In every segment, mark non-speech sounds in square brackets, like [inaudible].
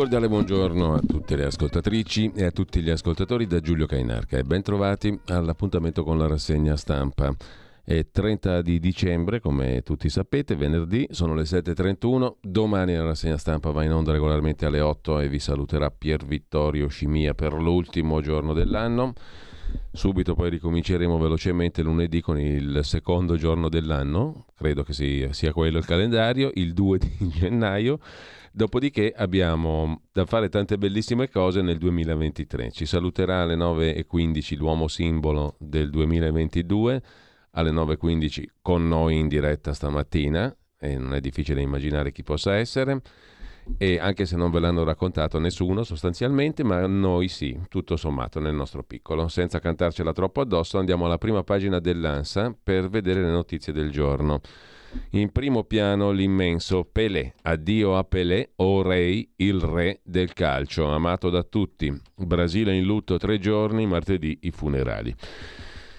Cordiale buongiorno a tutte le ascoltatrici e a tutti gli ascoltatori da Giulio Cainarca e ben trovati all'appuntamento con la rassegna stampa. È 30 di dicembre, come tutti sapete, venerdì, sono le 7.31, domani la rassegna stampa va in onda regolarmente alle 8 e vi saluterà Pier Vittorio Scimia per l'ultimo giorno dell'anno. Subito poi ricominceremo velocemente lunedì con il secondo giorno dell'anno, credo che sia quello il calendario, il 2 di gennaio Dopodiché abbiamo da fare tante bellissime cose nel 2023. Ci saluterà alle 9.15 l'uomo simbolo del 2022, alle 9.15 con noi in diretta stamattina, e non è difficile immaginare chi possa essere, e anche se non ve l'hanno raccontato nessuno sostanzialmente, ma noi sì, tutto sommato nel nostro piccolo. Senza cantarcela troppo addosso andiamo alla prima pagina dell'ANSA per vedere le notizie del giorno. In primo piano l'immenso Pelé, addio a Pelé, o Rei, il re del calcio, amato da tutti. Brasile in lutto tre giorni, martedì i funerali.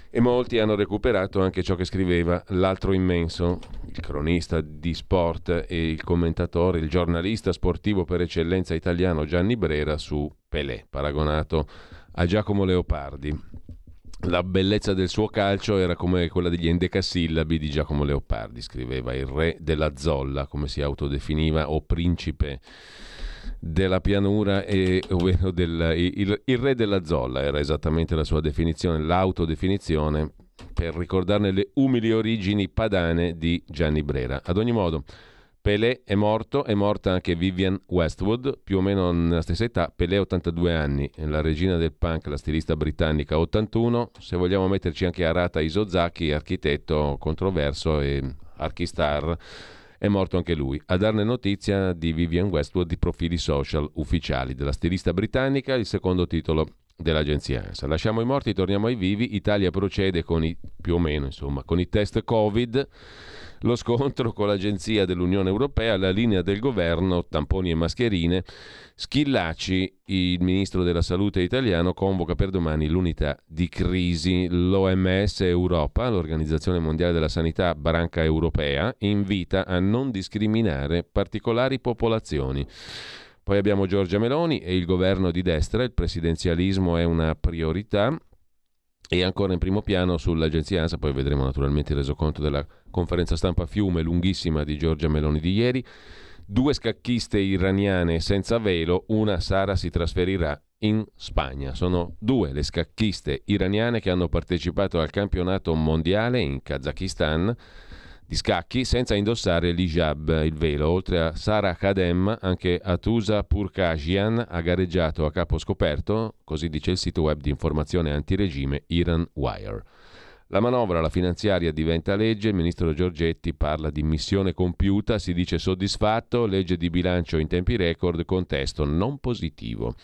E molti hanno recuperato anche ciò che scriveva l'altro immenso, il cronista di sport e il commentatore, il giornalista sportivo per eccellenza italiano Gianni Brera su Pelé, paragonato a Giacomo Leopardi la bellezza del suo calcio era come quella degli endecasillabi di Giacomo Leopardi, scriveva il re della zolla, come si autodefiniva, o principe della pianura, e, ovvero del, il, il, re della zolla era esattamente la sua definizione, l'autodefinizione per ricordarne le umili origini padane di Gianni Brera. Ad ogni modo, Pelé è morto, è morta anche Vivian Westwood, più o meno nella stessa età, Pelé 82 anni, la regina del punk, la stilista britannica 81, se vogliamo metterci anche Arata Isozaki, architetto controverso e archistar, è morto anche lui. A darne notizia di Vivian Westwood di profili social ufficiali della stilista britannica, il secondo titolo dell'agenzia ANSA. Lasciamo i morti, torniamo ai vivi. Italia procede con i più o meno, insomma, con i test Covid lo scontro con l'agenzia dell'Unione Europea, la linea del governo, tamponi e mascherine. Schillaci, il ministro della salute italiano, convoca per domani l'unità di crisi. L'OMS Europa, l'Organizzazione Mondiale della Sanità branca europea, invita a non discriminare particolari popolazioni. Poi abbiamo Giorgia Meloni e il governo di destra, il presidenzialismo è una priorità. E ancora in primo piano sull'agenzia ANSA, poi vedremo naturalmente il resoconto della conferenza stampa fiume lunghissima di Giorgia Meloni di ieri. Due scacchiste iraniane senza velo, una Sara si trasferirà in Spagna. Sono due le scacchiste iraniane che hanno partecipato al campionato mondiale in Kazakistan di scacchi senza indossare l'hijab, il velo. Oltre a Sara Khadem, anche Atusa Purkashian ha gareggiato a capo scoperto, così dice il sito web di informazione antiregime Iran Wire. La manovra, la finanziaria diventa legge, il ministro Giorgetti parla di missione compiuta, si dice soddisfatto, legge di bilancio in tempi record, contesto non positivo.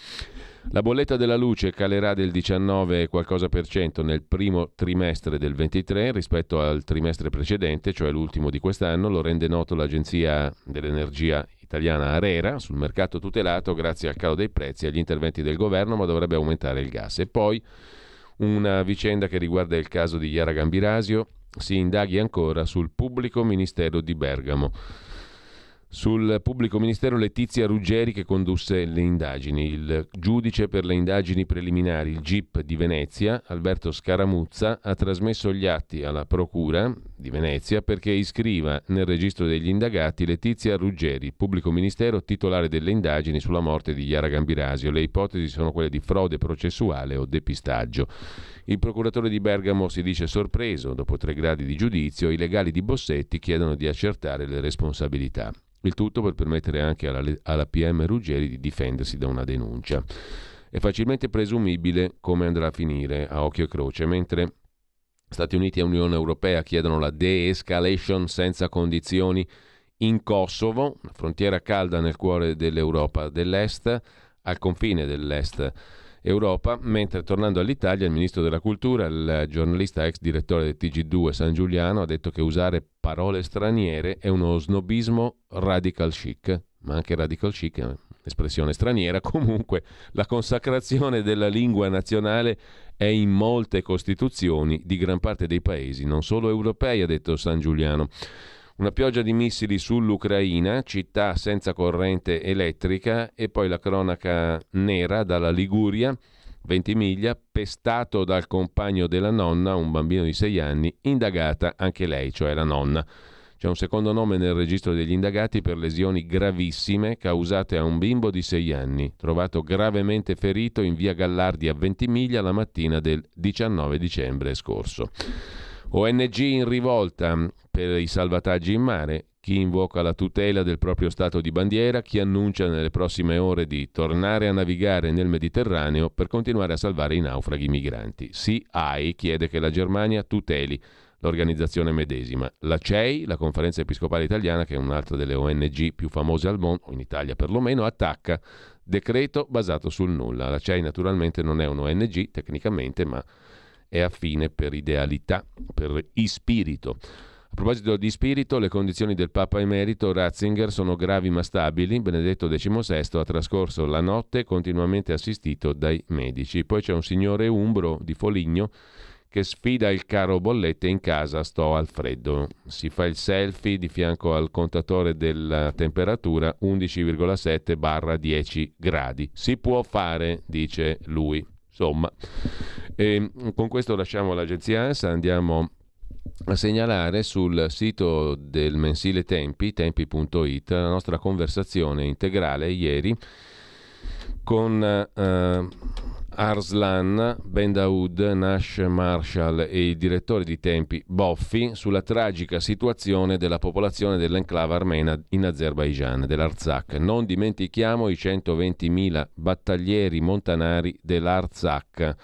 La bolletta della luce calerà del 19 qualcosa per cento nel primo trimestre del 23 rispetto al trimestre precedente, cioè l'ultimo di quest'anno, lo rende noto l'Agenzia dell'Energia italiana Arera sul mercato tutelato grazie al calo dei prezzi e agli interventi del governo, ma dovrebbe aumentare il gas. E poi una vicenda che riguarda il caso di Chiara Gambirasio, si indaghi ancora sul pubblico ministero di Bergamo sul pubblico ministero Letizia Ruggeri che condusse le indagini. Il giudice per le indagini preliminari, il GIP di Venezia, Alberto Scaramuzza, ha trasmesso gli atti alla Procura di Venezia perché iscriva nel registro degli indagati Letizia Ruggeri, pubblico ministero titolare delle indagini sulla morte di Chiara Gambirasio. Le ipotesi sono quelle di frode processuale o depistaggio. Il procuratore di Bergamo si dice sorpreso. Dopo tre gradi di giudizio, i legali di Bossetti chiedono di accertare le responsabilità. Il tutto per permettere anche alla, alla PM Ruggeri di difendersi da una denuncia. È facilmente presumibile come andrà a finire a occhio e croce, mentre Stati Uniti e Unione Europea chiedono la de-escalation senza condizioni in Kosovo, una frontiera calda nel cuore dell'Europa dell'Est, al confine dell'Est Europa, mentre tornando all'Italia il ministro della cultura, il giornalista ex direttore del TG2 San Giuliano, ha detto che usare parole straniere è uno snobismo radical chic, ma anche radical chic è espressione straniera, [laughs] comunque la consacrazione della lingua nazionale è in molte costituzioni di gran parte dei paesi, non solo europei, ha detto San Giuliano. Una pioggia di missili sull'Ucraina, città senza corrente elettrica e poi la cronaca nera dalla Liguria, 20 miglia, pestato dal compagno della nonna, un bambino di 6 anni, indagata anche lei, cioè la nonna. C'è un secondo nome nel registro degli indagati per lesioni gravissime causate a un bimbo di 6 anni, trovato gravemente ferito in via Gallardi a Ventimiglia la mattina del 19 dicembre scorso. ONG in rivolta per i salvataggi in mare, chi invoca la tutela del proprio stato di bandiera, chi annuncia nelle prossime ore di tornare a navigare nel Mediterraneo per continuare a salvare i naufraghi migranti. SIAI chiede che la Germania tuteli l'organizzazione medesima. La CEI, la Conferenza Episcopale Italiana, che è un'altra delle ONG più famose al mondo, in Italia perlomeno, attacca decreto basato sul nulla. La CEI naturalmente non è un ONG tecnicamente, ma è affine per idealità, per ispirito. A proposito di spirito, le condizioni del Papa Emerito Ratzinger sono gravi ma stabili. Benedetto XVI ha trascorso la notte continuamente assistito dai medici. Poi c'è un signore umbro di Foligno che sfida il caro bollette in casa sto al freddo. Si fa il selfie di fianco al contatore della temperatura 11,7 10 gradi. Si può fare, dice lui. Insomma, e con questo lasciamo l'agenzia ANSA, andiamo a segnalare sul sito del mensile Tempi, tempi.it, la nostra conversazione integrale ieri con eh, Arslan, Ben Daoud, Nash Marshall e il direttore di Tempi Boffi sulla tragica situazione della popolazione dell'enclave armena in Azerbaijan, dell'Arzak. Non dimentichiamo i 120.000 battaglieri montanari dell'Arzak.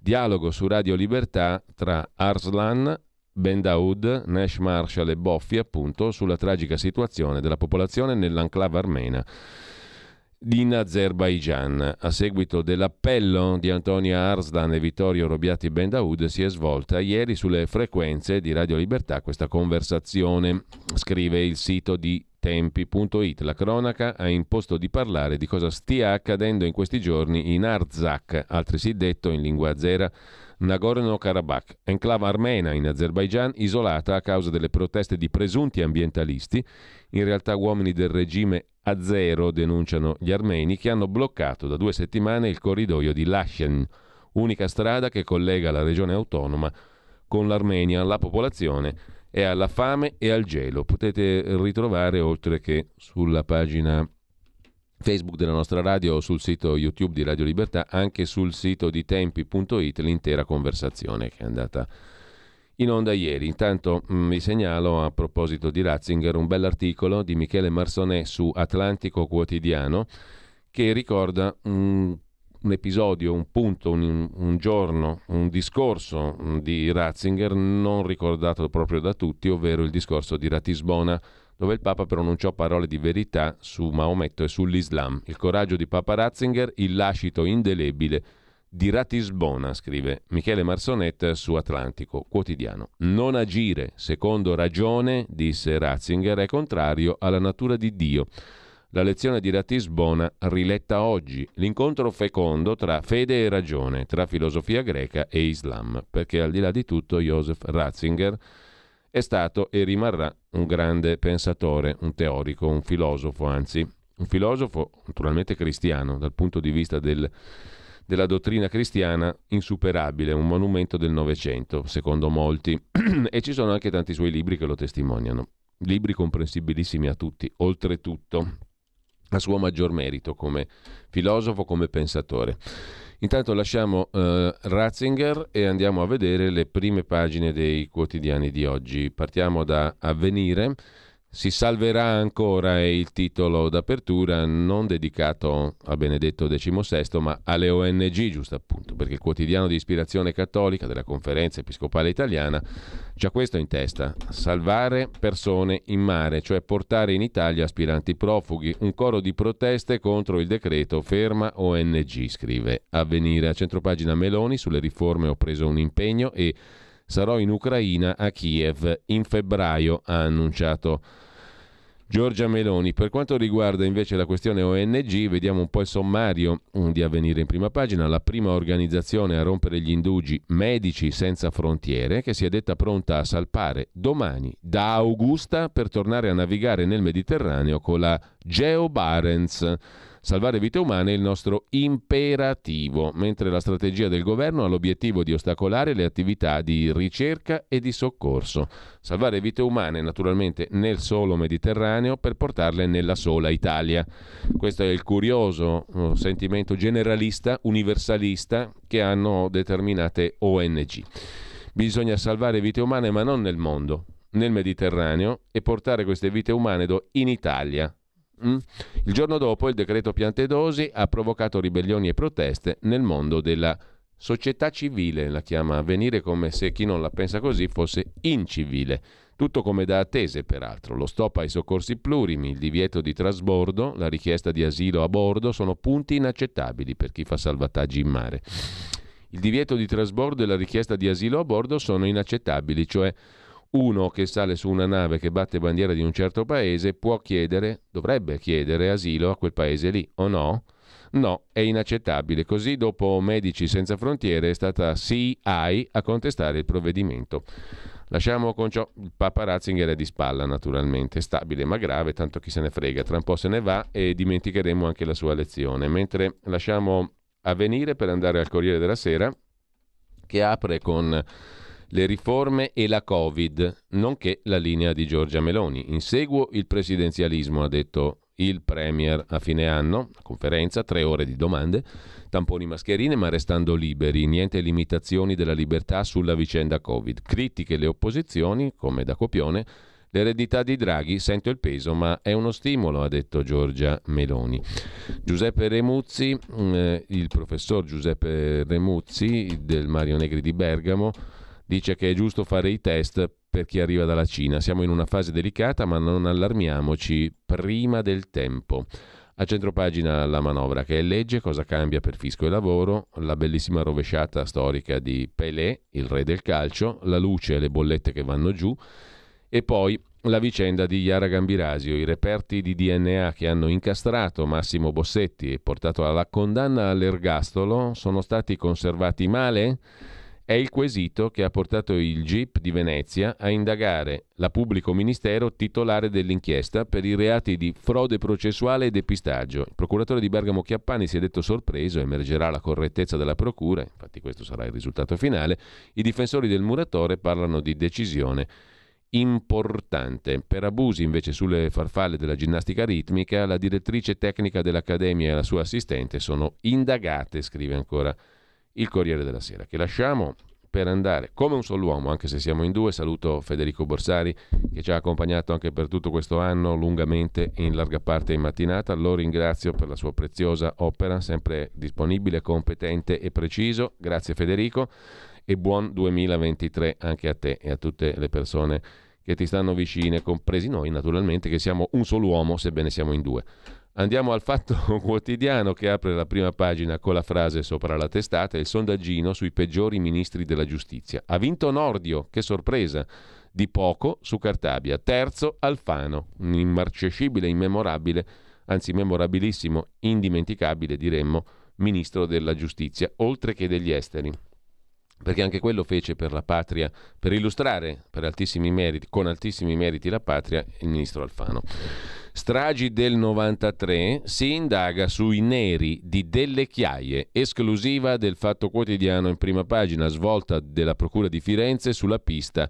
Dialogo su Radio Libertà tra Arslan, Ben Daoud, Nash Marshall e Boffi appunto sulla tragica situazione della popolazione nell'enclave armena in Azerbaijan. A seguito dell'appello di Antonia Arslan e Vittorio Robiati Bendaud si è svolta ieri sulle frequenze di Radio Libertà questa conversazione, scrive il sito di tempi.it. La cronaca ha imposto di parlare di cosa stia accadendo in questi giorni in Arzak, altresì detto in lingua azera Nagorno-Karabakh, enclava armena in Azerbaijan isolata a causa delle proteste di presunti ambientalisti, in realtà uomini del regime azero, denunciano gli armeni, che hanno bloccato da due settimane il corridoio di Lashen, unica strada che collega la regione autonoma con l'Armenia, la popolazione è alla fame e al gelo. Potete ritrovare, oltre che sulla pagina Facebook della nostra radio o sul sito YouTube di Radio Libertà, anche sul sito di tempi.it l'intera conversazione che è andata in onda ieri. Intanto mh, mm, vi segnalo a proposito di Ratzinger un bell'articolo di Michele Marsonè su Atlantico Quotidiano che ricorda un, un episodio, un punto, un, un, giorno, un discorso mm, di Ratzinger non ricordato proprio da tutti, ovvero il discorso di Ratisbona dove il Papa pronunciò parole di verità su Maometto e sull'Islam. Il coraggio di Papa Ratzinger, il lascito indelebile di Ratisbona, scrive Michele Marsonet su Atlantico Quotidiano. Non agire secondo ragione, disse Ratzinger, è contrario alla natura di Dio. La lezione di Ratisbona riletta oggi, l'incontro fecondo tra fede e ragione, tra filosofia greca e Islam, perché al di là di tutto Joseph Ratzinger è stato e rimarrà un grande pensatore, un teorico, un filosofo, anzi, un filosofo naturalmente cristiano dal punto di vista del, della dottrina cristiana insuperabile, un monumento del Novecento, secondo molti, [clears throat] e ci sono anche tanti suoi libri che lo testimoniano, libri comprensibilissimi a tutti, oltretutto a suo maggior merito come filosofo, come pensatore. Intanto lasciamo uh, Ratzinger e andiamo a vedere le prime pagine dei quotidiani di oggi. Partiamo da Avvenire. Si salverà ancora è il titolo d'apertura non dedicato a Benedetto XVI ma alle ONG giusto appunto perché il quotidiano di ispirazione cattolica della conferenza episcopale italiana c'ha questo in testa. Salvare persone in mare cioè portare in Italia aspiranti profughi un coro di proteste contro il decreto ferma ONG scrive Avvenire. A centropagina Meloni sulle riforme ho preso un impegno e sarò in Ucraina a Kiev in febbraio ha annunciato Giorgia Meloni. Per quanto riguarda invece la questione ONG, vediamo un po' il sommario mm, di avvenire in prima pagina. La prima organizzazione a rompere gli indugi, Medici Senza Frontiere, che si è detta pronta a salpare domani da Augusta per tornare a navigare nel Mediterraneo con la Geo Barents. Salvare vite umane è il nostro imperativo, mentre la strategia del governo ha l'obiettivo di ostacolare le attività di ricerca e di soccorso. Salvare vite umane naturalmente nel solo Mediterraneo per portarle nella sola Italia. Questo è il curioso uh, sentimento generalista, universalista che hanno determinate ONG. Bisogna salvare vite umane ma non nel mondo, nel Mediterraneo e portare queste vite umane in Italia? Il giorno dopo il decreto Piantedosi ha provocato ribellioni e proteste nel mondo della società civile, la chiama avvenire come se chi non la pensa così fosse incivile. Tutto come da attese, peraltro. Lo stop ai soccorsi plurimi, il divieto di trasbordo, la richiesta di asilo a bordo sono punti inaccettabili per chi fa salvataggi in mare. Il divieto di trasbordo e la richiesta di asilo a bordo sono inaccettabili, cioè uno che sale su una nave che batte bandiera di un certo paese può chiedere, dovrebbe chiedere asilo a quel paese lì, o no? No, è inaccettabile. Così dopo Medici Senza Frontiere è stata CI a contestare il provvedimento. Lasciamo con ciò il Papa Ratzinger è di spalla naturalmente, stabile ma grave, tanto chi se ne frega, tra un po' se ne va e dimenticheremo anche la sua lezione. Mentre lasciamo avvenire per andare al Corriere della Sera, che apre con le riforme e la Covid, nonché la linea di Giorgia Meloni. Inseguo il presidenzialismo, ha detto il Premier a fine anno, conferenza, tre ore di domande, tamponi mascherine ma restando liberi, niente limitazioni della libertà sulla vicenda Covid. Critiche le opposizioni, come da copione, L'eredità di Draghi sento il peso, ma è uno stimolo, ha detto Giorgia Meloni. Giuseppe Remuzzi, eh, il professor Giuseppe Remuzzi del Mario Negri di Bergamo, dice che è giusto fare i test per chi arriva dalla Cina. Siamo in una fase delicata, ma non allarmiamoci prima del tempo. A centropagina la manovra che è legge, cosa cambia per fisco e lavoro, la bellissima rovesciata storica di Pelé, il re del calcio, la luce e le bollette che vanno giù e poi la vicenda di Iara Gambirasio, i reperti di DNA che hanno incastrato Massimo Bossetti e portato alla condanna all'ergastolo sono stati conservati male? È il quesito che ha portato il GIP di Venezia a indagare la pubblico ministero titolare dell'inchiesta per i reati di frode processuale e depistaggio. Il procuratore di Bergamo Chiappani si è detto sorpreso, emergerà la correttezza della procura, infatti questo sarà il risultato finale. I difensori del muratore parlano di decisione importante. Per abusi invece sulle farfalle della ginnastica ritmica, la direttrice tecnica dell'Accademia e la sua assistente sono indagate, scrive ancora il Corriere della Sera, che lasciamo per andare come un solo uomo, anche se siamo in due. Saluto Federico Borsari che ci ha accompagnato anche per tutto questo anno lungamente in larga parte in mattinata. Lo ringrazio per la sua preziosa opera, sempre disponibile, competente e preciso. Grazie Federico e buon 2023 anche a te e a tutte le persone che ti stanno vicine, compresi noi naturalmente che siamo un solo uomo sebbene siamo in due. Andiamo al fatto [laughs] quotidiano che apre la prima pagina con la frase sopra la testata, il sondaggino sui peggiori ministri della giustizia. Ha vinto Nordio, che sorpresa, di poco su Cartabia. Terzo Alfano, un immarcescibile, immemorabile, anzi memorabilissimo, indimenticabile diremmo, ministro della giustizia, oltre che degli esteri perché anche quello fece per la patria, per illustrare per altissimi meriti, con altissimi meriti la patria, il ministro Alfano. Stragi del 93 si indaga sui neri di Delle Chiaie, esclusiva del Fatto Quotidiano in prima pagina, svolta della Procura di Firenze sulla pista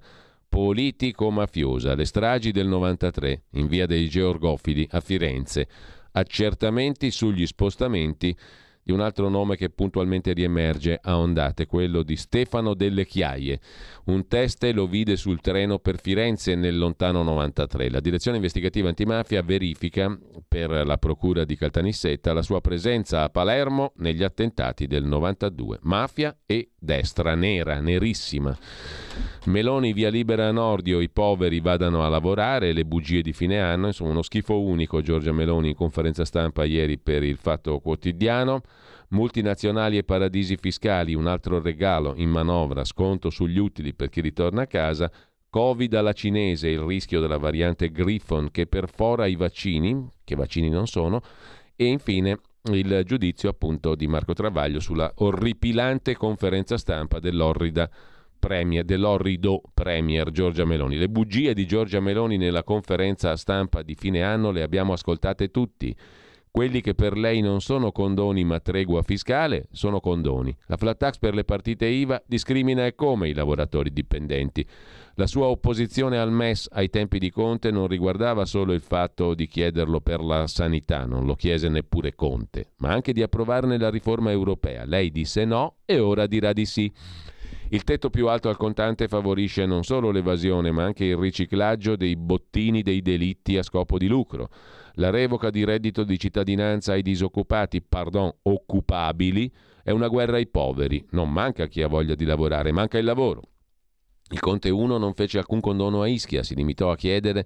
politico-mafiosa. Le stragi del 93 in via dei Georgofili a Firenze. Accertamenti sugli spostamenti di un altro nome che puntualmente riemerge a ondate, quello di Stefano Delle Chiaie. Un test lo vide sul treno per Firenze nel lontano 93. La direzione investigativa antimafia verifica per la procura di Caltanissetta la sua presenza a Palermo negli attentati del 92. Mafia e destra nera, nerissima. Meloni via libera a Nordio, i poveri vadano a lavorare, le bugie di fine anno, insomma uno schifo unico Giorgia Meloni in conferenza stampa ieri per il Fatto Quotidiano. Multinazionali e paradisi fiscali, un altro regalo in manovra, sconto sugli utili per chi ritorna a casa. Covid alla cinese, il rischio della variante Griffon che perfora i vaccini, che vaccini non sono. E infine il giudizio appunto di Marco Travaglio sulla orripilante conferenza stampa dell'orrida Premier, dell'orrido Premier Giorgia Meloni. Le bugie di Giorgia Meloni nella conferenza stampa di fine anno le abbiamo ascoltate tutti. Quelli che per lei non sono condoni ma tregua fiscale sono condoni. La flat tax per le partite IVA discrimina e come i lavoratori dipendenti. La sua opposizione al MES ai tempi di Conte non riguardava solo il fatto di chiederlo per la sanità, non lo chiese neppure Conte, ma anche di approvarne la riforma europea. Lei disse no e ora dirà di sì. Il tetto più alto al contante favorisce non solo l'evasione, ma anche il riciclaggio dei bottini dei delitti a scopo di lucro. La revoca di reddito di cittadinanza ai disoccupati, pardon, occupabili, è una guerra ai poveri. Non manca chi ha voglia di lavorare, manca il lavoro. Il Conte 1 non fece alcun condono a Ischia, si limitò a chiedere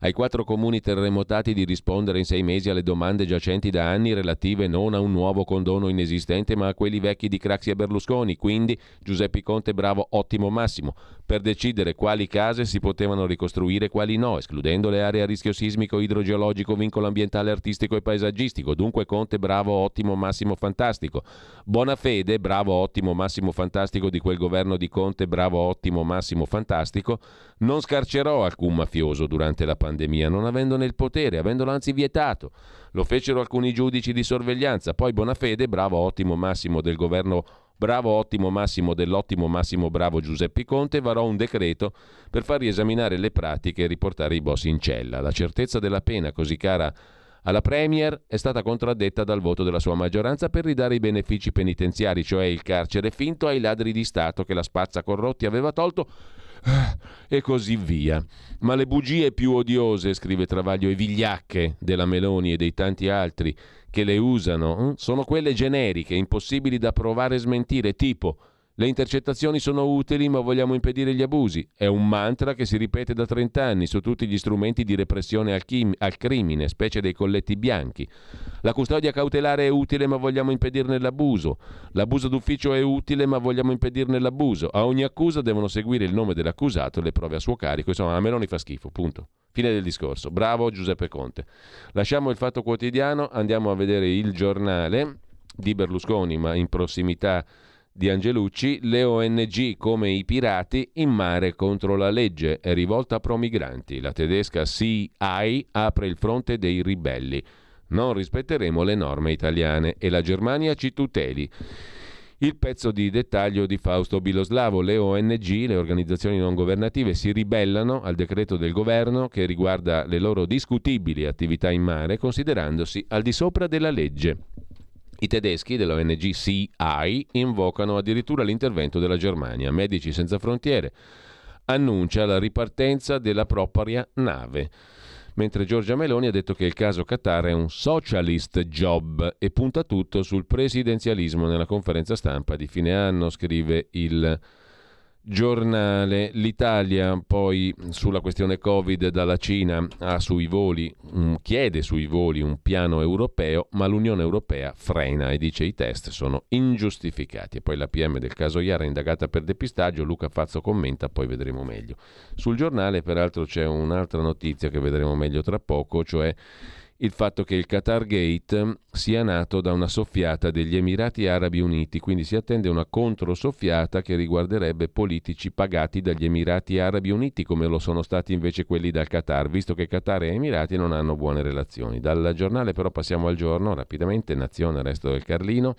ai quattro comuni terremotati di rispondere in sei mesi alle domande giacenti da anni relative non a un nuovo condono inesistente ma a quelli vecchi di Craxi e Berlusconi, quindi Giuseppe Conte bravo ottimo massimo, per decidere quali case si potevano ricostruire e quali no, escludendo le aree a rischio sismico, idrogeologico, vincolo ambientale, artistico e paesaggistico. Dunque Conte bravo ottimo massimo fantastico. Buona fede bravo ottimo massimo fantastico di quel governo di Conte bravo ottimo massimo fantastico non scarcerò alcun mafioso durante la pandemia, non avendone il potere, avendolo anzi vietato. Lo fecero alcuni giudici di sorveglianza, poi Bonafede, bravo ottimo massimo del governo bravo ottimo massimo dell'ottimo massimo bravo Giuseppe Conte, varò un decreto per far riesaminare le pratiche e riportare i boss in cella. La certezza della pena così cara alla Premier è stata contraddetta dal voto della sua maggioranza per ridare i benefici penitenziari, cioè il carcere finto ai ladri di Stato che la spazza corrotti aveva tolto e così via. Ma le bugie più odiose, scrive Travaglio, e vigliacche della Meloni e dei tanti altri che le usano, hm, sono quelle generiche, impossibili da provare e smentire, tipo le intercettazioni sono utili ma vogliamo impedire gli abusi. È un mantra che si ripete da 30 anni su tutti gli strumenti di repressione al, chim- al, crimine, specie dei colletti bianchi. La custodia cautelare è utile ma vogliamo impedirne l'abuso. L'abuso d'ufficio è utile ma vogliamo impedirne l'abuso. A ogni accusa devono seguire il nome dell'accusato e le prove a suo carico. Insomma, a Meloni fa schifo, punto. Fine del discorso. Bravo Giuseppe Conte. Lasciamo il fatto quotidiano, andiamo a vedere il giornale di Berlusconi, ma in prossimità di Angelucci, le ONG come i pirati in mare contro la legge è rivolta pro migranti. La tedesca CI apre il fronte dei ribelli. Non rispetteremo le norme italiane e la Germania ci tuteli. Il pezzo di dettaglio di Fausto Biloslavo, le ONG, le organizzazioni non governative, si ribellano al decreto del governo che riguarda le loro discutibili attività in mare, considerandosi al di sopra della legge. I tedeschi dell'ONG CI invocano addirittura l'intervento della Germania. Medici Senza Frontiere annuncia la ripartenza della propria nave. Mentre Giorgia Meloni ha detto che il caso Qatar è un socialist job e punta tutto sul presidenzialismo nella conferenza stampa di fine anno, scrive il giornale. L'Italia poi sulla questione Covid dalla Cina ha sui voli, chiede sui voli un piano europeo, ma l'Unione Europea frena e dice i test sono ingiustificati. E poi la PM del caso Iara indagata per depistaggio, Luca Fazzo commenta, poi vedremo meglio. Sul giornale peraltro c'è un'altra notizia che vedremo meglio tra poco, cioè il fatto che il Qatar Gate sia nato da una soffiata degli Emirati Arabi Uniti, quindi si attende una controsoffiata che riguarderebbe politici pagati dagli Emirati Arabi Uniti, come lo sono stati invece quelli dal Qatar, visto che Qatar e Emirati non hanno buone relazioni. Dal giornale però passiamo al giorno, rapidamente, Nazione, Resto del Carlino.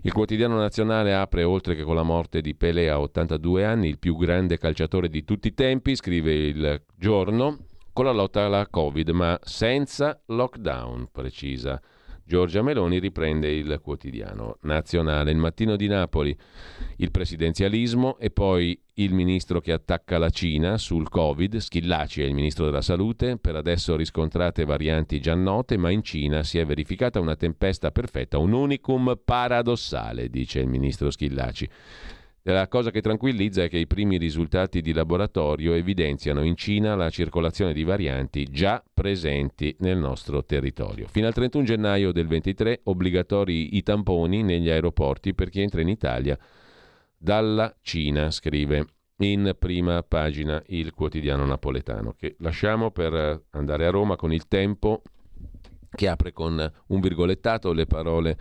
Il quotidiano nazionale apre, oltre che con la morte di Pelé a 82 anni, il più grande calciatore di tutti i tempi, scrive il giorno, con la lotta alla Covid, ma senza lockdown, precisa Giorgia Meloni riprende il quotidiano nazionale. Il mattino di Napoli, il presidenzialismo e poi il ministro che attacca la Cina sul Covid, Schillaci è il ministro della salute, per adesso riscontrate varianti già note, ma in Cina si è verificata una tempesta perfetta, un unicum paradossale, dice il ministro Schillaci. La cosa che tranquillizza è che i primi risultati di laboratorio evidenziano in Cina la circolazione di varianti già presenti nel nostro territorio. Fino al 31 gennaio del 23 obbligatori i tamponi negli aeroporti per chi entra in Italia dalla Cina, scrive in prima pagina il quotidiano napoletano, che lasciamo per andare a Roma con il tempo che apre con un virgolettato le parole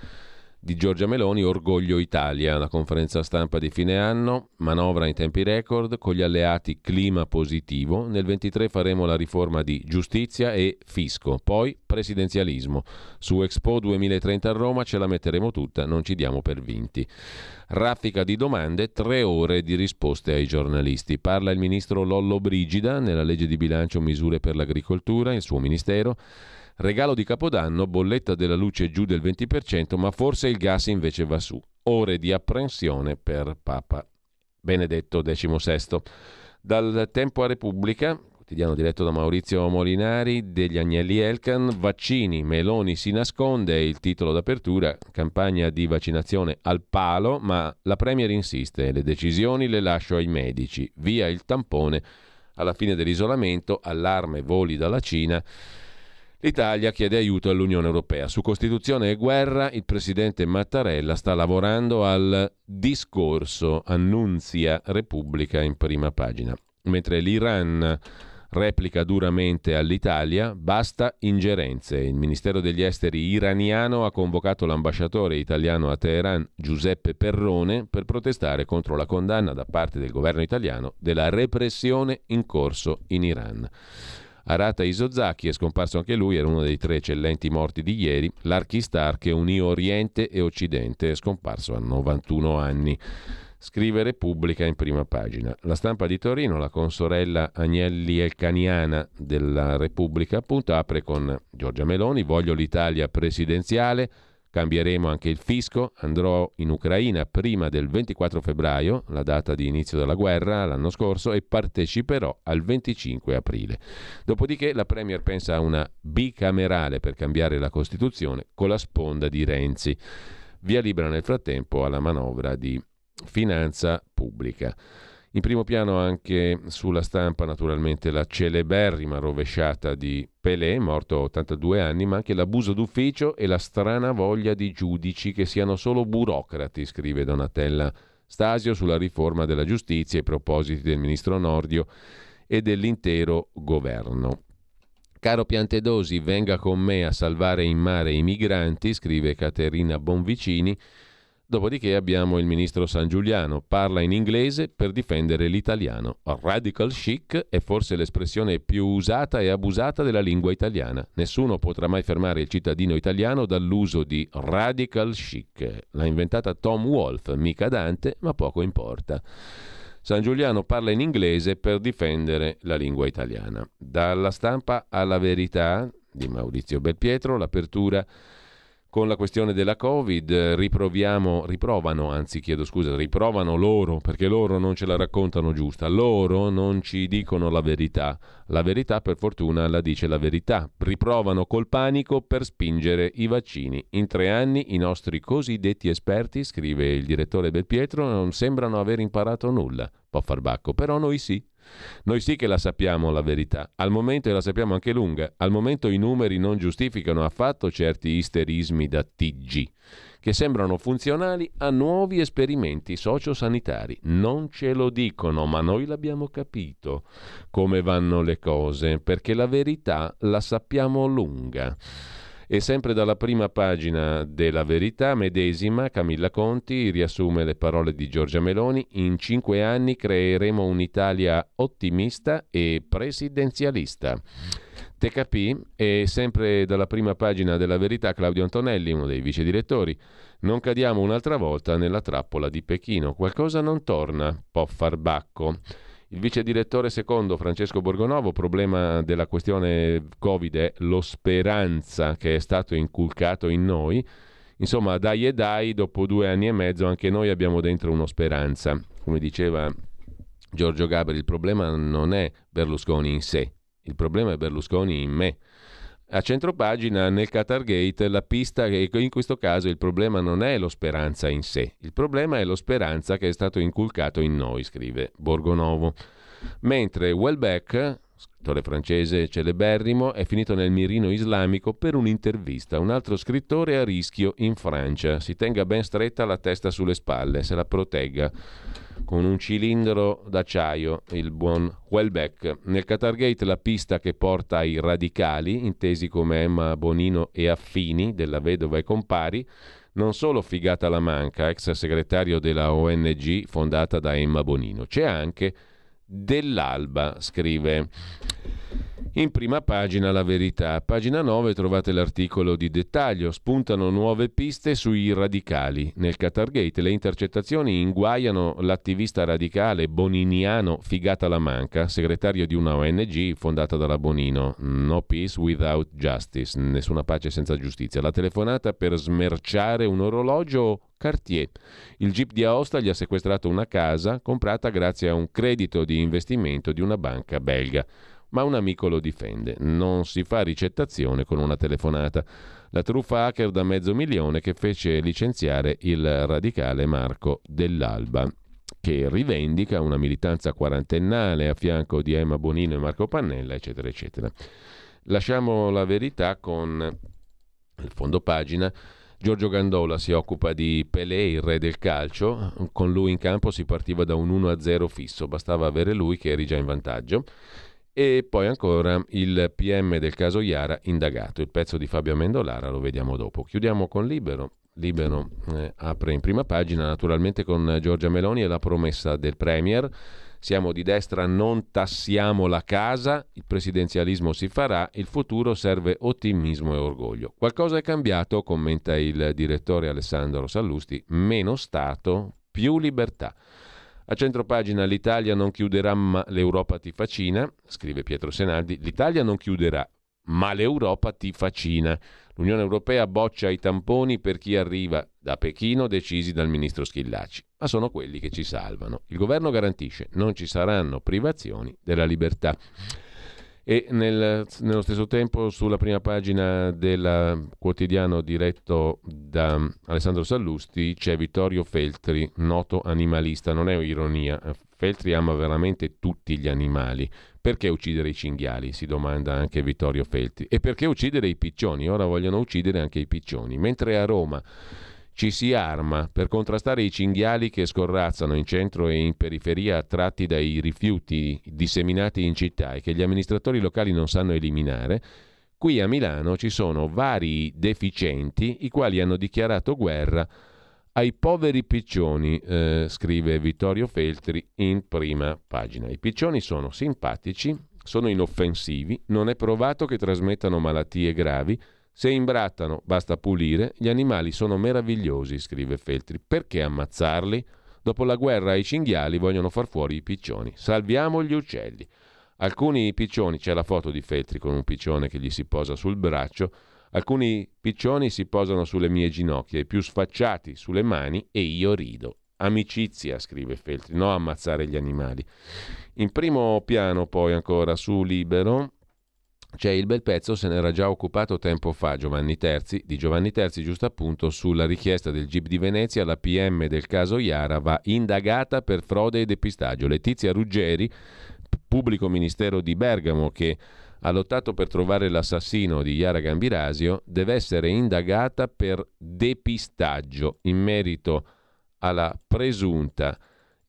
di Giorgia Meloni, Orgoglio Italia, la conferenza stampa di fine anno, manovra in tempi record, con gli alleati clima positivo, nel 23 faremo la riforma di giustizia e fisco, poi presidenzialismo. Su Expo 2030 a Roma ce la metteremo tutta, non ci diamo per vinti. Raffica di domande, tre ore di risposte ai giornalisti. Parla il ministro Lollo Brigida nella legge di bilancio misure per l'agricoltura, il suo ministero. Regalo di Capodanno, bolletta della luce giù del 20%, ma forse il gas invece va su. Ore di apprensione per Papa Benedetto XVI. Dal Tempo a Repubblica, quotidiano diretto da Maurizio Molinari, degli Agnelli Elkan, vaccini, Meloni si nasconde, il titolo d'apertura, campagna di vaccinazione al palo, ma la Premier insiste, le decisioni le lascio ai medici, via il tampone alla fine dell'isolamento, allarme voli dalla Cina. L'Italia chiede aiuto all'Unione Europea. Su Costituzione e guerra il presidente Mattarella sta lavorando al discorso, annunzia Repubblica in prima pagina. Mentre l'Iran replica duramente all'Italia, basta ingerenze. Il Ministero degli Esteri iraniano ha convocato l'ambasciatore italiano a Teheran, Giuseppe Perrone, per protestare contro la condanna da parte del governo italiano della repressione in corso in Iran. Arata Isozaki è scomparso anche lui, era uno dei tre eccellenti morti di ieri. L'archistar che unì Oriente e Occidente è scomparso a 91 anni. Scrive Repubblica in prima pagina. La stampa di Torino, la consorella Agnelli Elcaniana della Repubblica, appunto, apre con Giorgia Meloni, voglio l'Italia presidenziale, Cambieremo anche il fisco, andrò in Ucraina prima del 24 febbraio, la data di inizio della guerra l'anno scorso, e parteciperò al 25 aprile. Dopodiché la Premier pensa a una bicamerale per cambiare la Costituzione con la sponda di Renzi. Via libera nel frattempo alla manovra di finanza pubblica. In primo piano anche sulla stampa naturalmente la celeberrima rovesciata di Pelé, morto a 82 anni, ma anche l'abuso d'ufficio e la strana voglia di giudici che siano solo burocrati, scrive Donatella Stasio sulla riforma della giustizia e i propositi del ministro Nordio e dell'intero governo. Caro Piantedosi, venga con me a salvare in mare i migranti, scrive Caterina Bonvicini Dopodiché abbiamo il ministro San Giuliano, parla in inglese per difendere l'italiano. Radical chic è forse l'espressione più usata e abusata della lingua italiana. Nessuno potrà mai fermare il cittadino italiano dall'uso di radical chic. L'ha inventata Tom Wolfe, mica Dante, ma poco importa. San Giuliano parla in inglese per difendere la lingua italiana. Dalla stampa alla verità di Maurizio Belpietro, l'apertura con la questione della Covid, riproviamo, riprovano, anzi chiedo scusa, riprovano loro, perché loro non ce la raccontano giusta, loro non ci dicono la verità. La verità per fortuna la dice la verità. Riprovano col panico per spingere i vaccini. In tre anni i nostri cosiddetti esperti, scrive il direttore Belpietro, non sembrano aver imparato nulla. Può far bacco, però noi sì. Noi sì che la sappiamo la verità, al momento e la sappiamo anche lunga, al momento i numeri non giustificano affatto certi isterismi da TG, che sembrano funzionali a nuovi esperimenti sociosanitari. Non ce lo dicono, ma noi l'abbiamo capito come vanno le cose, perché la verità la sappiamo lunga. E sempre dalla prima pagina della Verità medesima, Camilla Conti riassume le parole di Giorgia Meloni. In cinque anni creeremo un'Italia ottimista e presidenzialista. TKP e sempre dalla prima pagina della Verità Claudio Antonelli, uno dei vice direttori. Non cadiamo un'altra volta nella trappola di Pechino. Qualcosa non torna, può far bacco. Il vice direttore secondo Francesco Borgonovo, problema della questione Covid è lo speranza che è stato inculcato in noi. Insomma, dai e dai, dopo due anni e mezzo anche noi abbiamo dentro uno speranza. Come diceva Giorgio Gabri, il problema non è Berlusconi in sé, il problema è Berlusconi in me. A centropagina nel Qatar Gate la pista che in questo caso il problema non è lo speranza in sé, il problema è lo speranza che è stato inculcato in noi, scrive Borgonovo. Mentre Welbeck, scrittore francese celeberrimo, è finito nel mirino islamico per un'intervista. Un altro scrittore a rischio in Francia. Si tenga ben stretta la testa sulle spalle, se la protegga con un cilindro d'acciaio, il buon Welbeck. Nel Qatargate la pista che porta ai radicali, intesi come Emma Bonino e Affini, della vedova e compari, non solo Figata la Manca, ex segretario della ONG fondata da Emma Bonino, c'è anche dell'Alba, scrive. In prima pagina la verità. Pagina 9 trovate l'articolo di dettaglio. Spuntano nuove piste sui radicali. Nel Qatargate le intercettazioni inguaiano l'attivista radicale boniniano Figata la Manca, segretario di una ONG fondata dalla Bonino. No peace without justice. Nessuna pace senza giustizia. La telefonata per smerciare un orologio Cartier. Il GIP di Aosta gli ha sequestrato una casa comprata grazie a un credito di investimento di una banca belga ma un amico lo difende. Non si fa ricettazione con una telefonata. La truffa hacker da mezzo milione che fece licenziare il radicale Marco Dell'Alba che rivendica una militanza quarantennale a fianco di Emma Bonino e Marco Pannella, eccetera, eccetera. Lasciamo la verità con il fondo pagina. Giorgio Gandola si occupa di Pelé, il re del calcio. Con lui in campo si partiva da un 1-0 fisso, bastava avere lui che eri già in vantaggio. E poi ancora il PM del caso Iara indagato. Il pezzo di Fabio Amendolara lo vediamo dopo. Chiudiamo con Libero. Libero eh, apre in prima pagina naturalmente con Giorgia Meloni e la promessa del Premier. Siamo di destra, non tassiamo la casa, il presidenzialismo si farà, il futuro serve ottimismo e orgoglio. Qualcosa è cambiato, commenta il direttore Alessandro Sallusti, meno Stato, più libertà. A centropagina l'Italia non chiuderà ma l'Europa ti facina, scrive Pietro Senaldi, l'Italia non chiuderà ma l'Europa ti facina. L'Unione Europea boccia i tamponi per chi arriva da Pechino decisi dal ministro Schillaci, ma sono quelli che ci salvano. Il governo garantisce non ci saranno privazioni della libertà. E nel, nello stesso tempo sulla prima pagina del quotidiano diretto da Alessandro Sallusti c'è Vittorio Feltri, noto animalista, non è ironia, Feltri ama veramente tutti gli animali. Perché uccidere i cinghiali? Si domanda anche Vittorio Feltri. E perché uccidere i piccioni? Ora vogliono uccidere anche i piccioni. Mentre a Roma ci si arma per contrastare i cinghiali che scorrazzano in centro e in periferia attratti dai rifiuti disseminati in città e che gli amministratori locali non sanno eliminare, qui a Milano ci sono vari deficienti i quali hanno dichiarato guerra ai poveri piccioni, eh, scrive Vittorio Feltri in prima pagina. I piccioni sono simpatici, sono inoffensivi, non è provato che trasmettano malattie gravi, se imbrattano, basta pulire, gli animali sono meravigliosi, scrive Feltri. Perché ammazzarli? Dopo la guerra i cinghiali vogliono far fuori i piccioni. Salviamo gli uccelli. Alcuni piccioni, c'è la foto di Feltri con un piccione che gli si posa sul braccio, alcuni piccioni si posano sulle mie ginocchia, i più sfacciati sulle mani e io rido. Amicizia, scrive Feltri, no ammazzare gli animali. In primo piano poi ancora su Libero c'è il bel pezzo, se n'era già occupato tempo fa Giovanni Terzi, di Giovanni Terzi giusto appunto sulla richiesta del GIP di Venezia, la PM del caso Iara va indagata per frode e depistaggio. Letizia Ruggeri, pubblico ministero di Bergamo che ha lottato per trovare l'assassino di Iara Gambirasio, deve essere indagata per depistaggio in merito alla presunta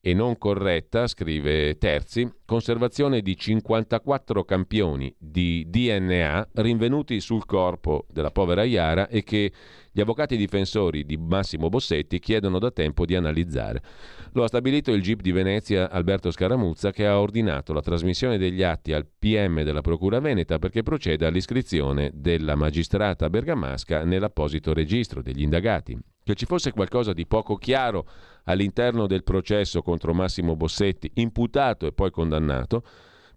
e non corretta, scrive Terzi, conservazione di 54 campioni di DNA rinvenuti sul corpo della povera Iara e che gli avvocati difensori di Massimo Bossetti chiedono da tempo di analizzare. Lo ha stabilito il GIP di Venezia Alberto Scaramuzza che ha ordinato la trasmissione degli atti al PM della Procura Veneta perché proceda all'iscrizione della magistrata bergamasca nell'apposito registro degli indagati. Che ci fosse qualcosa di poco chiaro all'interno del processo contro Massimo Bossetti, imputato e poi condannato,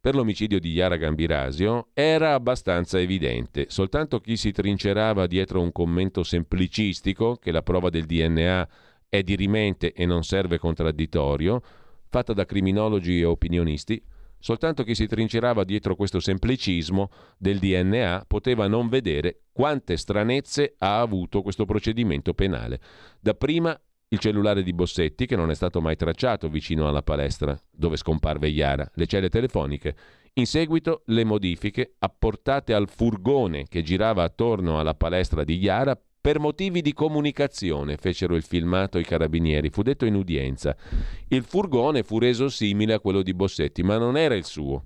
per l'omicidio di Yara Gambirasio era abbastanza evidente. Soltanto chi si trincerava dietro un commento semplicistico che la prova del DNA è dirimente e non serve contraddittorio, fatta da criminologi e opinionisti, soltanto chi si trincerava dietro questo semplicismo del DNA poteva non vedere quante stranezze ha avuto questo procedimento penale. Dapprima il cellulare di Bossetti, che non è stato mai tracciato vicino alla palestra dove scomparve Iara, le celle telefoniche. In seguito le modifiche apportate al furgone che girava attorno alla palestra di Iara per motivi di comunicazione fecero il filmato i carabinieri, fu detto in udienza. Il furgone fu reso simile a quello di Bossetti, ma non era il suo.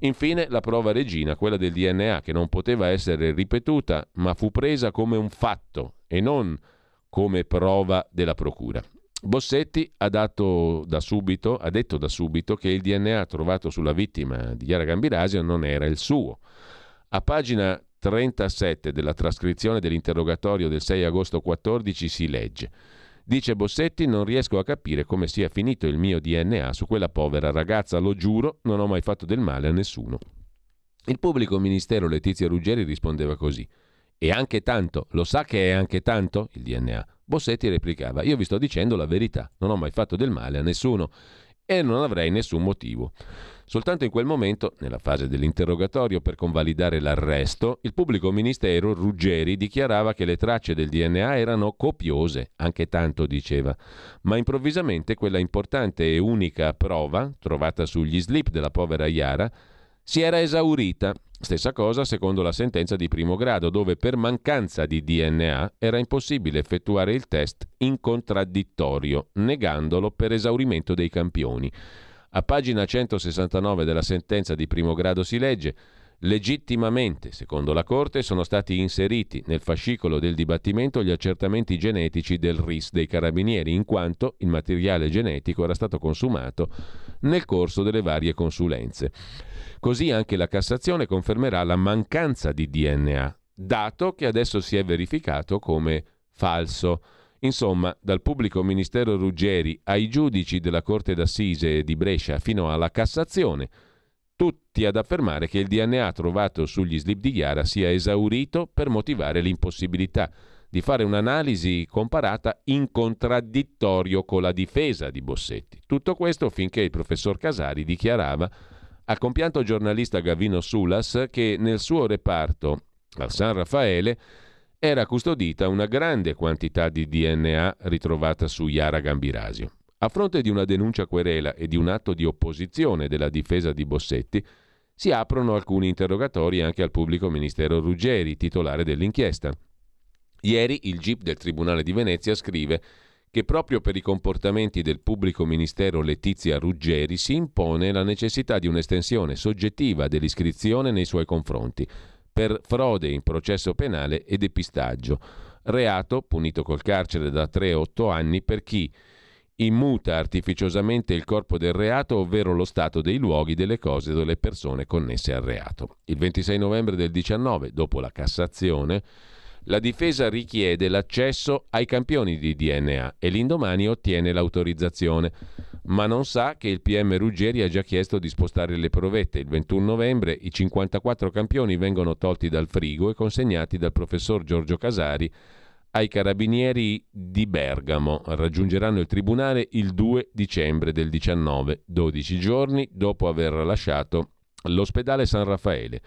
Infine la prova regina, quella del DNA, che non poteva essere ripetuta, ma fu presa come un fatto e non come prova della procura. Bossetti ha, da subito, ha, detto da subito che il DNA trovato sulla vittima di Chiara Gambirasio non era il suo. A pagina 37 della trascrizione dell'interrogatorio del 6 agosto 14 si legge Dice Bossetti, non riesco a capire come sia finito il mio DNA su quella povera ragazza, lo giuro, non ho mai fatto del male a nessuno. Il pubblico ministero Letizia Ruggeri rispondeva così. E anche tanto, lo sa che è anche tanto il DNA? Bossetti replicava, io vi sto dicendo la verità, non ho mai fatto del male a nessuno e non avrei nessun motivo. Soltanto in quel momento, nella fase dell'interrogatorio per convalidare l'arresto, il pubblico ministero Ruggeri dichiarava che le tracce del DNA erano copiose, anche tanto diceva, ma improvvisamente quella importante e unica prova, trovata sugli slip della povera Iara, si era esaurita Stessa cosa secondo la sentenza di primo grado, dove per mancanza di DNA era impossibile effettuare il test in contraddittorio, negandolo per esaurimento dei campioni. A pagina 169 della sentenza di primo grado si legge Legittimamente, secondo la Corte, sono stati inseriti nel fascicolo del dibattimento gli accertamenti genetici del RIS dei carabinieri, in quanto il materiale genetico era stato consumato nel corso delle varie consulenze. Così anche la Cassazione confermerà la mancanza di DNA, dato che adesso si è verificato come falso. Insomma, dal pubblico ministero Ruggeri ai giudici della Corte d'Assise di Brescia fino alla Cassazione, tutti ad affermare che il DNA trovato sugli slip di Chiara sia esaurito per motivare l'impossibilità di fare un'analisi comparata in contraddittorio con la difesa di Bossetti. Tutto questo finché il professor Casari dichiarava al compianto giornalista Gavino Sulas che nel suo reparto al San Raffaele era custodita una grande quantità di DNA ritrovata su Yara Gambirasio. A fronte di una denuncia querela e di un atto di opposizione della difesa di Bossetti, si aprono alcuni interrogatori anche al pubblico ministero Ruggeri, titolare dell'inchiesta. Ieri il GIP del Tribunale di Venezia scrive che proprio per i comportamenti del pubblico ministero Letizia Ruggeri si impone la necessità di un'estensione soggettiva dell'iscrizione nei suoi confronti per frode in processo penale e depistaggio, reato punito col carcere da 3 a 8 anni per chi immuta artificiosamente il corpo del reato, ovvero lo stato dei luoghi, delle cose o delle persone connesse al reato. Il 26 novembre del 19, dopo la Cassazione, la difesa richiede l'accesso ai campioni di DNA e l'indomani ottiene l'autorizzazione, ma non sa che il PM Ruggeri ha già chiesto di spostare le provette. Il 21 novembre i 54 campioni vengono tolti dal frigo e consegnati dal professor Giorgio Casari ai carabinieri di Bergamo. Raggiungeranno il tribunale il 2 dicembre del 19, 12 giorni dopo aver lasciato l'ospedale San Raffaele.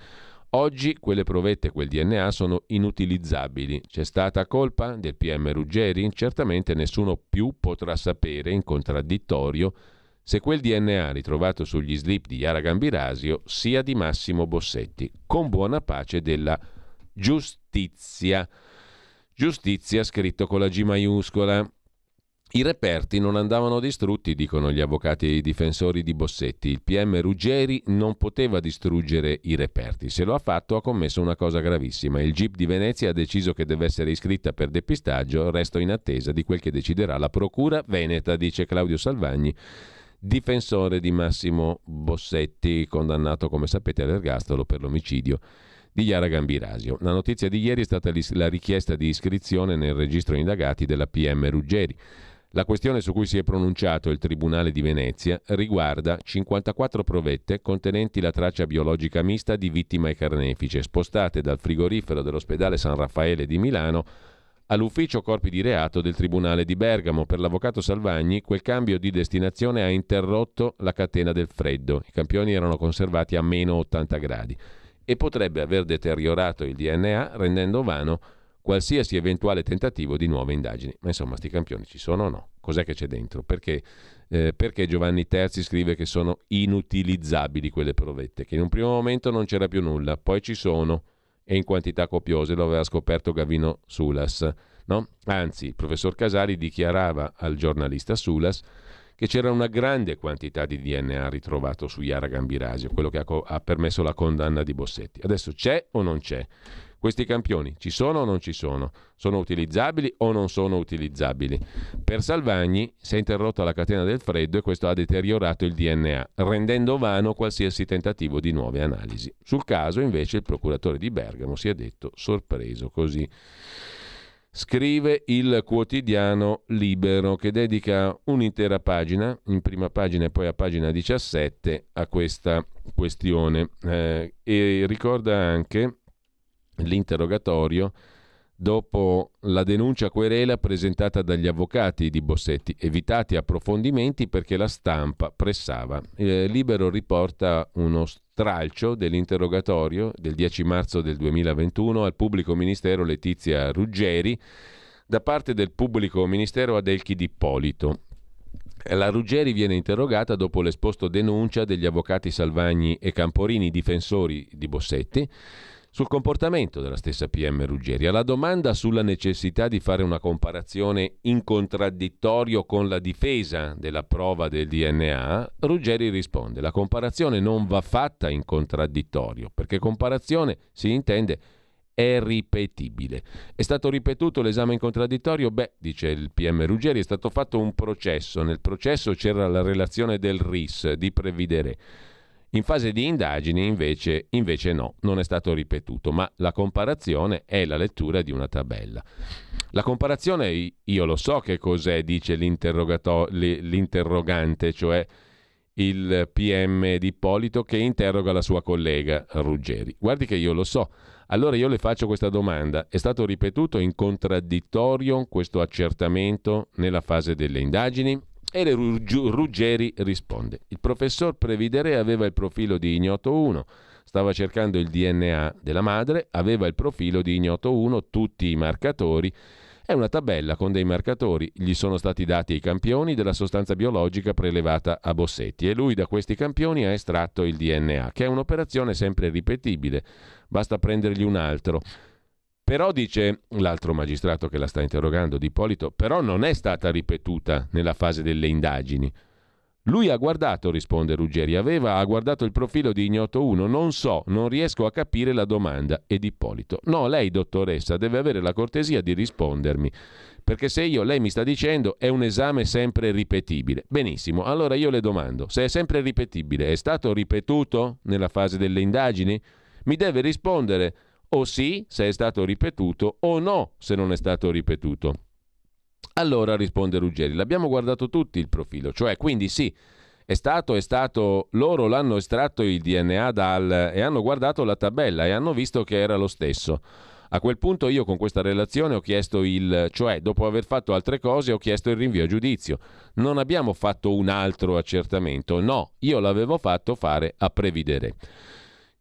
Oggi quelle provette, quel DNA, sono inutilizzabili. C'è stata colpa del PM Ruggeri? Certamente nessuno più potrà sapere in contraddittorio se quel DNA ritrovato sugli slip di Yara Gambirasio sia di Massimo Bossetti, con buona pace della giustizia. Giustizia scritto con la G maiuscola. I reperti non andavano distrutti, dicono gli avvocati e i difensori di Bossetti. Il PM Ruggeri non poteva distruggere i reperti. Se lo ha fatto ha commesso una cosa gravissima. Il GIP di Venezia ha deciso che deve essere iscritta per depistaggio. Resto in attesa di quel che deciderà la Procura Veneta, dice Claudio Salvagni, difensore di Massimo Bossetti, condannato come sapete all'ergastolo per l'omicidio di Chiara Gambirasio. La notizia di ieri è stata la richiesta di iscrizione nel registro indagati della PM Ruggeri. La questione su cui si è pronunciato il Tribunale di Venezia riguarda 54 provette contenenti la traccia biologica mista di vittima e carnefice, spostate dal frigorifero dell'ospedale San Raffaele di Milano all'ufficio corpi di reato del Tribunale di Bergamo. Per l'avvocato Salvagni quel cambio di destinazione ha interrotto la catena del freddo. I campioni erano conservati a meno 80 gradi e potrebbe aver deteriorato il DNA rendendo vano qualsiasi eventuale tentativo di nuove indagini. Ma insomma, sti campioni ci sono o no? Cos'è che c'è dentro? Perché, eh, perché Giovanni Terzi scrive che sono inutilizzabili quelle provette, che in un primo momento non c'era più nulla, poi ci sono e in quantità copiose, lo aveva scoperto Gavino Sulas. No? Anzi, il professor Casari dichiarava al giornalista Sulas che c'era una grande quantità di DNA ritrovato su Iara Gambirasio, quello che ha, co- ha permesso la condanna di Bossetti. Adesso c'è o non c'è? Questi campioni ci sono o non ci sono? Sono utilizzabili o non sono utilizzabili? Per Salvagni si è interrotta la catena del freddo e questo ha deteriorato il DNA, rendendo vano qualsiasi tentativo di nuove analisi. Sul caso, invece, il procuratore di Bergamo si è detto sorpreso così. Scrive il quotidiano Libero che dedica un'intera pagina, in prima pagina e poi a pagina 17, a questa questione eh, e ricorda anche l'interrogatorio dopo la denuncia querela presentata dagli avvocati di Bossetti, evitati approfondimenti perché la stampa pressava. Eh, Libero riporta uno stralcio dell'interrogatorio del 10 marzo del 2021 al pubblico ministero Letizia Ruggeri da parte del pubblico ministero Adelchi D'Ippolito. La Ruggeri viene interrogata dopo l'esposto denuncia degli avvocati Salvagni e Camporini, difensori di Bossetti, sul comportamento della stessa PM Ruggeri. Alla domanda sulla necessità di fare una comparazione in contraddittorio con la difesa della prova del DNA, Ruggeri risponde: la comparazione non va fatta in contraddittorio, perché comparazione si intende è ripetibile. È stato ripetuto l'esame in contraddittorio? Beh, dice il PM Ruggeri, è stato fatto un processo. Nel processo c'era la relazione del RIS di Previdere. In fase di indagini invece, invece no, non è stato ripetuto, ma la comparazione è la lettura di una tabella. La comparazione io lo so che cos'è, dice l'interrogante, cioè il PM di Ippolito che interroga la sua collega Ruggeri. Guardi che io lo so. Allora io le faccio questa domanda. È stato ripetuto in contraddittorio questo accertamento nella fase delle indagini? E Ruggeri risponde: Il professor Previdere aveva il profilo di ignoto 1, stava cercando il DNA della madre, aveva il profilo di ignoto 1, tutti i marcatori. È una tabella con dei marcatori, gli sono stati dati i campioni della sostanza biologica prelevata a Bossetti e lui da questi campioni ha estratto il DNA, che è un'operazione sempre ripetibile, basta prendergli un altro. Però dice l'altro magistrato che la sta interrogando, di Ippolito, però non è stata ripetuta nella fase delle indagini. Lui ha guardato, risponde Ruggeri, aveva ha guardato il profilo di Ignoto 1, non so, non riesco a capire la domanda. Ed Ippolito, no, lei dottoressa deve avere la cortesia di rispondermi, perché se io, lei mi sta dicendo, è un esame sempre ripetibile. Benissimo, allora io le domando, se è sempre ripetibile, è stato ripetuto nella fase delle indagini? Mi deve rispondere o sì se è stato ripetuto o no se non è stato ripetuto. Allora risponde Ruggeri, l'abbiamo guardato tutti il profilo, cioè quindi sì, è stato, è stato, loro l'hanno estratto il DNA dal, e hanno guardato la tabella e hanno visto che era lo stesso. A quel punto io con questa relazione ho chiesto il, cioè dopo aver fatto altre cose ho chiesto il rinvio a giudizio. Non abbiamo fatto un altro accertamento, no, io l'avevo fatto fare a previdere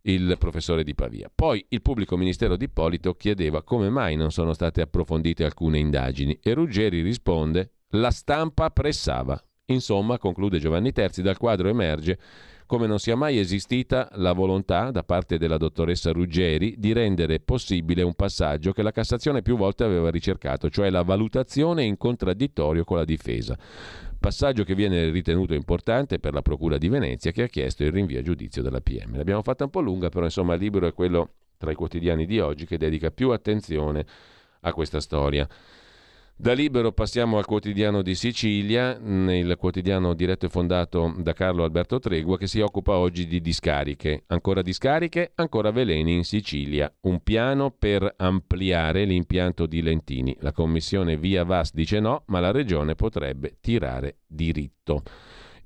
il professore di Pavia. Poi il pubblico ministero di Ippolito chiedeva come mai non sono state approfondite alcune indagini e Ruggeri risponde la stampa pressava. Insomma, conclude Giovanni Terzi, dal quadro emerge come non sia mai esistita la volontà da parte della dottoressa Ruggeri di rendere possibile un passaggio che la Cassazione più volte aveva ricercato, cioè la valutazione in contraddittorio con la difesa. Passaggio che viene ritenuto importante per la Procura di Venezia che ha chiesto il rinvio a giudizio della PM. L'abbiamo fatta un po' lunga, però insomma il libro è quello tra i quotidiani di oggi che dedica più attenzione a questa storia. Da Libero passiamo al quotidiano di Sicilia, il quotidiano diretto e fondato da Carlo Alberto Tregua che si occupa oggi di discariche. Ancora discariche, ancora veleni in Sicilia. Un piano per ampliare l'impianto di Lentini. La commissione Via Vas dice no, ma la regione potrebbe tirare diritto.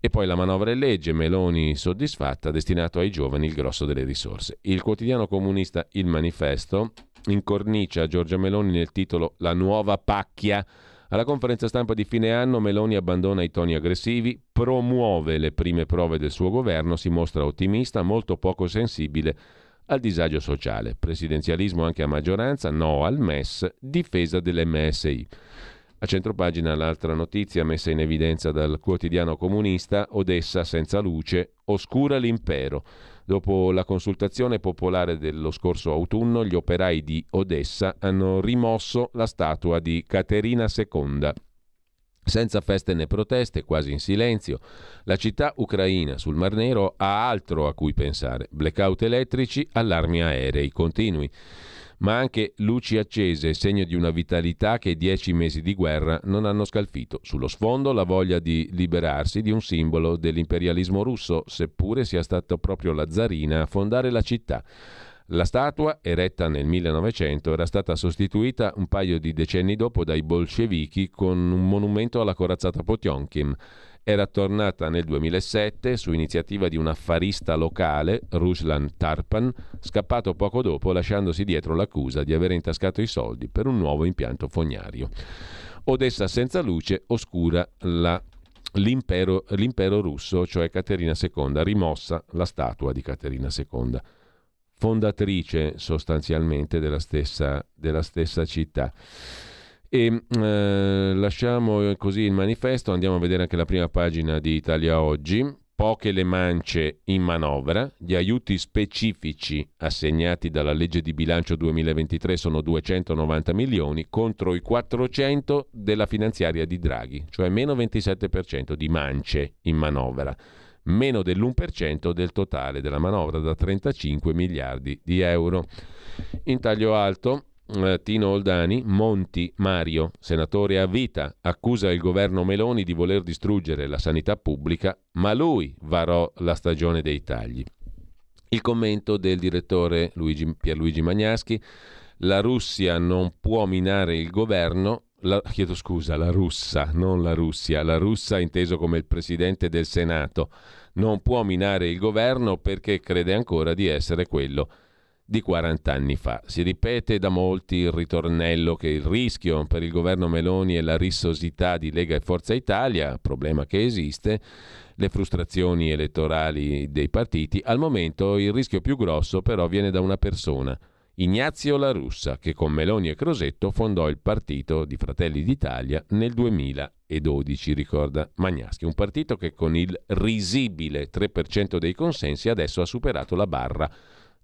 E poi la manovra e legge, Meloni soddisfatta, destinato ai giovani il grosso delle risorse. Il quotidiano comunista Il Manifesto incornicia Giorgia Meloni nel titolo La nuova pacchia. Alla conferenza stampa di fine anno Meloni abbandona i toni aggressivi, promuove le prime prove del suo governo, si mostra ottimista, molto poco sensibile al disagio sociale. Presidenzialismo anche a maggioranza, no al MES, difesa dell'MSI. A centropagina l'altra notizia messa in evidenza dal quotidiano comunista, Odessa senza luce, oscura l'impero. Dopo la consultazione popolare dello scorso autunno, gli operai di Odessa hanno rimosso la statua di Caterina II. Senza feste né proteste, quasi in silenzio, la città ucraina sul Mar Nero ha altro a cui pensare. Blackout elettrici, allarmi aerei continui ma anche luci accese, segno di una vitalità che dieci mesi di guerra non hanno scalfito. Sullo sfondo la voglia di liberarsi di un simbolo dell'imperialismo russo, seppure sia stata proprio la zarina a fondare la città. La statua, eretta nel 1900, era stata sostituita un paio di decenni dopo dai bolscevichi con un monumento alla corazzata Potionkin era tornata nel 2007 su iniziativa di un affarista locale, Ruslan Tarpan, scappato poco dopo lasciandosi dietro l'accusa di aver intascato i soldi per un nuovo impianto fognario. Odessa senza luce oscura la L'impero, l'impero, russo, cioè Caterina II, rimossa la statua di Caterina II, fondatrice sostanzialmente della stessa, della stessa città. E eh, lasciamo così il manifesto, andiamo a vedere anche la prima pagina di Italia Oggi. Poche le mance in manovra, gli aiuti specifici assegnati dalla legge di bilancio 2023 sono 290 milioni contro i 400 della finanziaria di Draghi, cioè meno 27% di mance in manovra, meno dell'1% del totale della manovra da 35 miliardi di euro. In taglio alto Tino Oldani, Monti Mario, senatore a vita, accusa il governo Meloni di voler distruggere la sanità pubblica, ma lui varò la stagione dei tagli. Il commento del direttore Luigi, Pierluigi Magnaschi, la Russia non può minare il governo, la, chiedo scusa, la russa, non la Russia, la russa inteso come il presidente del Senato, non può minare il governo perché crede ancora di essere quello di 40 anni fa. Si ripete da molti il ritornello che il rischio per il governo Meloni è la rissosità di Lega e Forza Italia, problema che esiste, le frustrazioni elettorali dei partiti. Al momento il rischio più grosso però viene da una persona, Ignazio La Russa, che con Meloni e Crosetto fondò il partito di Fratelli d'Italia nel 2012, ricorda Magnaschi, un partito che con il risibile 3% dei consensi adesso ha superato la barra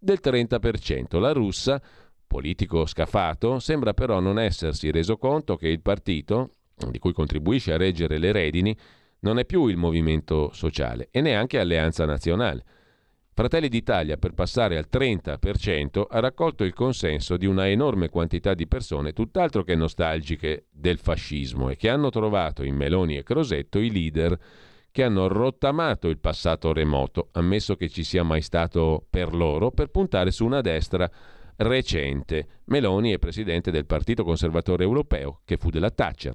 del 30%. La russa, politico scafato, sembra però non essersi reso conto che il partito, di cui contribuisce a reggere le redini, non è più il movimento sociale e neanche Alleanza Nazionale. Fratelli d'Italia, per passare al 30%, ha raccolto il consenso di una enorme quantità di persone tutt'altro che nostalgiche del fascismo e che hanno trovato in Meloni e Crosetto i leader che hanno rottamato il passato remoto, ammesso che ci sia mai stato per loro, per puntare su una destra recente. Meloni è presidente del Partito Conservatore Europeo, che fu della Thatcher.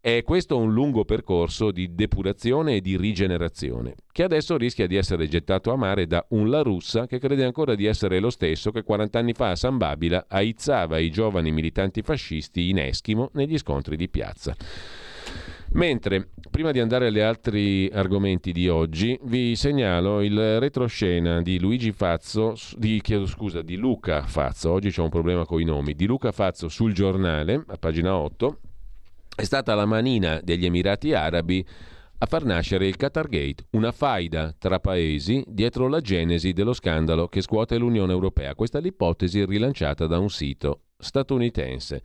È questo un lungo percorso di depurazione e di rigenerazione, che adesso rischia di essere gettato a mare da un La Russa che crede ancora di essere lo stesso che 40 anni fa a San Babila aizzava i giovani militanti fascisti in Eschimo negli scontri di piazza. Mentre, prima di andare agli altri argomenti di oggi, vi segnalo il retroscena di Luigi Fazzo, di, chiedo scusa, di Luca Fazzo, oggi c'è un problema con i nomi, di Luca Fazzo sul giornale, a pagina 8, è stata la manina degli Emirati Arabi a far nascere il Qatar Gate, una faida tra paesi dietro la genesi dello scandalo che scuote l'Unione Europea. Questa è l'ipotesi rilanciata da un sito statunitense.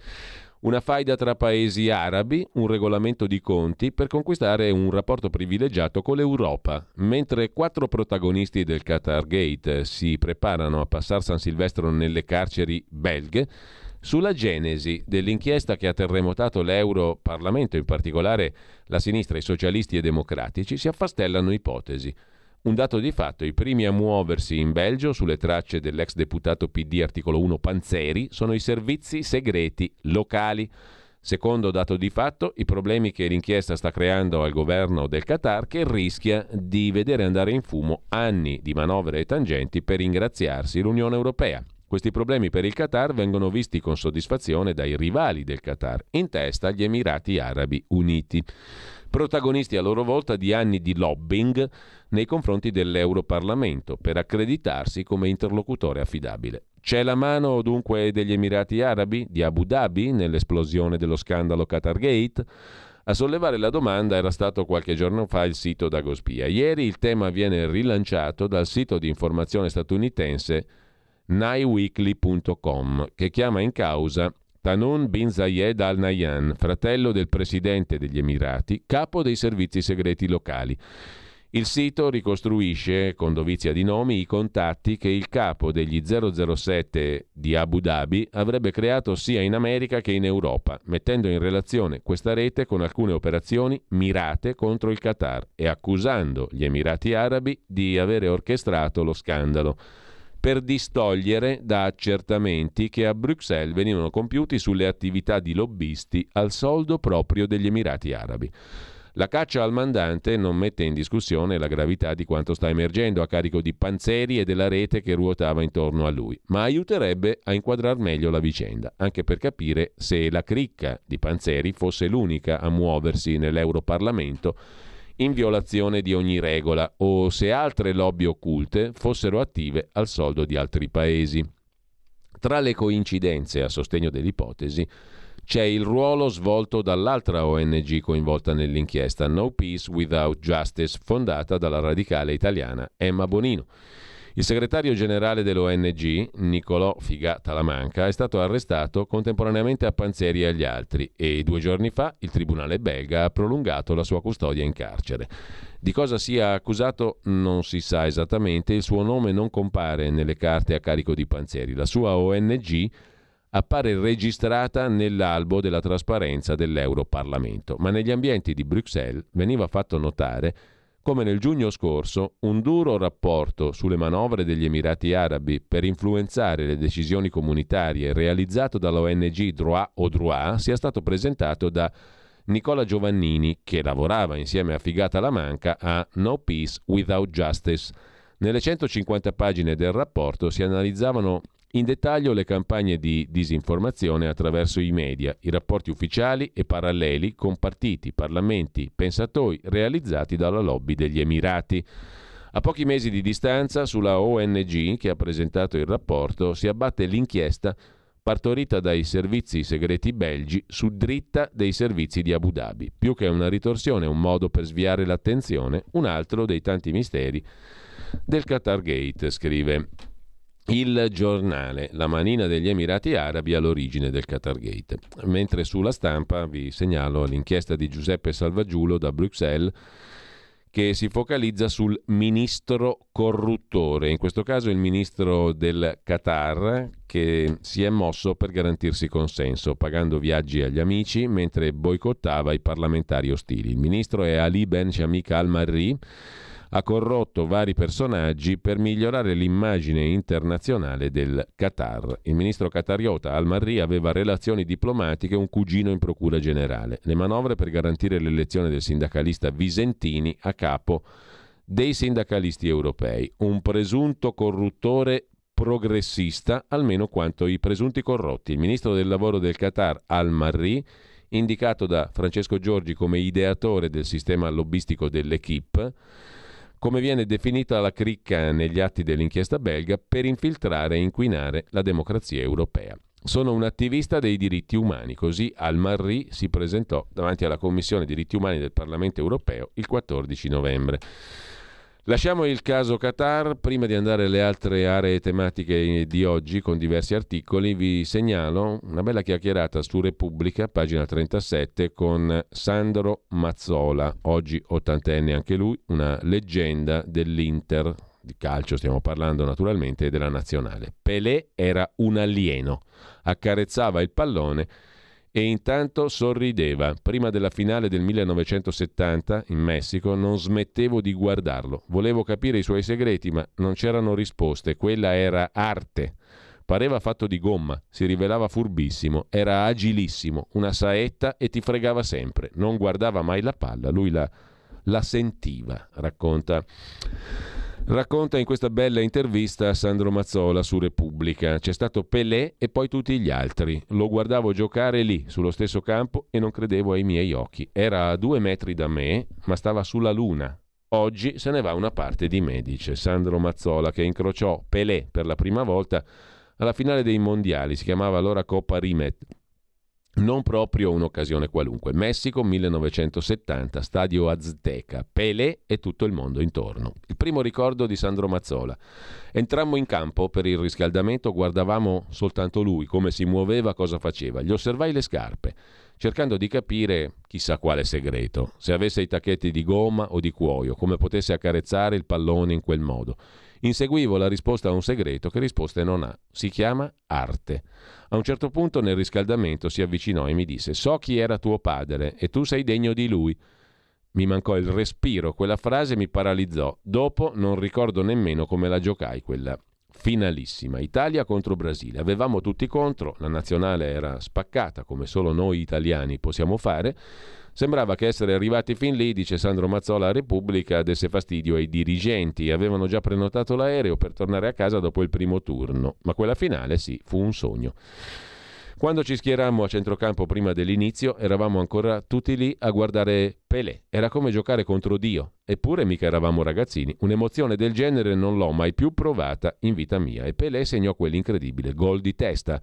Una faida tra paesi arabi, un regolamento di conti per conquistare un rapporto privilegiato con l'Europa. Mentre quattro protagonisti del Qatar Gate si preparano a passare San Silvestro nelle carceri belghe, Sulla genesi dell'inchiesta che ha terremotato l'Europarlamento, in particolare la sinistra, i socialisti e democratici, si affastellano ipotesi. Un dato di fatto, i primi a muoversi in Belgio sulle tracce dell'ex deputato PD articolo 1 Panzeri sono i servizi segreti locali. Secondo dato di fatto, i problemi che l'inchiesta sta creando al governo del Qatar che rischia di vedere andare in fumo anni di manovre e tangenti per ingraziarsi l'Unione Europea. Questi problemi per il Qatar vengono visti con soddisfazione dai rivali del Qatar, in testa gli Emirati Arabi Uniti, protagonisti a loro volta di anni di lobbying nei confronti dell'Europarlamento per accreditarsi come interlocutore affidabile. C'è la mano dunque degli Emirati Arabi, di Abu Dhabi, nell'esplosione dello scandalo Qatargate? A sollevare la domanda era stato qualche giorno fa il sito Dagospia. Ieri il tema viene rilanciato dal sito di informazione statunitense naiweekly.com che chiama in causa Tanun bin Zayed al Nahyan, fratello del presidente degli Emirati, capo dei servizi segreti locali. Il sito ricostruisce, con dovizia di nomi, i contatti che il capo degli 007 di Abu Dhabi avrebbe creato sia in America che in Europa, mettendo in relazione questa rete con alcune operazioni mirate contro il Qatar e accusando gli Emirati Arabi di avere orchestrato lo scandalo per distogliere da accertamenti che a Bruxelles venivano compiuti sulle attività di lobbisti al soldo proprio degli Emirati Arabi. La caccia al mandante non mette in discussione la gravità di quanto sta emergendo a carico di Panzeri e della rete che ruotava intorno a lui, ma aiuterebbe a inquadrar meglio la vicenda, anche per capire se la cricca di Panzeri fosse l'unica a muoversi nell'Europarlamento in violazione di ogni regola o se altre lobby occulte fossero attive al soldo di altri paesi. Tra le coincidenze a sostegno dell'ipotesi c'è il ruolo svolto dall'altra ONG coinvolta nell'inchiesta No Peace Without Justice, fondata dalla radicale italiana Emma Bonino. Il segretario generale dell'ONG, Nicolò Figa Talamanca, è stato arrestato contemporaneamente a Panzeri e agli altri e due giorni fa il tribunale belga ha prolungato la sua custodia in carcere. Di cosa sia accusato non si sa esattamente, il suo nome non compare nelle carte a carico di Panzeri. La sua ONG appare registrata nell'albo della trasparenza dell'Europarlamento, ma negli ambienti di Bruxelles veniva fatto notare come nel giugno scorso un duro rapporto sulle manovre degli Emirati Arabi per influenzare le decisioni comunitarie realizzato dall'ONG Droit au Droit sia stato presentato da Nicola Giovannini, che lavorava insieme a Figata La Manca a No Peace Without Justice. Nelle 150 pagine del rapporto si analizzavano in dettaglio le campagne di disinformazione attraverso i media, i rapporti ufficiali e paralleli con partiti, parlamenti, pensatori realizzati dalla lobby degli Emirati. A pochi mesi di distanza, sulla ONG che ha presentato il rapporto si abbatte l'inchiesta partorita dai servizi segreti belgi su dritta dei servizi di Abu Dhabi. Più che una ritorsione, un modo per sviare l'attenzione, un altro dei tanti misteri del Qatar Gate, scrive il giornale, la manina degli Emirati Arabi all'origine del Qatargate. Mentre sulla stampa vi segnalo l'inchiesta di Giuseppe Salvagiulo da Bruxelles che si focalizza sul ministro corruttore, in questo caso il ministro del Qatar che si è mosso per garantirsi consenso, pagando viaggi agli amici mentre boicottava i parlamentari ostili. Il ministro è Ali Ben Shamik Al-Marri ha corrotto vari personaggi per migliorare l'immagine internazionale del Qatar. Il ministro qatariota Al-Marri aveva relazioni diplomatiche e un cugino in procura generale. Le manovre per garantire l'elezione del sindacalista Visentini a capo dei sindacalisti europei, un presunto corruttore progressista almeno quanto i presunti corrotti. Il ministro del lavoro del Qatar Al-Marri indicato da Francesco Giorgi come ideatore del sistema lobbistico dell'Equipe, come viene definita la cricca negli atti dell'inchiesta belga per infiltrare e inquinare la democrazia europea. Sono un attivista dei diritti umani, così Al-Marri si presentò davanti alla Commissione diritti umani del Parlamento europeo il 14 novembre. Lasciamo il caso Qatar, prima di andare alle altre aree tematiche di oggi con diversi articoli, vi segnalo una bella chiacchierata su Repubblica, pagina 37, con Sandro Mazzola, oggi ottantenne anche lui, una leggenda dell'Inter, di calcio stiamo parlando naturalmente, della nazionale. Pelé era un alieno, accarezzava il pallone e intanto sorrideva. Prima della finale del 1970 in Messico non smettevo di guardarlo. Volevo capire i suoi segreti, ma non c'erano risposte. Quella era arte. Pareva fatto di gomma, si rivelava furbissimo, era agilissimo, una saetta e ti fregava sempre. Non guardava mai la palla, lui la, la sentiva, racconta Racconta in questa bella intervista Sandro Mazzola su Repubblica. C'è stato Pelé e poi tutti gli altri. Lo guardavo giocare lì, sullo stesso campo, e non credevo ai miei occhi. Era a due metri da me, ma stava sulla luna. Oggi se ne va una parte di me, dice Sandro Mazzola, che incrociò Pelé per la prima volta alla finale dei mondiali. Si chiamava allora Coppa Rimet non proprio un'occasione qualunque. Messico 1970, stadio Azteca, Pelé e tutto il mondo intorno. Il primo ricordo di Sandro Mazzola. Entrammo in campo per il riscaldamento, guardavamo soltanto lui, come si muoveva, cosa faceva. Gli osservai le scarpe, cercando di capire chissà quale segreto, se avesse i tacchetti di gomma o di cuoio, come potesse accarezzare il pallone in quel modo. Inseguivo la risposta a un segreto che risposte non ha. Si chiama arte. A un certo punto nel riscaldamento si avvicinò e mi disse So chi era tuo padre e tu sei degno di lui. Mi mancò il respiro, quella frase mi paralizzò. Dopo non ricordo nemmeno come la giocai quella finalissima. Italia contro Brasile. Avevamo tutti contro, la nazionale era spaccata come solo noi italiani possiamo fare. Sembrava che essere arrivati fin lì, dice Sandro Mazzola a Repubblica, desse fastidio ai dirigenti. Avevano già prenotato l'aereo per tornare a casa dopo il primo turno, ma quella finale sì, fu un sogno. Quando ci schierammo a centrocampo prima dell'inizio, eravamo ancora tutti lì a guardare Pelé. Era come giocare contro Dio. Eppure mica eravamo ragazzini. Un'emozione del genere non l'ho mai più provata in vita mia. E Pelé segnò quell'incredibile gol di testa.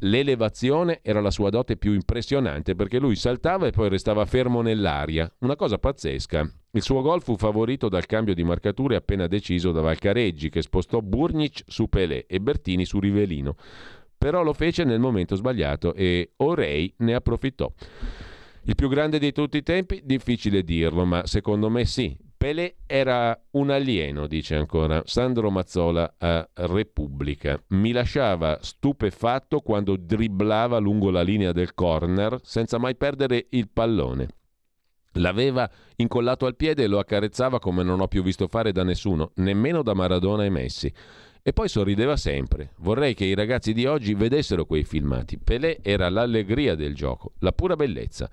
L'elevazione era la sua dote più impressionante perché lui saltava e poi restava fermo nell'aria, una cosa pazzesca. Il suo gol fu favorito dal cambio di marcature appena deciso da Valcareggi che spostò Burnic su Pelé e Bertini su Rivelino. Però lo fece nel momento sbagliato e Orei ne approfittò. Il più grande di tutti i tempi? Difficile dirlo, ma secondo me sì. Pelé era un alieno, dice ancora Sandro Mazzola a Repubblica. Mi lasciava stupefatto quando dribblava lungo la linea del corner senza mai perdere il pallone. L'aveva incollato al piede e lo accarezzava come non ho più visto fare da nessuno, nemmeno da Maradona e Messi. E poi sorrideva sempre. Vorrei che i ragazzi di oggi vedessero quei filmati. Pelé era l'allegria del gioco, la pura bellezza.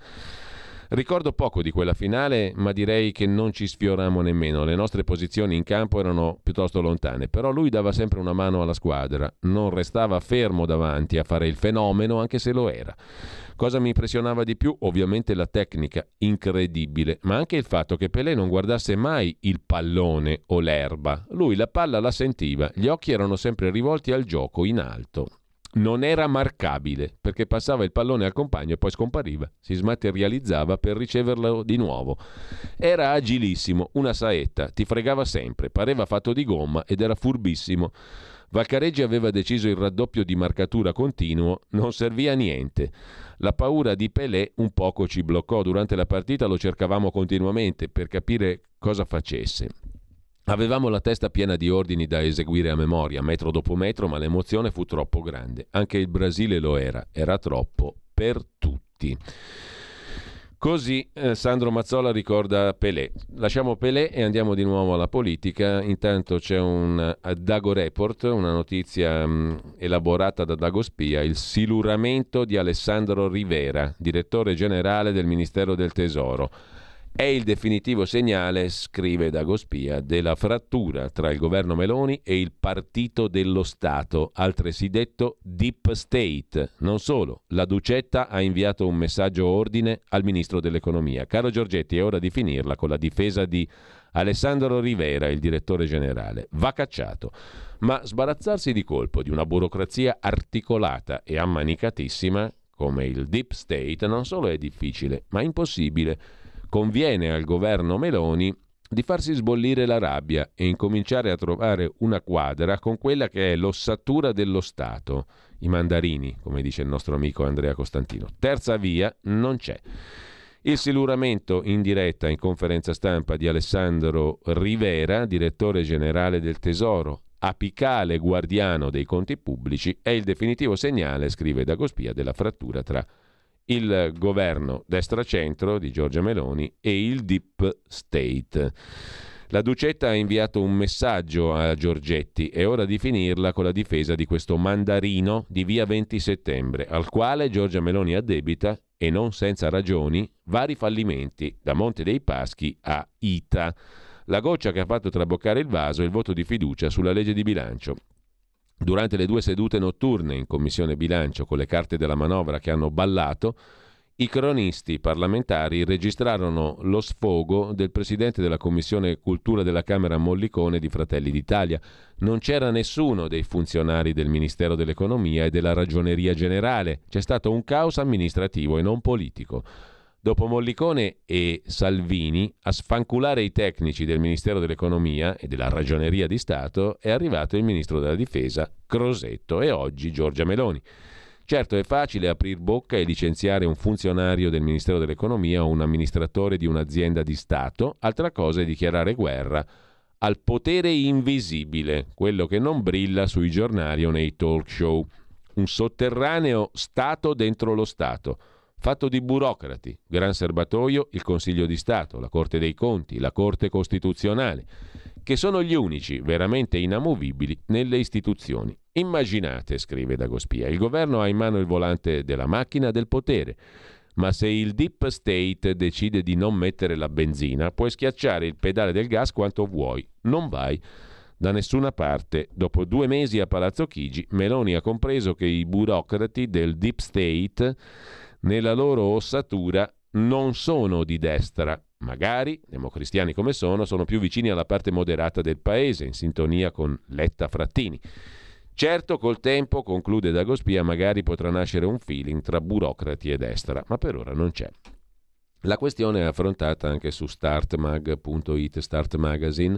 Ricordo poco di quella finale, ma direi che non ci sfiorammo nemmeno. Le nostre posizioni in campo erano piuttosto lontane, però lui dava sempre una mano alla squadra, non restava fermo davanti a fare il fenomeno, anche se lo era. Cosa mi impressionava di più? Ovviamente la tecnica, incredibile, ma anche il fatto che Pelé non guardasse mai il pallone o l'erba. Lui la palla la sentiva, gli occhi erano sempre rivolti al gioco in alto non era marcabile perché passava il pallone al compagno e poi scompariva, si smaterializzava per riceverlo di nuovo. Era agilissimo, una saetta, ti fregava sempre, pareva fatto di gomma ed era furbissimo. Valcareggi aveva deciso il raddoppio di marcatura continuo, non serviva a niente. La paura di Pelé un poco ci bloccò, durante la partita lo cercavamo continuamente per capire cosa facesse. Avevamo la testa piena di ordini da eseguire a memoria, metro dopo metro, ma l'emozione fu troppo grande. Anche il Brasile lo era, era troppo per tutti. Così eh, Sandro Mazzola ricorda Pelé. Lasciamo Pelé e andiamo di nuovo alla politica. Intanto c'è un uh, Dago Report, una notizia um, elaborata da Dago Spia, il siluramento di Alessandro Rivera, direttore generale del Ministero del Tesoro. È il definitivo segnale, scrive Dagospia, della frattura tra il governo Meloni e il partito dello Stato, altresì detto Deep State. Non solo, la Ducetta ha inviato un messaggio ordine al ministro dell'economia. Caro Giorgetti, è ora di finirla con la difesa di Alessandro Rivera, il direttore generale. Va cacciato. Ma sbarazzarsi di colpo di una burocrazia articolata e ammanicatissima come il Deep State non solo è difficile, ma impossibile conviene al governo Meloni di farsi sbollire la rabbia e incominciare a trovare una quadra con quella che è l'ossatura dello Stato, i mandarini, come dice il nostro amico Andrea Costantino. Terza via non c'è. Il siluramento in diretta in conferenza stampa di Alessandro Rivera, direttore generale del Tesoro, apicale guardiano dei conti pubblici, è il definitivo segnale, scrive Dagospia, della frattura tra il governo destra-centro di Giorgia Meloni e il Deep State. La Ducetta ha inviato un messaggio a Giorgetti, è ora di finirla con la difesa di questo mandarino di via 20 settembre, al quale Giorgia Meloni addebita, e non senza ragioni, vari fallimenti, da Monte dei Paschi a Ita. La goccia che ha fatto traboccare il vaso è il voto di fiducia sulla legge di bilancio. Durante le due sedute notturne in Commissione Bilancio con le carte della manovra che hanno ballato, i cronisti parlamentari registrarono lo sfogo del presidente della Commissione Cultura della Camera Mollicone di Fratelli d'Italia. Non c'era nessuno dei funzionari del Ministero dell'Economia e della Ragioneria Generale. C'è stato un caos amministrativo e non politico. Dopo Mollicone e Salvini, a sfanculare i tecnici del Ministero dell'Economia e della Ragioneria di Stato è arrivato il Ministro della Difesa, Crosetto, e oggi Giorgia Meloni. Certo è facile aprire bocca e licenziare un funzionario del Ministero dell'Economia o un amministratore di un'azienda di Stato, altra cosa è dichiarare guerra al potere invisibile, quello che non brilla sui giornali o nei talk show, un sotterraneo Stato dentro lo Stato fatto di burocrati, gran serbatoio il Consiglio di Stato, la Corte dei Conti, la Corte Costituzionale, che sono gli unici veramente inamovibili nelle istituzioni. Immaginate, scrive Dagospia, il governo ha in mano il volante della macchina del potere, ma se il deep state decide di non mettere la benzina, puoi schiacciare il pedale del gas quanto vuoi, non vai da nessuna parte. Dopo due mesi a Palazzo Chigi, Meloni ha compreso che i burocrati del deep state nella loro ossatura non sono di destra. Magari, democristiani come sono, sono più vicini alla parte moderata del paese, in sintonia con Letta Frattini. Certo, col tempo, conclude Dagospia, magari potrà nascere un feeling tra burocrati e destra, ma per ora non c'è. La questione è affrontata anche su startmag.it, Start Magazine,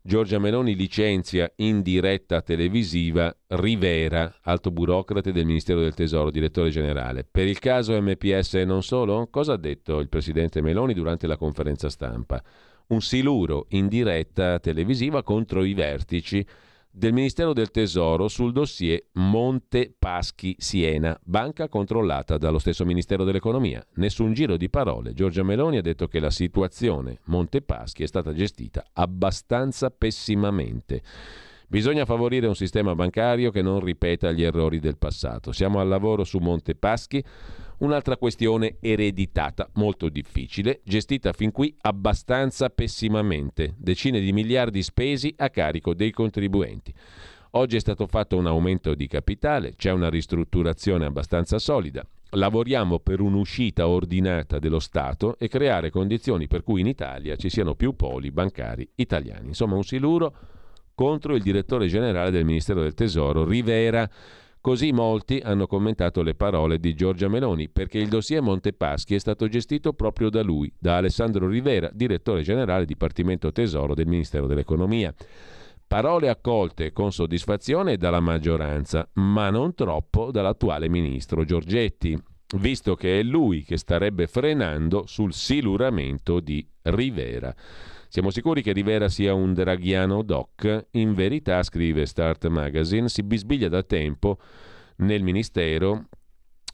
Giorgia Meloni licenzia in diretta televisiva Rivera, alto burocrate del Ministero del Tesoro, direttore generale. Per il caso MPS e non solo, cosa ha detto il presidente Meloni durante la conferenza stampa? Un siluro in diretta televisiva contro i vertici del Ministero del Tesoro sul dossier Monte Paschi Siena, banca controllata dallo stesso Ministero dell'Economia. Nessun giro di parole. Giorgia Meloni ha detto che la situazione Monte Paschi è stata gestita abbastanza pessimamente. Bisogna favorire un sistema bancario che non ripeta gli errori del passato. Siamo al lavoro su Monte Paschi Un'altra questione ereditata, molto difficile, gestita fin qui abbastanza pessimamente, decine di miliardi spesi a carico dei contribuenti. Oggi è stato fatto un aumento di capitale, c'è una ristrutturazione abbastanza solida. Lavoriamo per un'uscita ordinata dello Stato e creare condizioni per cui in Italia ci siano più poli bancari italiani. Insomma, un siluro contro il direttore generale del Ministero del Tesoro, Rivera Così molti hanno commentato le parole di Giorgia Meloni, perché il dossier Montepaschi è stato gestito proprio da lui, da Alessandro Rivera, direttore generale Dipartimento Tesoro del Ministero dell'Economia. Parole accolte con soddisfazione dalla maggioranza, ma non troppo dall'attuale ministro Giorgetti, visto che è lui che starebbe frenando sul siluramento di Rivera. Siamo sicuri che Rivera sia un draghiano doc? In verità, scrive Start Magazine, si bisbiglia da tempo nel Ministero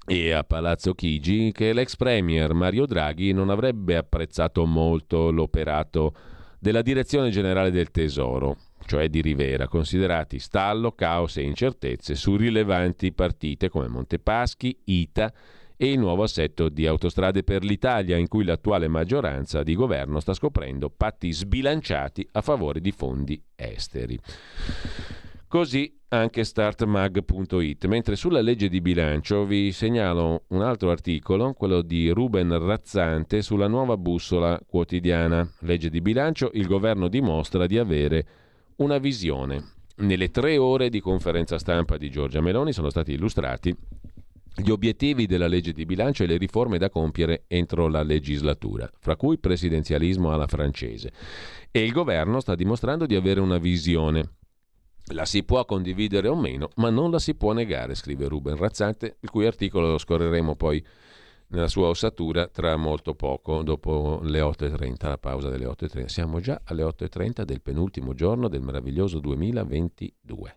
e a Palazzo Chigi che l'ex premier Mario Draghi non avrebbe apprezzato molto l'operato della Direzione Generale del Tesoro, cioè di Rivera, considerati stallo, caos e incertezze su rilevanti partite come Montepaschi, Ita e il nuovo assetto di Autostrade per l'Italia, in cui l'attuale maggioranza di governo sta scoprendo patti sbilanciati a favore di fondi esteri. Così anche startmag.it. Mentre sulla legge di bilancio vi segnalo un altro articolo, quello di Ruben Razzante sulla nuova bussola quotidiana. Legge di bilancio, il governo dimostra di avere una visione. Nelle tre ore di conferenza stampa di Giorgia Meloni sono stati illustrati gli obiettivi della legge di bilancio e le riforme da compiere entro la legislatura, fra cui presidenzialismo alla francese. E il governo sta dimostrando di avere una visione. La si può condividere o meno, ma non la si può negare, scrive Ruben Razzante, il cui articolo lo scorreremo poi nella sua ossatura tra molto poco, dopo le 8.30, la pausa delle 8.30. Siamo già alle 8.30 del penultimo giorno del meraviglioso 2022.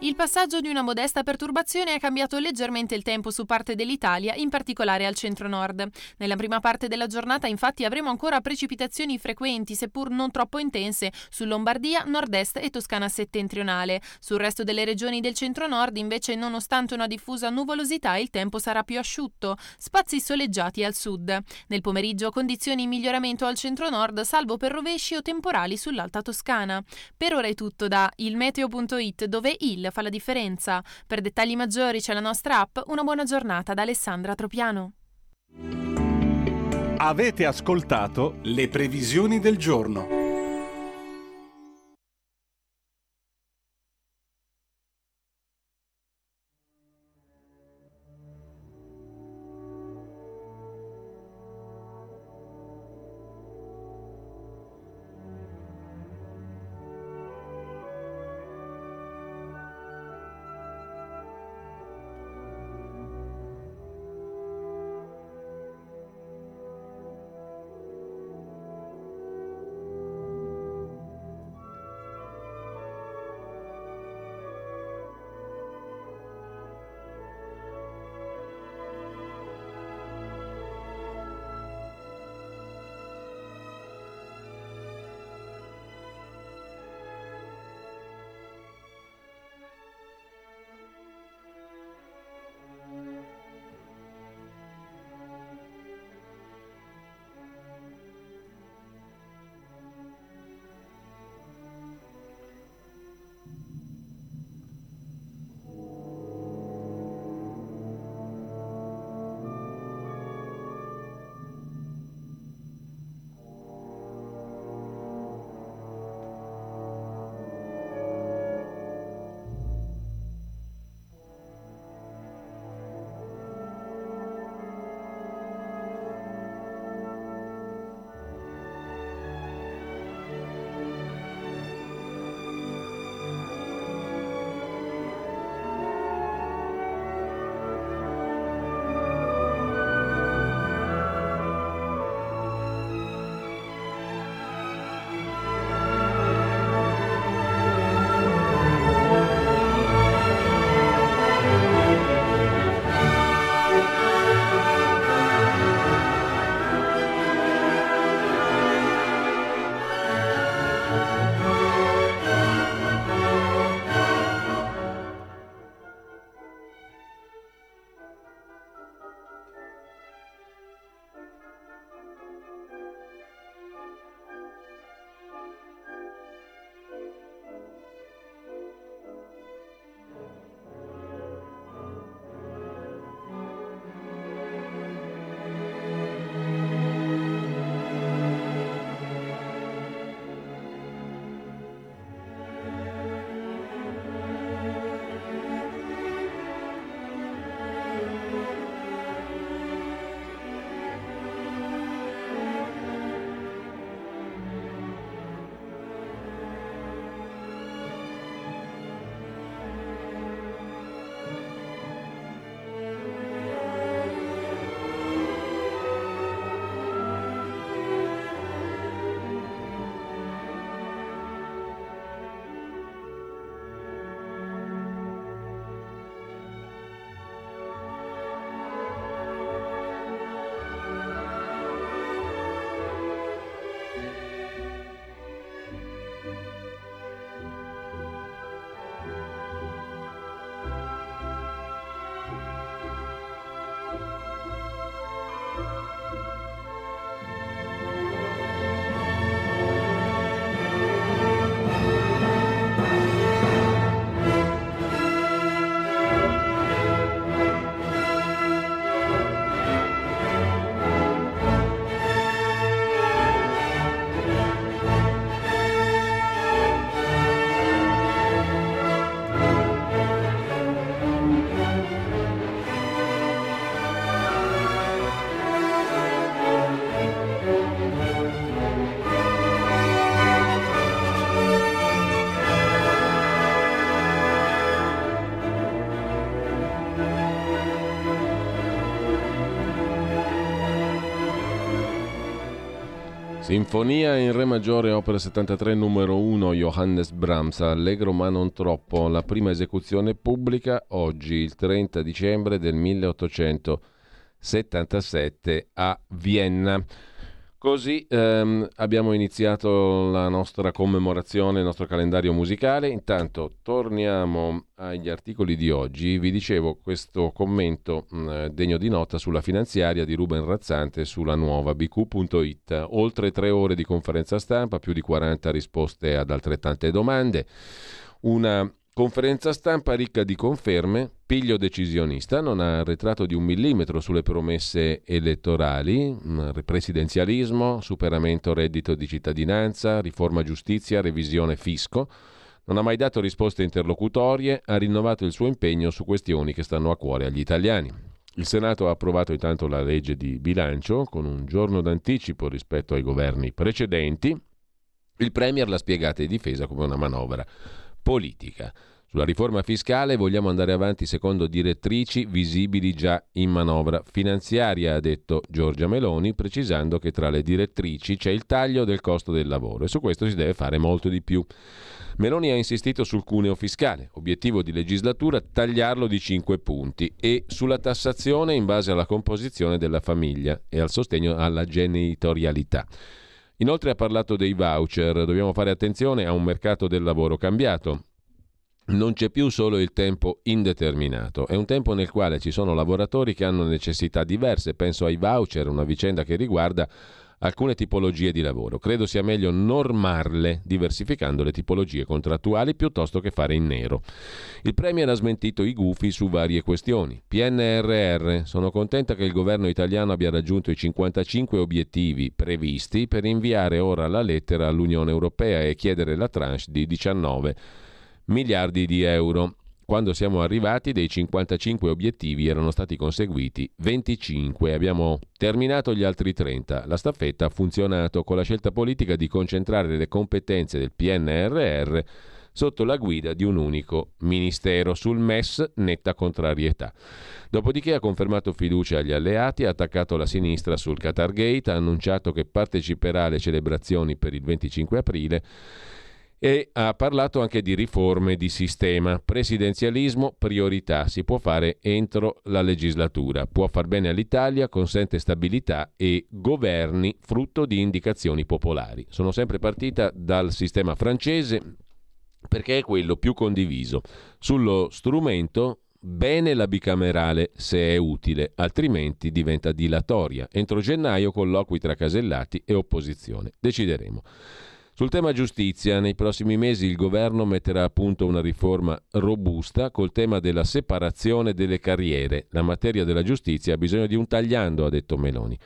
Il passaggio di una modesta perturbazione ha cambiato leggermente il tempo su parte dell'Italia, in particolare al centro-nord. Nella prima parte della giornata, infatti, avremo ancora precipitazioni frequenti, seppur non troppo intense, su Lombardia, nord-est e Toscana settentrionale. Sul resto delle regioni del centro-nord, invece, nonostante una diffusa nuvolosità, il tempo sarà più asciutto, spazi soleggiati al sud. Nel pomeriggio, condizioni in miglioramento al centro-nord, salvo per rovesci o temporali sull'alta Toscana. Per ora è tutto da ilmeteo.it, dove il fa la differenza. Per dettagli maggiori c'è la nostra app. Una buona giornata da Alessandra Tropiano. Avete ascoltato le previsioni del giorno. Sinfonia in Re maggiore, opera 73, numero 1, Johannes Brahms, allegro ma non troppo, la prima esecuzione pubblica oggi, il 30 dicembre del 1877 a Vienna. Così ehm, abbiamo iniziato la nostra commemorazione, il nostro calendario musicale. Intanto torniamo agli articoli di oggi. Vi dicevo questo commento mh, mm, degno di nota sulla finanziaria di Ruben Razzante sulla nuova bq.it. Oltre tre ore di conferenza stampa, più di 40 risposte ad altrettante domande. Una Conferenza stampa ricca di conferme, piglio decisionista, non ha arretrato di un millimetro sulle promesse elettorali, mm, presidenzialismo, superamento reddito di cittadinanza, riforma giustizia, revisione fisco. Non ha mai dato risposte interlocutorie, ha rinnovato il suo impegno su questioni che stanno a cuore agli italiani. Il Senato ha approvato intanto la legge di bilancio con un giorno d'anticipo rispetto ai governi precedenti. Il Premier l'ha spiegata e difesa come una manovra politica. Sulla riforma fiscale vogliamo andare avanti secondo direttrici visibili già in manovra finanziaria, ha detto Giorgia Meloni, precisando che tra le direttrici c'è il taglio del costo del lavoro e su questo si deve fare molto di più. Meloni ha insistito sul cuneo fiscale, obiettivo di legislatura tagliarlo di 5 punti e sulla tassazione in base alla composizione della famiglia e al sostegno alla genitorialità. Inoltre ha parlato dei voucher, dobbiamo fare attenzione a un mercato del lavoro cambiato. Non c'è più solo il tempo indeterminato, è un tempo nel quale ci sono lavoratori che hanno necessità diverse, penso ai voucher, una vicenda che riguarda alcune tipologie di lavoro. Credo sia meglio normarle diversificando le tipologie contrattuali piuttosto che fare in nero. Il Premier ha smentito i gufi su varie questioni. PNRR. Sono contenta che il governo italiano abbia raggiunto i 55 obiettivi previsti per inviare ora la lettera all'Unione Europea e chiedere la tranche di 19 miliardi di euro. Quando siamo arrivati, dei 55 obiettivi erano stati conseguiti 25, abbiamo terminato gli altri 30. La staffetta ha funzionato con la scelta politica di concentrare le competenze del PNRR sotto la guida di un unico ministero. Sul MES netta contrarietà. Dopodiché ha confermato fiducia agli alleati, ha attaccato la sinistra sul Qatar Gate, ha annunciato che parteciperà alle celebrazioni per il 25 aprile e ha parlato anche di riforme di sistema. Presidenzialismo, priorità, si può fare entro la legislatura, può far bene all'Italia, consente stabilità e governi frutto di indicazioni popolari. Sono sempre partita dal sistema francese perché è quello più condiviso. Sullo strumento Bene la bicamerale se è utile, altrimenti diventa dilatoria. Entro gennaio colloqui tra casellati e opposizione. Decideremo. Sul tema giustizia, nei prossimi mesi il governo metterà a punto una riforma robusta col tema della separazione delle carriere. La materia della giustizia ha bisogno di un tagliando, ha detto Meloni.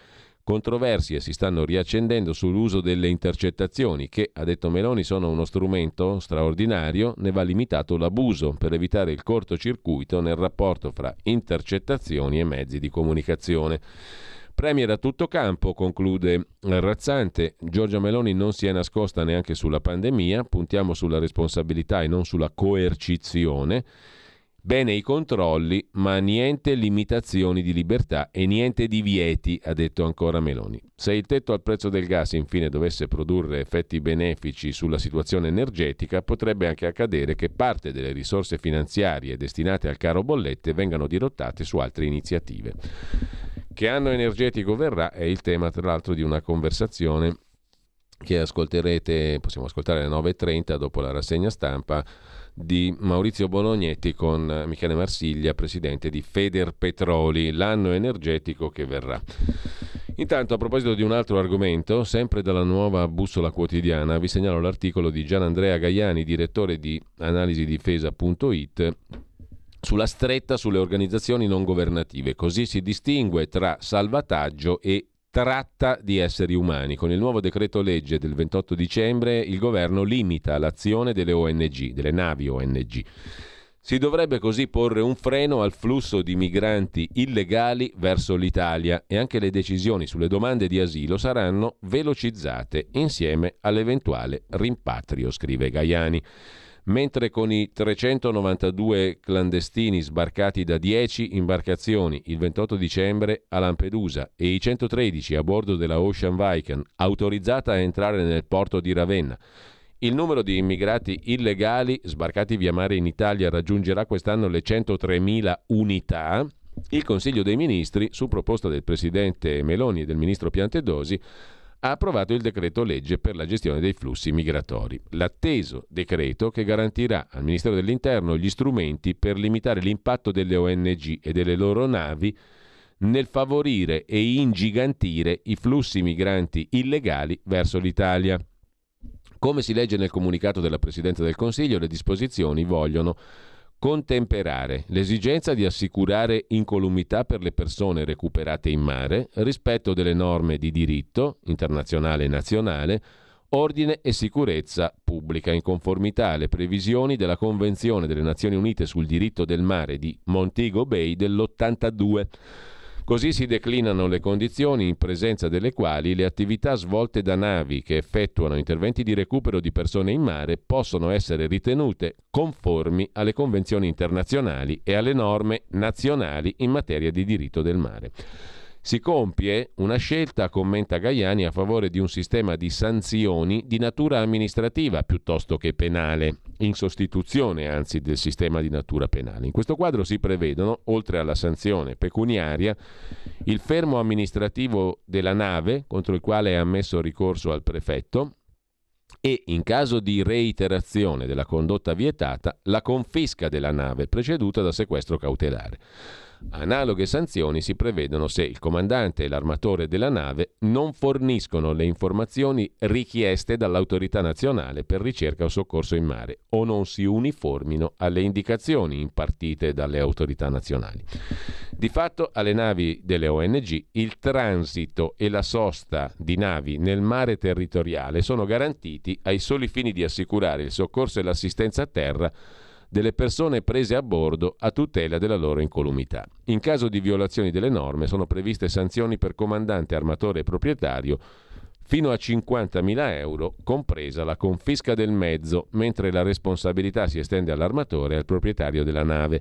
Controversie si stanno riaccendendo sull'uso delle intercettazioni che, ha detto Meloni, sono uno strumento straordinario, ne va limitato l'abuso per evitare il cortocircuito nel rapporto fra intercettazioni e mezzi di comunicazione. Premier a tutto campo, conclude Razzante. Giorgia Meloni non si è nascosta neanche sulla pandemia, puntiamo sulla responsabilità e non sulla coercizione. Bene i controlli, ma niente limitazioni di libertà e niente divieti, ha detto ancora Meloni. Se il tetto al prezzo del gas infine dovesse produrre effetti benefici sulla situazione energetica, potrebbe anche accadere che parte delle risorse finanziarie destinate al caro bollette vengano dirottate su altre iniziative. Che anno energetico verrà è il tema tra l'altro di una conversazione che ascolterete, possiamo ascoltare alle 9.30 dopo la rassegna stampa di Maurizio Bolognetti con Michele Marsiglia, presidente di Feder Petroli, l'anno energetico che verrà. Intanto, a proposito di un altro argomento, sempre dalla nuova bussola quotidiana, vi segnalo l'articolo di Gian Andrea Gaiani, direttore di analisidifesa.it sulla stretta sulle organizzazioni non governative. Così si distingue tra salvataggio e tratta di esseri umani. Con il nuovo decreto legge del 28 dicembre il governo limita l'azione delle ONG, delle navi ONG. Si dovrebbe così porre un freno al flusso di migranti illegali verso l'Italia e anche le decisioni sulle domande di asilo saranno velocizzate insieme all'eventuale rimpatrio, scrive Gaiani. Mentre con i 392 clandestini sbarcati da 10 imbarcazioni il 28 dicembre a Lampedusa e i 113 a bordo della Ocean Viking autorizzata a entrare nel porto di Ravenna, il numero di immigrati illegali sbarcati via mare in Italia raggiungerà quest'anno le 103.000 unità. Il Consiglio dei Ministri, su proposta del Presidente Meloni e del Ministro Piantedosi, ha approvato il decreto legge per la gestione dei flussi migratori. L'atteso decreto che garantirà al Ministero dell'Interno gli strumenti per limitare l'impatto delle ONG e delle loro navi nel favorire e ingigantire i flussi migranti illegali verso l'Italia. Come si legge nel comunicato della Presidenza del Consiglio, le disposizioni vogliono contemperare l'esigenza di assicurare incolumità per le persone recuperate in mare, rispetto delle norme di diritto internazionale e nazionale, ordine e sicurezza pubblica in conformità alle previsioni della Convenzione delle Nazioni Unite sul diritto del mare di Montego Bay dell'82 Così si declinano le condizioni in presenza delle quali le attività svolte da navi che effettuano interventi di recupero di persone in mare possono essere ritenute conformi alle convenzioni internazionali e alle norme nazionali in materia di diritto del mare. Si compie una scelta, commenta Gaiani, a favore di un sistema di sanzioni di natura amministrativa piuttosto che penale, in sostituzione anzi del sistema di natura penale. In questo quadro si prevedono, oltre alla sanzione pecuniaria, il fermo amministrativo della nave contro il quale è ammesso ricorso al prefetto, e, in caso di reiterazione della condotta vietata, la confisca della nave preceduta da sequestro cautelare. Analoghe sanzioni si prevedono se il comandante e l'armatore della nave non forniscono le informazioni richieste dall'autorità nazionale per ricerca o soccorso in mare o non si uniformino alle indicazioni impartite dalle autorità nazionali. Di fatto alle navi delle ONG il transito e la sosta di navi nel mare territoriale sono garantiti ai soli fini di assicurare il soccorso e l'assistenza a terra delle persone prese a bordo a tutela della loro incolumità. In caso di violazioni delle norme sono previste sanzioni per comandante, armatore e proprietario fino a 50.000 euro, compresa la confisca del mezzo, mentre la responsabilità si estende all'armatore e al proprietario della nave.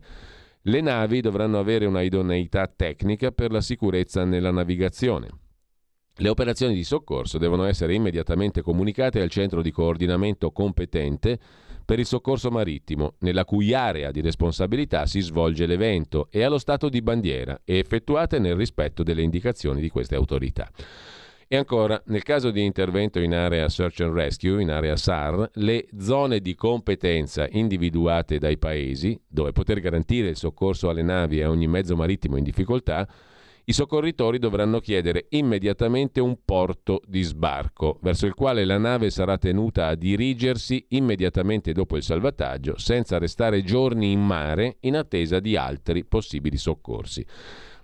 Le navi dovranno avere una idoneità tecnica per la sicurezza nella navigazione. Le operazioni di soccorso devono essere immediatamente comunicate al centro di coordinamento competente per il soccorso marittimo, nella cui area di responsabilità si svolge l'evento, e allo stato di bandiera e effettuate nel rispetto delle indicazioni di queste autorità. E ancora, nel caso di intervento in area Search and Rescue, in area SAR, le zone di competenza individuate dai paesi, dove poter garantire il soccorso alle navi e a ogni mezzo marittimo in difficoltà, i soccorritori dovranno chiedere immediatamente un porto di sbarco, verso il quale la nave sarà tenuta a dirigersi immediatamente dopo il salvataggio, senza restare giorni in mare in attesa di altri possibili soccorsi.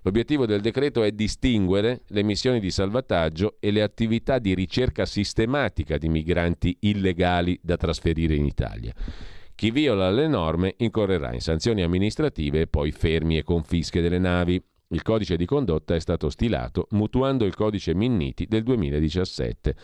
L'obiettivo del decreto è distinguere le missioni di salvataggio e le attività di ricerca sistematica di migranti illegali da trasferire in Italia. Chi viola le norme incorrerà in sanzioni amministrative e poi fermi e confische delle navi. Il codice di condotta è stato stilato mutuando il codice Minniti del 2017.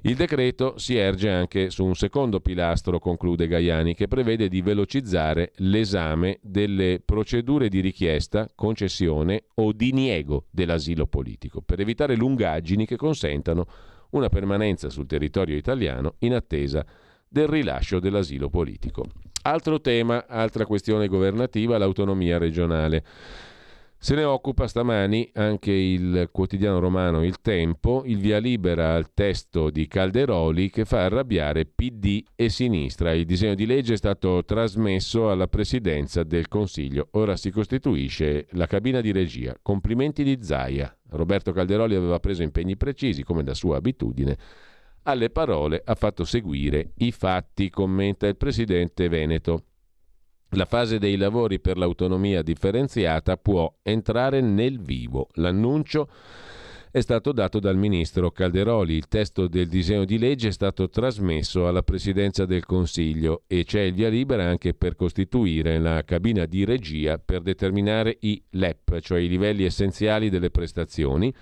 Il decreto si erge anche su un secondo pilastro, conclude Gaiani, che prevede di velocizzare l'esame delle procedure di richiesta, concessione o diniego dell'asilo politico, per evitare lungaggini che consentano una permanenza sul territorio italiano in attesa del rilascio dell'asilo politico. Altro tema, altra questione governativa, l'autonomia regionale. Se ne occupa stamani anche il quotidiano romano Il Tempo, il via libera al testo di Calderoli che fa arrabbiare PD e sinistra. Il disegno di legge è stato trasmesso alla presidenza del Consiglio. Ora si costituisce la cabina di regia. Complimenti di Zaia. Roberto Calderoli aveva preso impegni precisi, come da sua abitudine. Alle parole ha fatto seguire i fatti, commenta il presidente Veneto. La fase dei lavori per l'autonomia differenziata può entrare nel vivo. L'annuncio è stato dato dal ministro Calderoli. Il testo del disegno di legge è stato trasmesso alla Presidenza del Consiglio e c'è il via libera anche per costituire la cabina di regia per determinare i LEP, cioè i livelli essenziali delle prestazioni,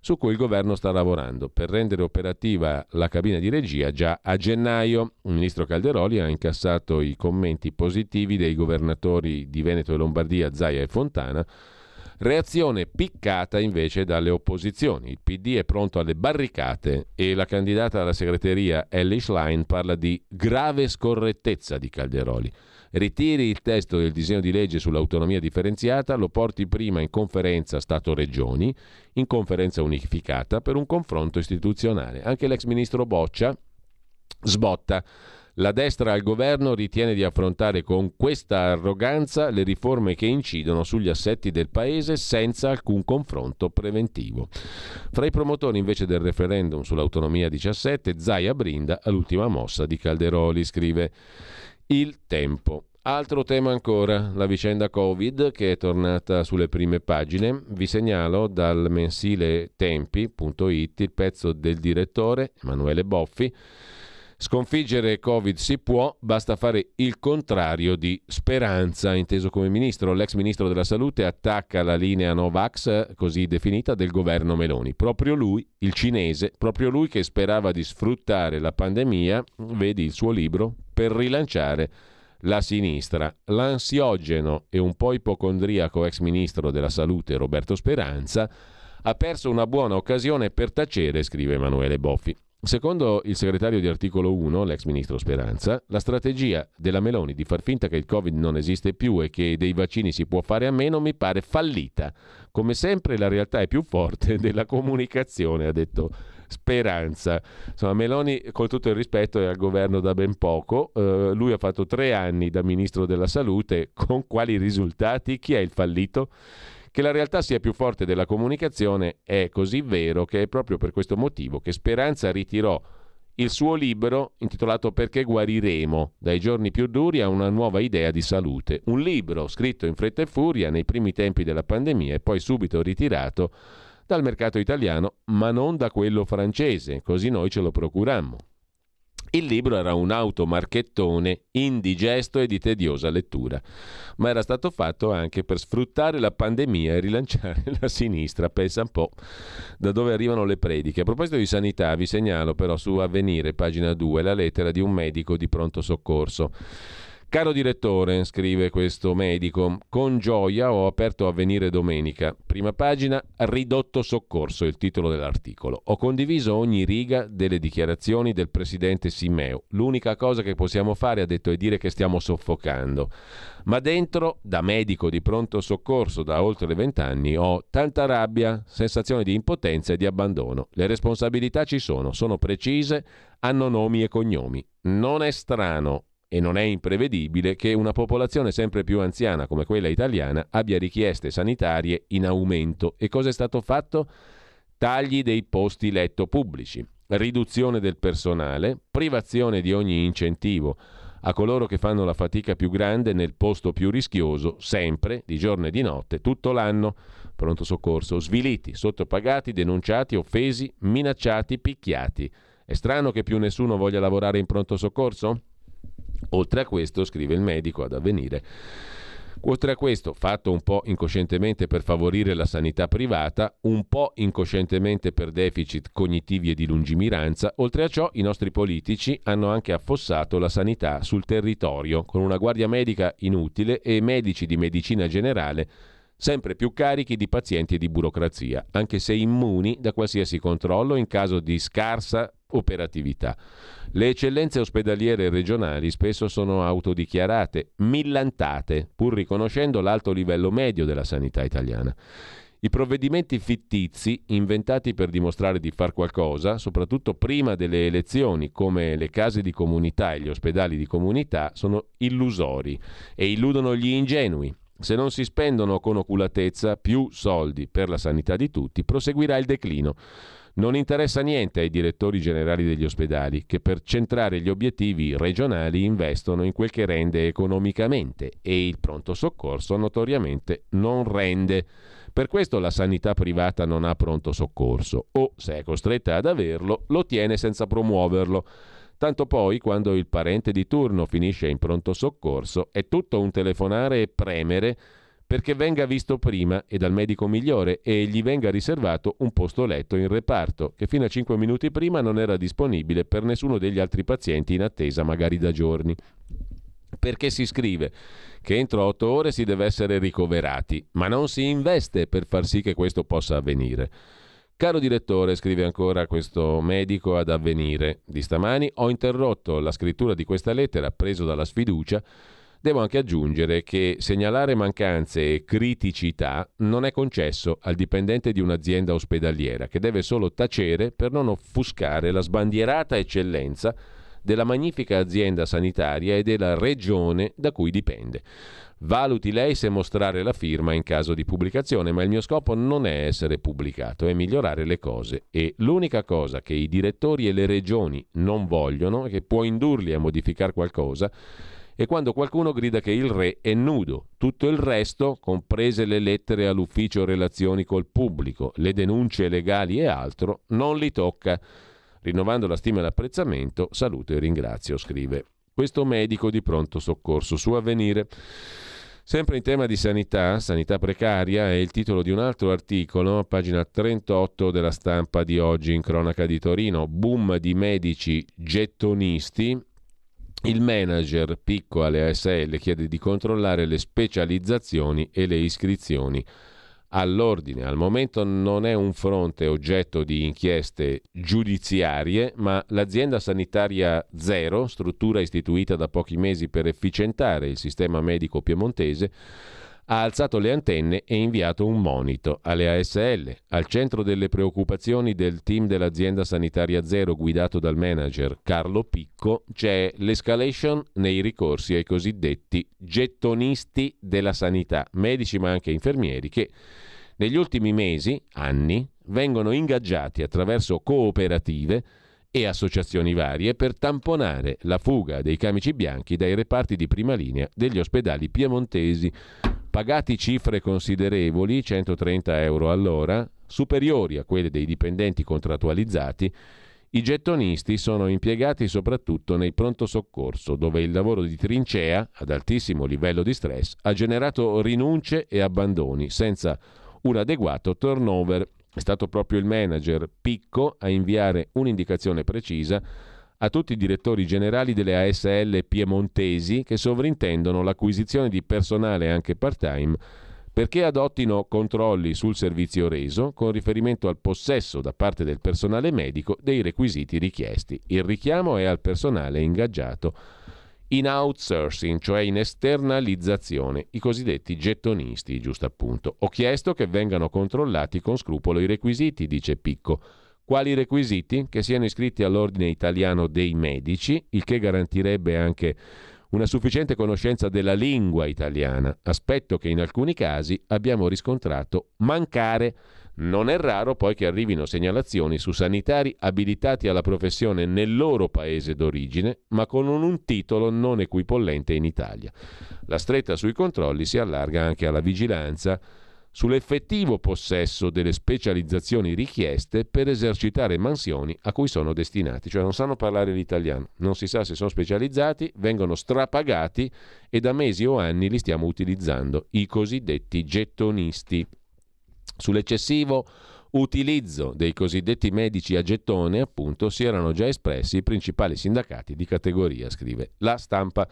su cui il governo sta lavorando per rendere operativa la cabina di regia già a gennaio. Il ministro Calderoli ha incassato i commenti positivi dei governatori di Veneto e Lombardia, Zaia e Fontana. Reazione piccata invece dalle opposizioni. Il PD è pronto alle barricate e la candidata alla segreteria Ellie Schlein parla di grave scorrettezza di Calderoli ritiri il testo del disegno di legge sull'autonomia differenziata, lo porti prima in conferenza Stato-Regioni, in conferenza unificata per un confronto istituzionale. Anche l'ex ministro Boccia sbotta. La destra al governo ritiene di affrontare con questa arroganza le riforme che incidono sugli assetti del Paese senza alcun confronto preventivo. Fra i promotori invece del referendum sull'autonomia 17, Zaia brinda all'ultima mossa di Calderoli, scrive il tempo. Altro tema ancora, la vicenda Covid che è tornata sulle prime pagine. Vi segnalo dal mensile tempi.it il pezzo del direttore Emanuele Boffi. Sconfiggere Covid si può, basta fare il contrario di speranza, inteso come ministro. L'ex ministro della Salute attacca la linea Novax, così definita, del governo Meloni. Proprio lui, il cinese, proprio lui che sperava di sfruttare la pandemia, vedi il suo libro, per rilanciare la sinistra. L'ansiogeno e un po' ipocondriaco ex ministro della salute Roberto Speranza ha perso una buona occasione per tacere, scrive Emanuele Boffi. Secondo il segretario di articolo 1, l'ex ministro Speranza, la strategia della Meloni di far finta che il Covid non esiste più e che dei vaccini si può fare a meno mi pare fallita. Come sempre la realtà è più forte [laughs] della comunicazione, ha detto speranza. Insomma, Meloni, con tutto il rispetto, è al governo da ben poco. Uh, lui ha fatto tre anni da ministro della salute. Con quali risultati? Chi è il fallito? Che la realtà sia più forte della comunicazione è così vero che è proprio per questo motivo che Speranza ritirò il suo libro intitolato Perché guariremo, dai giorni più duri a una nuova idea di salute. Un libro scritto in fretta e furia nei primi tempi della pandemia e poi subito ritirato dal mercato italiano, ma non da quello francese, così noi ce lo procurammo. Il libro era un automarchettone indigesto e di tediosa lettura, ma era stato fatto anche per sfruttare la pandemia e rilanciare [laughs] la sinistra. Pensa un po' da dove arrivano le prediche. A proposito di sanità, vi segnalo però su Avvenire, pagina 2, la lettera di un medico di pronto soccorso. Caro direttore, scrive questo medico, con gioia ho aperto Avvenire domenica. Prima pagina, ridotto soccorso, il titolo dell'articolo. Ho condiviso ogni riga delle dichiarazioni del presidente Simeo. L'unica cosa che possiamo fare, ha detto, è dire che stiamo soffocando. Ma dentro, da medico di pronto soccorso da oltre vent'anni, ho tanta rabbia, sensazione di impotenza e di abbandono. Le responsabilità ci sono, sono precise, hanno nomi e cognomi. Non è strano e non è imprevedibile che una popolazione sempre più anziana come quella italiana abbia richieste sanitarie in aumento. E cosa è stato fatto? Tagli dei posti letto pubblici, riduzione del personale, privazione di ogni incentivo a coloro che fanno la fatica più grande nel posto più rischioso, sempre, di giorno e di notte, tutto l'anno. Pronto soccorso, sviliti, sottopagati, denunciati, offesi, minacciati, picchiati. È strano che più nessuno voglia lavorare in pronto soccorso? Oltre a questo, scrive il medico ad avvenire, Oltre a questo, fatto un po' incoscientemente per favorire la sanità privata, un po' incoscientemente per deficit cognitivi e di lungimiranza, oltre a ciò i nostri politici hanno anche affossato la sanità sul territorio, con una guardia medica inutile e medici di medicina generale sempre più carichi di pazienti e di burocrazia, anche se immuni da qualsiasi controllo in caso di scarsa operatività. Le eccellenze ospedaliere regionali spesso sono autodichiarate, millantate, pur riconoscendo l'alto livello medio della sanità italiana. I provvedimenti fittizi, inventati per dimostrare di far qualcosa, soprattutto prima delle elezioni, come le case di comunità e gli ospedali di comunità, sono illusori e illudono gli ingenui. Se non si spendono con oculatezza più soldi per la sanità di tutti, proseguirà il declino. Non interessa niente ai direttori generali degli ospedali che per centrare gli obiettivi regionali investono in quel che rende economicamente e il pronto soccorso notoriamente non rende. Per questo la sanità privata non ha pronto soccorso o, se è costretta ad averlo, lo tiene senza promuoverlo. Tanto poi, quando il parente di turno finisce in pronto soccorso, è tutto un telefonare e premere perché venga visto prima e dal medico migliore e gli venga riservato un posto letto in reparto, che fino a 5 minuti prima non era disponibile per nessuno degli altri pazienti in attesa magari da giorni. Perché si scrive che entro 8 ore si deve essere ricoverati, ma non si investe per far sì che questo possa avvenire. Caro direttore, scrive ancora questo medico ad avvenire di stamani, ho interrotto la scrittura di questa lettera preso dalla sfiducia Devo anche aggiungere che segnalare mancanze e criticità non è concesso al dipendente di un'azienda ospedaliera, che deve solo tacere per non offuscare la sbandierata eccellenza della magnifica azienda sanitaria e della regione da cui dipende. Valuti lei se mostrare la firma in caso di pubblicazione, ma il mio scopo non è essere pubblicato, è migliorare le cose e l'unica cosa che i direttori e le regioni non vogliono e che può indurli a modificare qualcosa e quando qualcuno grida che il re è nudo. Tutto il resto, comprese le lettere all'ufficio relazioni col pubblico, le denunce legali e altro, non li tocca. Rinnovando la stima e l'apprezzamento, saluto e ringrazio, scrive questo medico di pronto soccorso su avvenire. Sempre in tema di sanità, sanità precaria, è il titolo di un altro articolo, pagina 38 della stampa di oggi in cronaca di Torino. Boom di medici gettonisti, il manager Picco alle ASL chiede di controllare le specializzazioni e le iscrizioni all'ordine. Al momento non è un fronte oggetto di inchieste giudiziarie, ma l'azienda sanitaria Zero, struttura istituita da pochi mesi per efficientare il sistema medico piemontese, ha alzato le antenne e inviato un monito alle ASL. Al centro delle preoccupazioni del team dell'azienda sanitaria Zero guidato dal manager Carlo Picco c'è l'escalation nei ricorsi ai cosiddetti gettonisti della sanità, medici ma anche infermieri che negli ultimi mesi, anni, vengono ingaggiati attraverso cooperative e associazioni varie per tamponare la fuga dei camici bianchi dai reparti di prima linea degli ospedali piemontesi pagati cifre considerevoli, 130 euro all'ora, superiori a quelle dei dipendenti contrattualizzati, i gettonisti sono impiegati soprattutto nei pronto soccorso, dove il lavoro di trincea, ad altissimo livello di stress, ha generato rinunce e abbandoni, senza un adeguato turnover. È stato proprio il manager Picco a inviare un'indicazione precisa a tutti i direttori generali delle ASL piemontesi che sovrintendono l'acquisizione di personale anche part-time perché adottino controlli sul servizio reso con riferimento al possesso da parte del personale medico dei requisiti richiesti. Il richiamo è al personale ingaggiato in outsourcing, cioè in esternalizzazione, i cosiddetti gettonisti, giusto appunto. Ho chiesto che vengano controllati con scrupolo i requisiti, dice Picco quali requisiti? Che siano iscritti all'ordine italiano dei medici, il che garantirebbe anche una sufficiente conoscenza della lingua italiana, aspetto che in alcuni casi abbiamo riscontrato mancare. Non è raro poi che arrivino segnalazioni su sanitari abilitati alla professione nel loro paese d'origine, ma con un titolo non equipollente in Italia. La stretta sui controlli si allarga anche alla vigilanza sull'effettivo possesso delle specializzazioni richieste per esercitare mansioni a cui sono destinati, cioè non sanno parlare l'italiano, non si sa se sono specializzati, vengono strapagati e da mesi o anni li stiamo utilizzando, i cosiddetti gettonisti. Sull'eccessivo utilizzo dei cosiddetti medici a gettone, appunto, si erano già espressi i principali sindacati di categoria, scrive la stampa.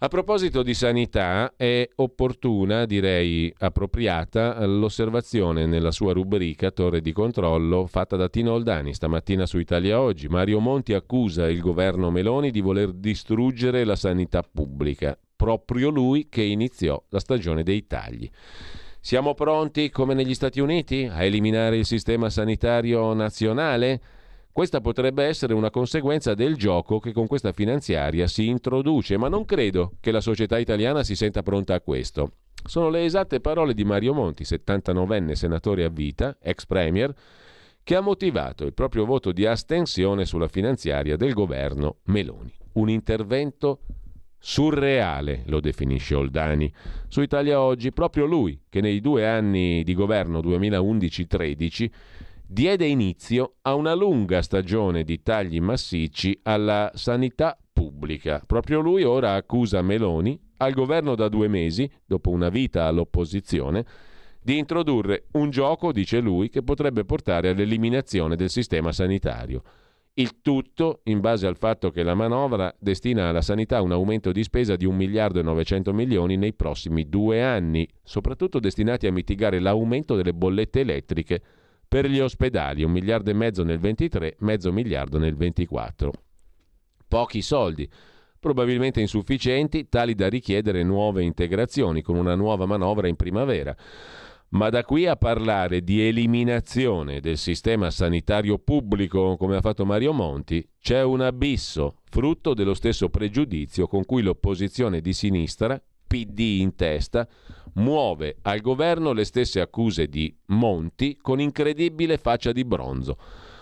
A proposito di sanità, è opportuna, direi appropriata, l'osservazione nella sua rubrica Torre di controllo fatta da Tino Oldani stamattina su Italia Oggi. Mario Monti accusa il governo Meloni di voler distruggere la sanità pubblica, proprio lui che iniziò la stagione dei tagli. Siamo pronti, come negli Stati Uniti, a eliminare il sistema sanitario nazionale? Questa potrebbe essere una conseguenza del gioco che con questa finanziaria si introduce, ma non credo che la società italiana si senta pronta a questo. Sono le esatte parole di Mario Monti, 79enne senatore a vita, ex premier, che ha motivato il proprio voto di astensione sulla finanziaria del governo Meloni. Un intervento surreale, lo definisce Oldani. Su Italia Oggi, proprio lui, che nei due anni di governo 2011-13 diede inizio a una lunga stagione di tagli massicci alla sanità pubblica. Proprio lui ora accusa Meloni, al governo da due mesi, dopo una vita all'opposizione, di introdurre un gioco, dice lui, che potrebbe portare all'eliminazione del sistema sanitario. Il tutto in base al fatto che la manovra destina alla sanità un aumento di spesa di 1 miliardo e 900 milioni nei prossimi due anni, soprattutto destinati a mitigare l'aumento delle bollette elettriche per gli ospedali, 1 miliardo e mezzo nel 23, mezzo miliardo nel 24. Pochi soldi, probabilmente insufficienti, tali da richiedere nuove integrazioni con una nuova manovra in primavera. Ma da qui a parlare di eliminazione del sistema sanitario pubblico, come ha fatto Mario Monti, c'è un abisso, frutto dello stesso pregiudizio con cui l'opposizione di sinistra, PD in testa, muove al governo le stesse accuse di Monti con incredibile faccia di bronzo.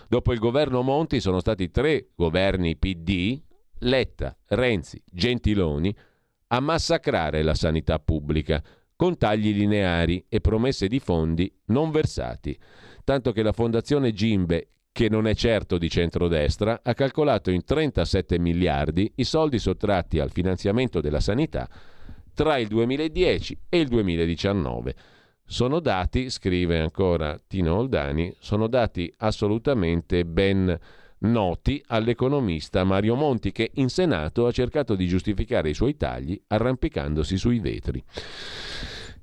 Dopo il governo Monti sono stati tre governi PD, Letta, Renzi, Gentiloni, a massacrare la sanità pubblica con tagli lineari e promesse di fondi non versati, tanto che la Fondazione Gimbe, che non è certo di centrodestra, ha calcolato in 37 miliardi i soldi sottratti al finanziamento della sanità tra il 2010 e il 2019. Sono dati, scrive ancora Tino Oldani, sono dati assolutamente ben noti all'economista Mario Monti che in Senato ha cercato di giustificare i suoi tagli arrampicandosi sui vetri.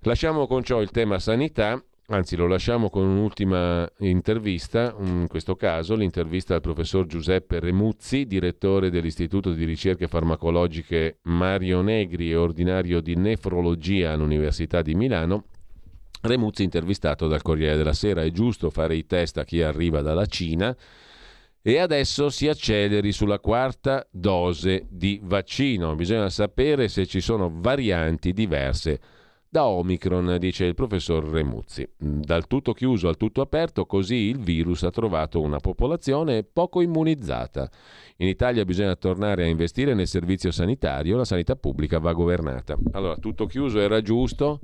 Lasciamo con ciò il tema sanità, anzi lo lasciamo con un'ultima intervista, in questo caso l'intervista al professor Giuseppe Remuzzi, direttore dell'Istituto di ricerche farmacologiche Mario Negri e ordinario di nefrologia all'Università di Milano. Remuzzi intervistato dal Corriere della Sera, è giusto fare i test a chi arriva dalla Cina e adesso si acceleri sulla quarta dose di vaccino. Bisogna sapere se ci sono varianti diverse da Omicron, dice il professor Remuzzi. Dal tutto chiuso al tutto aperto, così il virus ha trovato una popolazione poco immunizzata. In Italia bisogna tornare a investire nel servizio sanitario, la sanità pubblica va governata. Allora, tutto chiuso era giusto,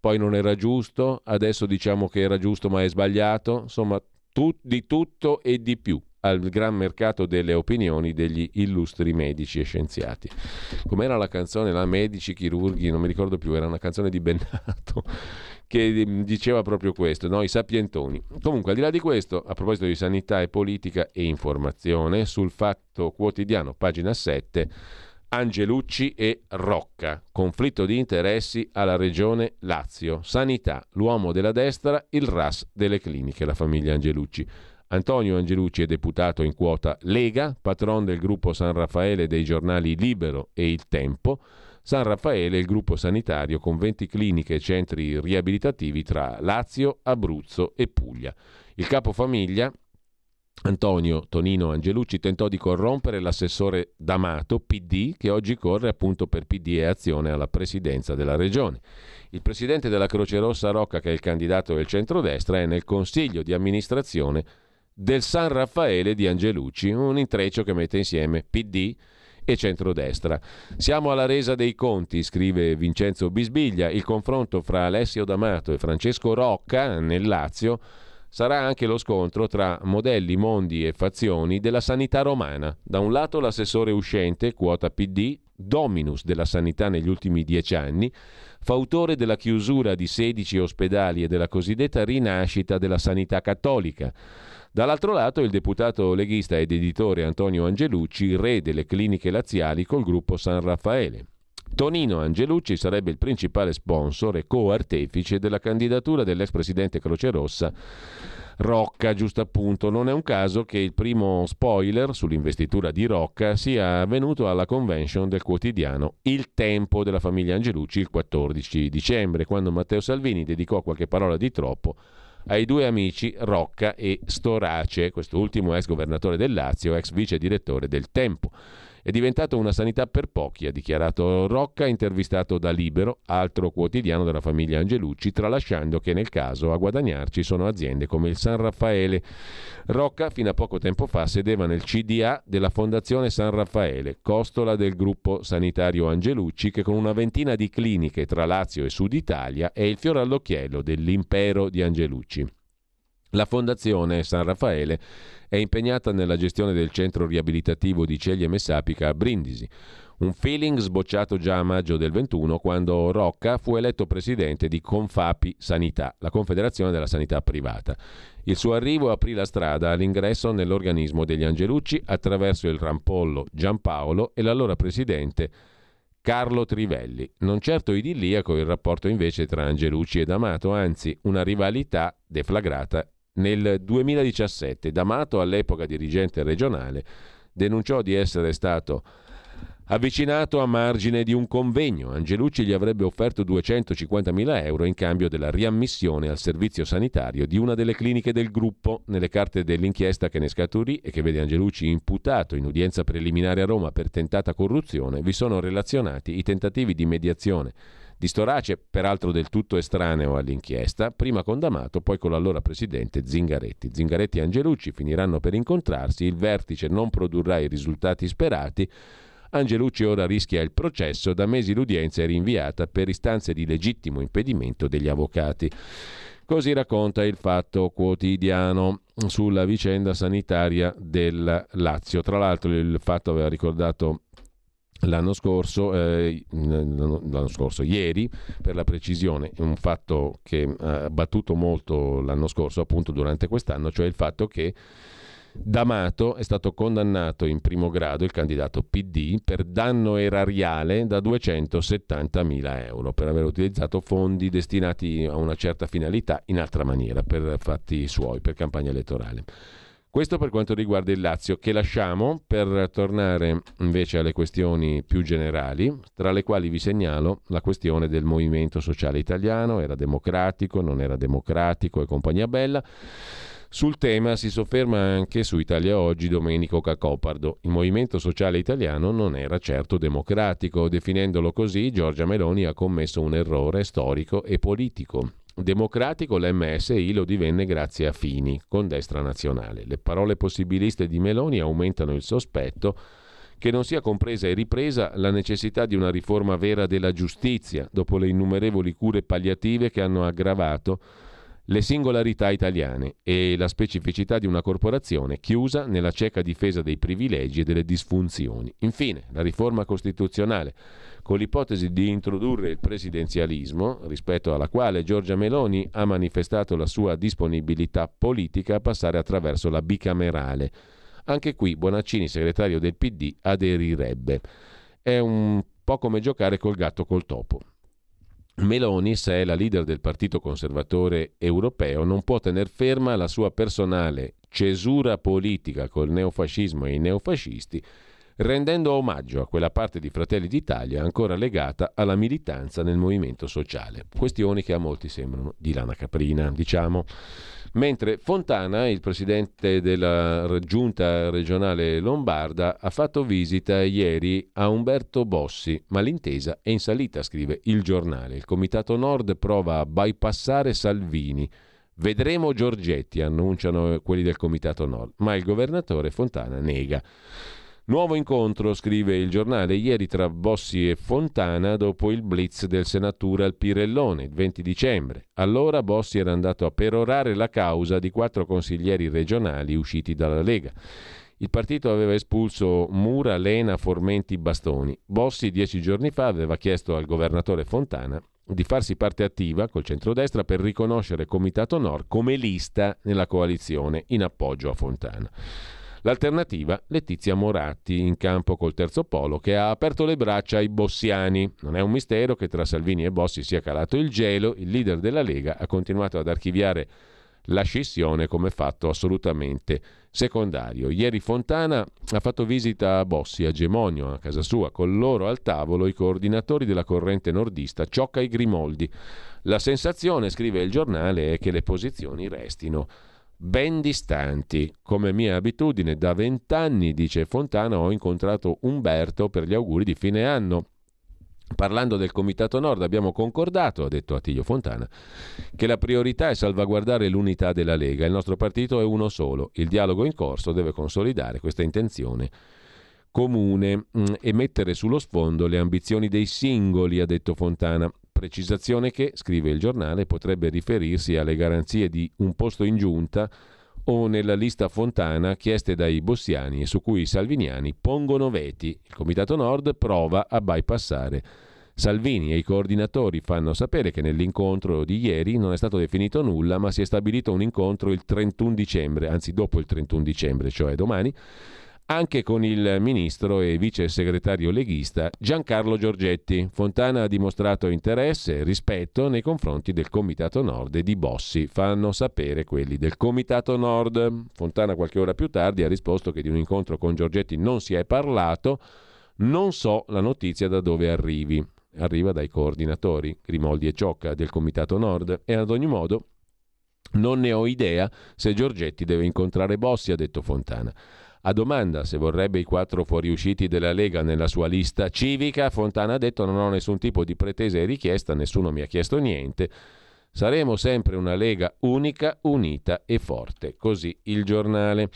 poi non era giusto, adesso diciamo che era giusto ma è sbagliato, insomma, tu, di tutto e di più al gran mercato delle opinioni degli illustri medici e scienziati. Com'era la canzone, la medici, chirurghi, non mi ricordo più, era una canzone di Bennato [laughs] che mm, diceva proprio questo, no? i sapientoni. Comunque, al di là di questo, a proposito di sanità e politica e informazione, sul fatto quotidiano, pagina 7, Angelucci e Rocca, conflitto di interessi alla regione Lazio, sanità, l'uomo della destra, il RAS delle cliniche, la famiglia Angelucci. Antonio Angelucci è deputato in quota Lega, patron del gruppo San Raffaele dei giornali Libero e Il Tempo. San Raffaele è il gruppo sanitario con 20 cliniche e centri riabilitativi tra Lazio, Abruzzo e Puglia. Il capofamiglia, Antonio Tonino Angelucci tentò di corrompere l'assessore D'Amato, PD, che oggi corre appunto per PD e Azione alla presidenza della regione. Il presidente della Croce Rossa Rocca, che è il candidato del centrodestra, è nel consiglio di amministrazione del San Raffaele di Angelucci, un intreccio che mette insieme PD e centrodestra. Siamo alla resa dei conti, scrive Vincenzo Bisbiglia. Il confronto fra Alessio D'Amato e Francesco Rocca nel Lazio sarà anche lo scontro tra modelli, mondi e fazioni della sanità romana. Da un lato l'assessore uscente, quota PD, dominus della sanità negli ultimi dieci anni, fautore della chiusura di 16 ospedali e della cosiddetta rinascita della sanità cattolica. Dall'altro lato il deputato leghista ed editore Antonio Angelucci, re delle cliniche laziali col gruppo San Raffaele. Tonino Angelucci sarebbe il principale sponsor e co-artefice della candidatura dell'ex presidente Croce Rossa Rocca, giusto appunto. Non è un caso che il primo spoiler sull'investitura di Rocca sia avvenuto alla convention del quotidiano Il Tempo della famiglia Angelucci il 14 dicembre, quando Matteo Salvini dedicò qualche parola di troppo ai due amici Rocca e Storace, quest'ultimo ex governatore del Lazio, ex vice direttore del Tempo. È diventato una sanità per pochi, ha dichiarato Rocca, intervistato da Libero, altro quotidiano della famiglia Angelucci, tralasciando che nel caso a guadagnarci sono aziende come il San Raffaele. Rocca, fino a poco tempo fa, sedeva nel CDA della Fondazione San Raffaele, costola del gruppo sanitario Angelucci, che con una ventina di cliniche tra Lazio e Sud Italia è il fiore all'occhiello dell'impero di Angelucci. La Fondazione San Raffaele è impegnata nella gestione del centro riabilitativo di Ceglie Messapica a Brindisi. Un feeling sbocciato già a maggio del 21 quando Rocca fu eletto presidente di Confapi Sanità, la Confederazione della Sanità Privata. Il suo arrivo aprì la strada all'ingresso nell'organismo degli Angelucci attraverso il rampollo Giampaolo e l'allora presidente Carlo Trivelli. Non certo idilliaco il rapporto invece tra Angelucci ed Amato, anzi una rivalità deflagrata nel 2017. D'Amato, all'epoca dirigente regionale, denunciò di essere stato avvicinato a margine di un convegno. Angelucci gli avrebbe offerto 250.000 euro in cambio della riammissione al servizio sanitario di una delle cliniche del gruppo. Nelle carte dell'inchiesta che ne scaturì e che vede Angelucci imputato in udienza preliminare a Roma per tentata corruzione, vi sono relazionati i tentativi di mediazione di Storace, peraltro del tutto estraneo all'inchiesta, prima con D'Amato, poi con l'allora presidente Zingaretti. Zingaretti e Angelucci finiranno per incontrarsi, il vertice non produrrà i risultati sperati, Angelucci ora rischia il processo, da mesi l'udienza è rinviata per istanze di legittimo impedimento degli avvocati. Così racconta il Fatto Quotidiano sulla vicenda sanitaria del Lazio. Tra l'altro il Fatto aveva ricordato L'anno scorso, eh, l'anno scorso, ieri per la precisione, un fatto che ha battuto molto l'anno scorso, appunto durante quest'anno, cioè il fatto che D'Amato è stato condannato in primo grado, il candidato PD, per danno erariale da 270 mila euro per aver utilizzato fondi destinati a una certa finalità in altra maniera, per fatti suoi, per campagna elettorale. Questo per quanto riguarda il Lazio, che lasciamo per tornare invece alle questioni più generali, tra le quali vi segnalo la questione del movimento sociale italiano, era democratico, non era democratico e compagnia bella. Sul tema si sofferma anche su Italia Oggi Domenico Cacopardo. Il movimento sociale italiano non era certo democratico. Definendolo così, Giorgia Meloni ha commesso un errore storico e politico. Democratico l'MSI lo divenne grazie a Fini, con destra nazionale. Le parole possibiliste di Meloni aumentano il sospetto che non sia compresa e ripresa la necessità di una riforma vera della giustizia, dopo le innumerevoli cure palliative che hanno aggravato le singolarità italiane e la specificità di una corporazione chiusa nella cieca difesa dei privilegi e delle disfunzioni. Infine, la riforma costituzionale, con l'ipotesi di introdurre il presidenzialismo, rispetto alla quale Giorgia Meloni ha manifestato la sua disponibilità politica a passare attraverso la bicamerale. Anche qui Bonaccini, segretario del PD, aderirebbe. È un po' come giocare col gatto col topo. Meloni, se è la leader del Partito Conservatore Europeo, non può tener ferma la sua personale cesura politica col neofascismo e i neofascisti, rendendo omaggio a quella parte di Fratelli d'Italia ancora legata alla militanza nel movimento sociale. Questioni che a molti sembrano di lana caprina, diciamo. Mentre Fontana, il presidente della giunta regionale lombarda, ha fatto visita ieri a Umberto Bossi, ma l'intesa è in salita, scrive il giornale. Il Comitato Nord prova a bypassare Salvini. Vedremo Giorgetti, annunciano quelli del Comitato Nord, ma il governatore Fontana nega. Nuovo incontro, scrive il giornale, ieri tra Bossi e Fontana dopo il blitz del senatura al Pirellone, il 20 dicembre. Allora Bossi era andato a perorare la causa di quattro consiglieri regionali usciti dalla Lega. Il partito aveva espulso Mura, Lena, Formenti, Bastoni. Bossi dieci giorni fa aveva chiesto al governatore Fontana di farsi parte attiva col centrodestra per riconoscere Comitato Nord come lista nella coalizione in appoggio a Fontana. L'alternativa, Letizia Moratti in campo col terzo polo che ha aperto le braccia ai bossiani. Non è un mistero che tra Salvini e Bossi sia calato il gelo, il leader della Lega ha continuato ad archiviare la scissione come fatto assolutamente secondario. Ieri Fontana ha fatto visita a Bossi, a Gemonio, a casa sua, con loro al tavolo i coordinatori della corrente nordista Ciocca e Grimoldi. La sensazione, scrive il giornale, è che le posizioni restino ben distanti. Come mia abitudine, da vent'anni, dice Fontana, ho incontrato Umberto per gli auguri di fine anno. Parlando del Comitato Nord abbiamo concordato, ha detto Attilio Fontana, che la priorità è salvaguardare l'unità della Lega. Il nostro partito è uno solo. Il dialogo in corso deve consolidare questa intenzione comune mm, e mettere sullo sfondo le ambizioni dei singoli, ha detto Fontana precisazione che, scrive il giornale, potrebbe riferirsi alle garanzie di un posto in giunta o nella lista Fontana chieste dai bossiani e su cui i salviniani pongono veti. Il Comitato Nord prova a bypassare. Salvini e i coordinatori fanno sapere che nell'incontro di ieri non è stato definito nulla, ma si è stabilito un incontro il 31 dicembre, anzi dopo il 31 dicembre, cioè domani, anche con il ministro e vice segretario leghista Giancarlo Giorgetti. Fontana ha dimostrato interesse e rispetto nei confronti del Comitato Nord e di Bossi, fanno sapere quelli del Comitato Nord. Fontana qualche ora più tardi ha risposto che di un incontro con Giorgetti non si è parlato, non so la notizia da dove arrivi. Arriva dai coordinatori Grimoldi e Ciocca del Comitato Nord e ad ogni modo non ne ho idea se Giorgetti deve incontrare Bossi, ha detto Fontana. A domanda se vorrebbe i quattro fuoriusciti della Lega nella sua lista civica, Fontana ha detto non ho nessun tipo di pretesa e richiesta, nessuno mi ha chiesto niente. Saremo sempre una Lega unica, unita e forte. Così il giornale.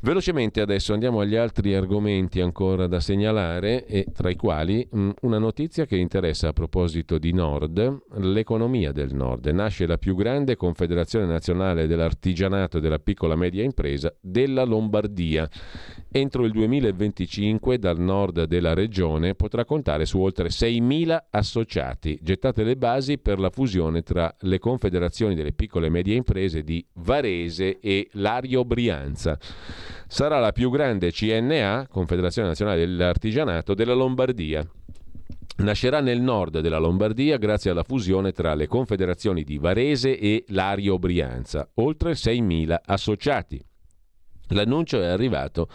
Velocemente adesso andiamo agli altri argomenti ancora da segnalare e tra i quali mh, mm, una notizia che interessa a proposito di Nord, l'economia del Nord. Nasce la più grande confederazione nazionale dell'artigianato e della piccola media impresa della Lombardia. Entro il 2025 dal nord della regione potrà contare su oltre 6.000 associati, gettate le basi per la fusione tra tra le confederazioni delle piccole e medie imprese di Varese e Lario Brianza. Sarà la più grande CNA, Confederazione Nazionale dell'Artigianato, della Lombardia. Nascerà nel nord della Lombardia grazie alla fusione tra le confederazioni di Varese e Lario Brianza, oltre 6.000 associati. L'annuncio è arrivato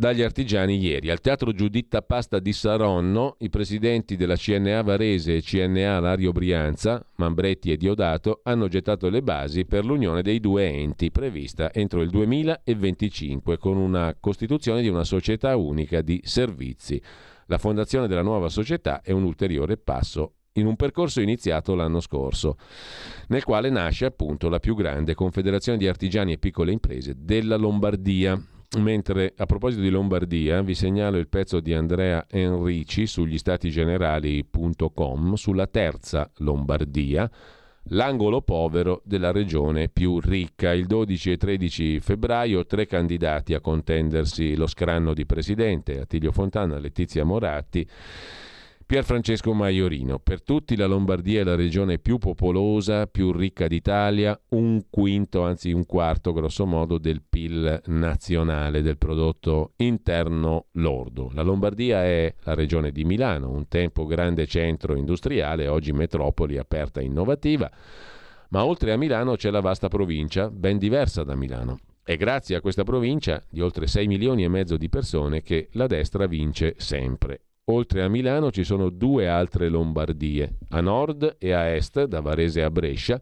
dagli artigiani ieri. Al Teatro Giuditta Pasta di Saronno i presidenti della CNA Varese e CNA Lario Brianza, Mambretti e Diodato, hanno gettato le basi per l'unione dei due enti prevista entro il 2025 con una costituzione di una società unica di servizi. La fondazione della nuova società è un ulteriore passo in un percorso iniziato l'anno scorso, nel quale nasce appunto la più grande confederazione di artigiani e piccole imprese della Lombardia. Mentre a proposito di Lombardia vi segnalo il pezzo di Andrea Enrici sugli statigenerali.com sulla terza Lombardia, l'angolo povero della regione più ricca. Il 12 e 13 febbraio tre candidati a contendersi lo scranno di presidente, Attilio Fontana, Letizia Moratti Pier Francesco Maiorino. Per tutti la Lombardia è la regione più popolosa, più ricca d'Italia, un quinto, anzi un quarto grosso modo del PIL nazionale, del prodotto interno lordo. La Lombardia è la regione di Milano, un tempo grande centro industriale, oggi metropoli aperta e innovativa, ma oltre a Milano c'è la vasta provincia, ben diversa da Milano. È grazie a questa provincia di oltre 6 milioni e mezzo di persone che la destra vince sempre Oltre a Milano ci sono due altre Lombardie, a nord e a est, da Varese a Brescia,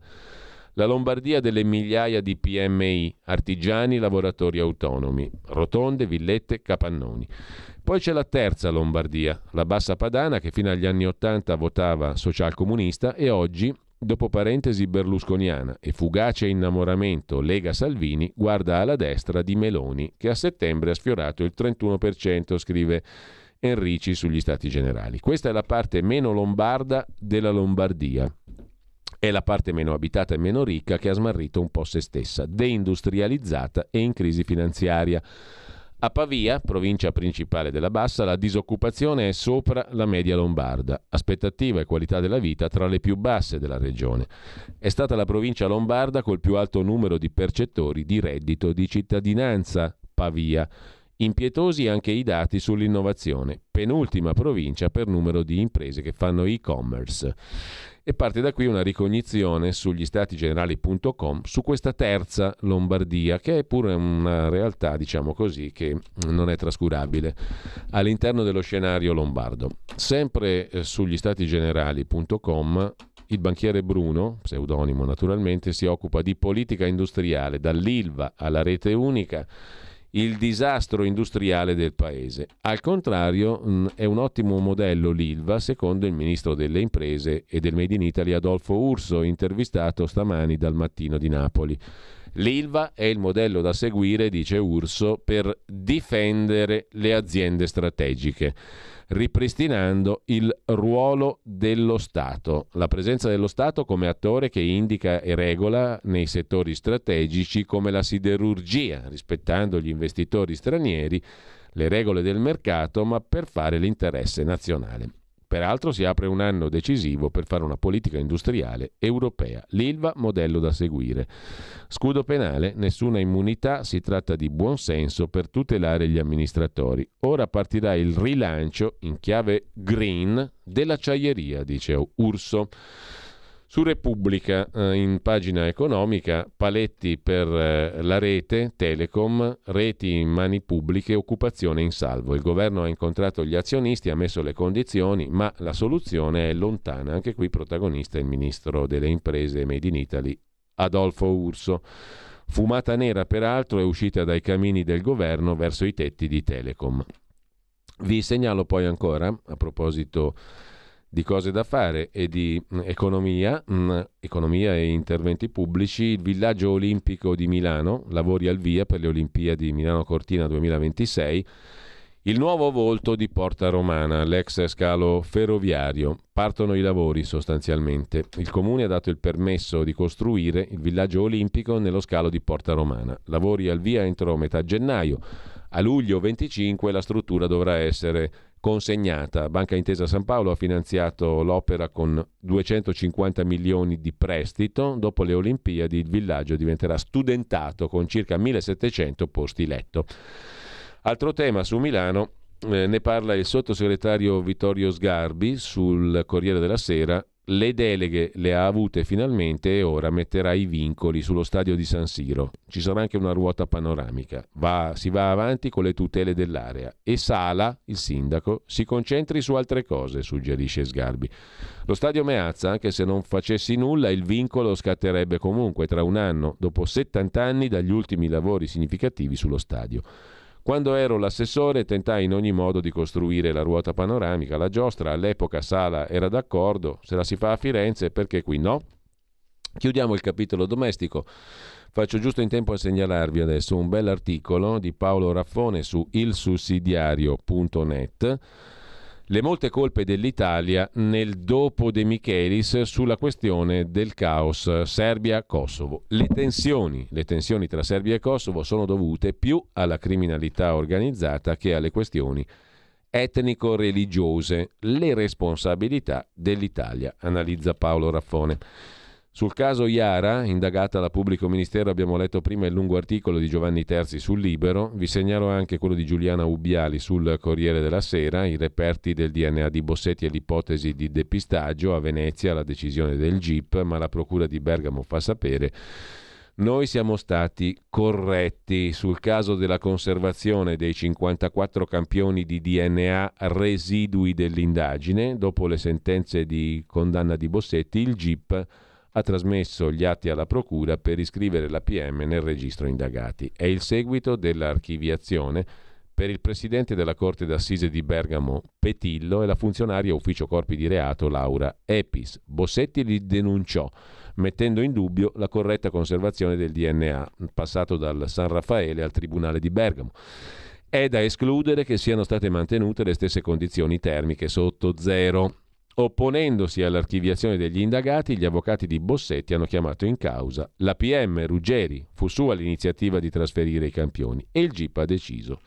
la Lombardia delle migliaia di PMI, artigiani, lavoratori autonomi, rotonde, villette, capannoni. Poi c'è la terza Lombardia, la Bassa Padana, che fino agli anni Ottanta votava socialcomunista e oggi, dopo parentesi berlusconiana e fugace innamoramento Lega Salvini, guarda alla destra di Meloni, che a settembre ha sfiorato il 31%, scrive Enrici sugli Stati Generali. Questa è la parte meno lombarda della Lombardia. È la parte meno abitata e meno ricca che ha smarrito un po' se stessa, deindustrializzata e in crisi finanziaria. A Pavia, provincia principale della Bassa, la disoccupazione è sopra la media lombarda, aspettativa e qualità della vita tra le più basse della regione. È stata la provincia lombarda col più alto numero di percettori di reddito di cittadinanza, Pavia, Impietosi anche i dati sull'innovazione, penultima provincia per numero di imprese che fanno e-commerce. E parte da qui una ricognizione sugli statigenerali.com su questa terza Lombardia, che è pure una realtà, diciamo così, che non è trascurabile all'interno dello scenario lombardo. Sempre eh, sugli statigenerali.com il banchiere Bruno, pseudonimo naturalmente, si occupa di politica industriale, dall'ILVA alla rete unica il disastro industriale del paese. Al contrario, mm, è un ottimo modello l'ILVA, secondo il ministro delle imprese e del Made in Italy Adolfo Urso, intervistato stamani dal mattino di Napoli. L'ILVA è il modello da seguire, dice Urso, per difendere le aziende strategiche ripristinando il ruolo dello Stato, la presenza dello Stato come attore che indica e regola nei settori strategici come la siderurgia, rispettando gli investitori stranieri, le regole del mercato, ma per fare l'interesse nazionale. Peraltro si apre un anno decisivo per fare una politica industriale europea. L'ILVA modello da seguire. Scudo penale, nessuna immunità, si tratta di buon senso per tutelare gli amministratori. Ora partirà il rilancio in chiave green dell'acciaieria, dice Urso. Su Repubblica, eh, in pagina economica, paletti per eh, la rete, Telecom, reti in mani pubbliche, occupazione in salvo. Il governo ha incontrato gli azionisti, ha messo le condizioni, ma la soluzione è lontana. Anche qui protagonista il ministro delle imprese Made in Italy, Adolfo Urso. Fumata nera, peraltro, è uscita dai camini del governo verso i tetti di Telecom. Vi segnalo poi ancora, a proposito di cose da fare e di mm, economia, mm, economia e interventi pubblici, il villaggio olimpico di Milano, lavori al via per le Olimpiadi Milano Cortina 2026, il nuovo volto di Porta Romana, l'ex scalo ferroviario. Partono i lavori sostanzialmente. Il comune ha dato il permesso di costruire il villaggio olimpico nello scalo di Porta Romana. Lavori al via entro metà gennaio. A luglio 25 la struttura dovrà essere consegnata. Banca Intesa San Paolo ha finanziato l'opera con 250 milioni di prestito. Dopo le Olimpiadi il villaggio diventerà studentato con circa 1700 posti letto. Altro tema su Milano, eh, ne parla il sottosegretario Vittorio Sgarbi sul Corriere della Sera le deleghe le ha avute finalmente e ora metterà i vincoli sullo stadio di San Siro. Ci sarà anche una ruota panoramica. Va, si va avanti con le tutele dell'area. E Sala, il sindaco, si concentri su altre cose, suggerisce Sgarbi. Lo stadio Meazza, anche se non facessi nulla, il vincolo scatterebbe comunque tra un anno, dopo 70 anni dagli ultimi lavori significativi sullo stadio. Quando ero l'assessore tentai in ogni modo di costruire la ruota panoramica, la giostra, all'epoca Sala era d'accordo, se la si fa a Firenze perché qui no? Chiudiamo il capitolo domestico. Faccio giusto in tempo a segnalarvi adesso un bel articolo di Paolo Raffone su ilsussidiario.net le molte colpe dell'Italia nel dopo De Michelis sulla questione del caos Serbia-Kosovo. Le tensioni, le tensioni tra Serbia e Kosovo sono dovute più alla criminalità organizzata che alle questioni etnico-religiose, le responsabilità dell'Italia, analizza Paolo Raffone. Sul caso Iara, indagata da pubblico ministero, abbiamo letto prima il lungo articolo di Giovanni Terzi sul Libero, vi segnalo anche quello di Giuliana Ubbiali sul Corriere della Sera, i reperti del DNA di Bossetti e l'ipotesi di depistaggio a Venezia, la decisione del GIP, ma la Procura di Bergamo fa sapere noi siamo stati corretti sul caso della conservazione dei 54 campioni di DNA residui dell'indagine. Dopo le sentenze di condanna di Bossetti, il GIP ha trasmesso gli atti alla Procura per iscrivere la PM nel registro indagati. È il seguito dell'archiviazione per il presidente della Corte d'Assise di Bergamo Petillo e la funzionaria ufficio corpi di reato Laura Epis. Bossetti li denunciò mettendo in dubbio la corretta conservazione del DNA passato dal San Raffaele al Tribunale di Bergamo. È da escludere che siano state mantenute le stesse condizioni termiche sotto zero. Opponendosi all'archiviazione degli indagati, gli avvocati di Bossetti hanno chiamato in causa la PM Ruggeri, fu sua l'iniziativa di trasferire i campioni e il GIP ha deciso.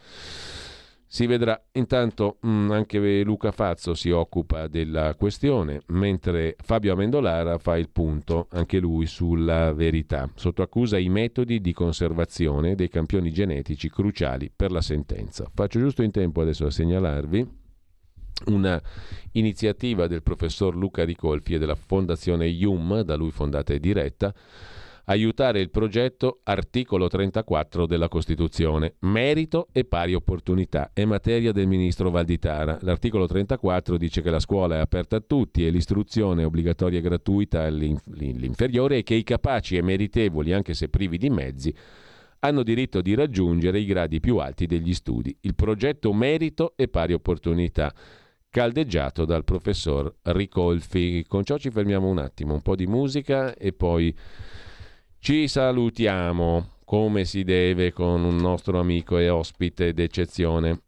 Si vedrà. Intanto mm, anche Luca Fazzo si occupa della questione, mentre Fabio Amendolara fa il punto, anche lui, sulla verità. Sotto accusa i metodi di conservazione dei campioni genetici cruciali per la sentenza. Faccio giusto in tempo adesso a segnalarvi una iniziativa del professor Luca Ricolfi e della fondazione IUM, da lui fondata e diretta, aiutare il progetto Articolo 34 della Costituzione. Merito e pari opportunità. È materia del ministro Valditara. L'articolo 34 dice che la scuola è aperta a tutti e l'istruzione è obbligatoria e gratuita all'inferiore e che i capaci e meritevoli, anche se privi di mezzi, hanno diritto di raggiungere i gradi più alti degli studi. Il progetto Merito e pari opportunità caldeggiato dal professor Ricolfi. Con ciò ci fermiamo un attimo, un po' di musica e poi Ci salutiamo come si deve con un nostro amico e ospite d'eccezione.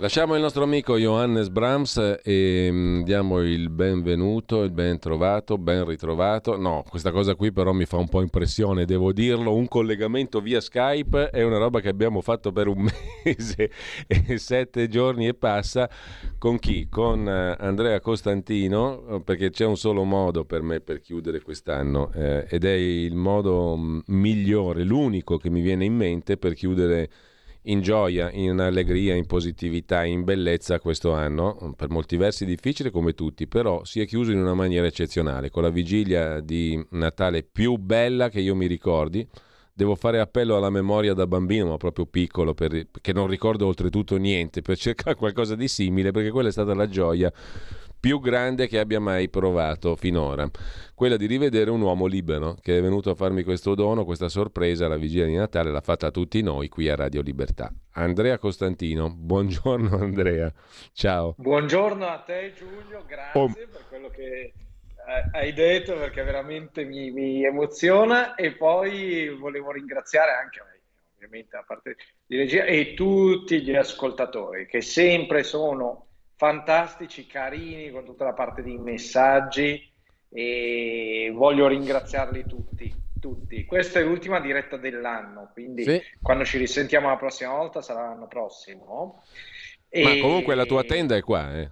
Lasciamo il nostro amico Johannes Brahms e mm, diamo il benvenuto, il ben trovato, ben ritrovato. No, questa cosa qui però mi fa un po' impressione, devo dirlo. Un collegamento via Skype è una roba che abbiamo fatto per un [laughs] mese e sette giorni e passa. Con chi? Con eh, Andrea Costantino, perché c'è un solo modo per me per chiudere quest'anno eh, ed è il modo mm, migliore, l'unico che mi viene in mente per chiudere in gioia, in allegria, in positività, in bellezza questo anno, per molti versi difficile come tutti, però si è chiuso in una maniera eccezionale, con la vigilia di Natale più bella che io mi ricordi. Devo fare appello alla memoria da bambino, ma proprio piccolo, perché non ricordo oltretutto niente, per cercare [laughs] qualcosa di simile, perché quella è stata la gioia più grande che abbia mai provato finora, quella di rivedere un uomo libero che è venuto a farmi questo dono, questa sorpresa alla vigilia di Natale, l'ha fatta a tutti noi qui a Radio Libertà. Andrea Costantino, buongiorno [laughs] Andrea, ciao. Buongiorno a te Giulio, grazie oh. per quello che hai detto perché veramente mi, mi, emoziona e poi volevo ringraziare anche ovviamente a parte di regia e tutti gli ascoltatori che sempre sono fantastici, carini, con tutta la parte di messaggi e voglio ringraziarli tutti. tutti. Questa è l'ultima diretta dell'anno, quindi sì. quando ci risentiamo la prossima volta sarà l'anno prossimo. E... Ma comunque la tua tenda è qua, eh?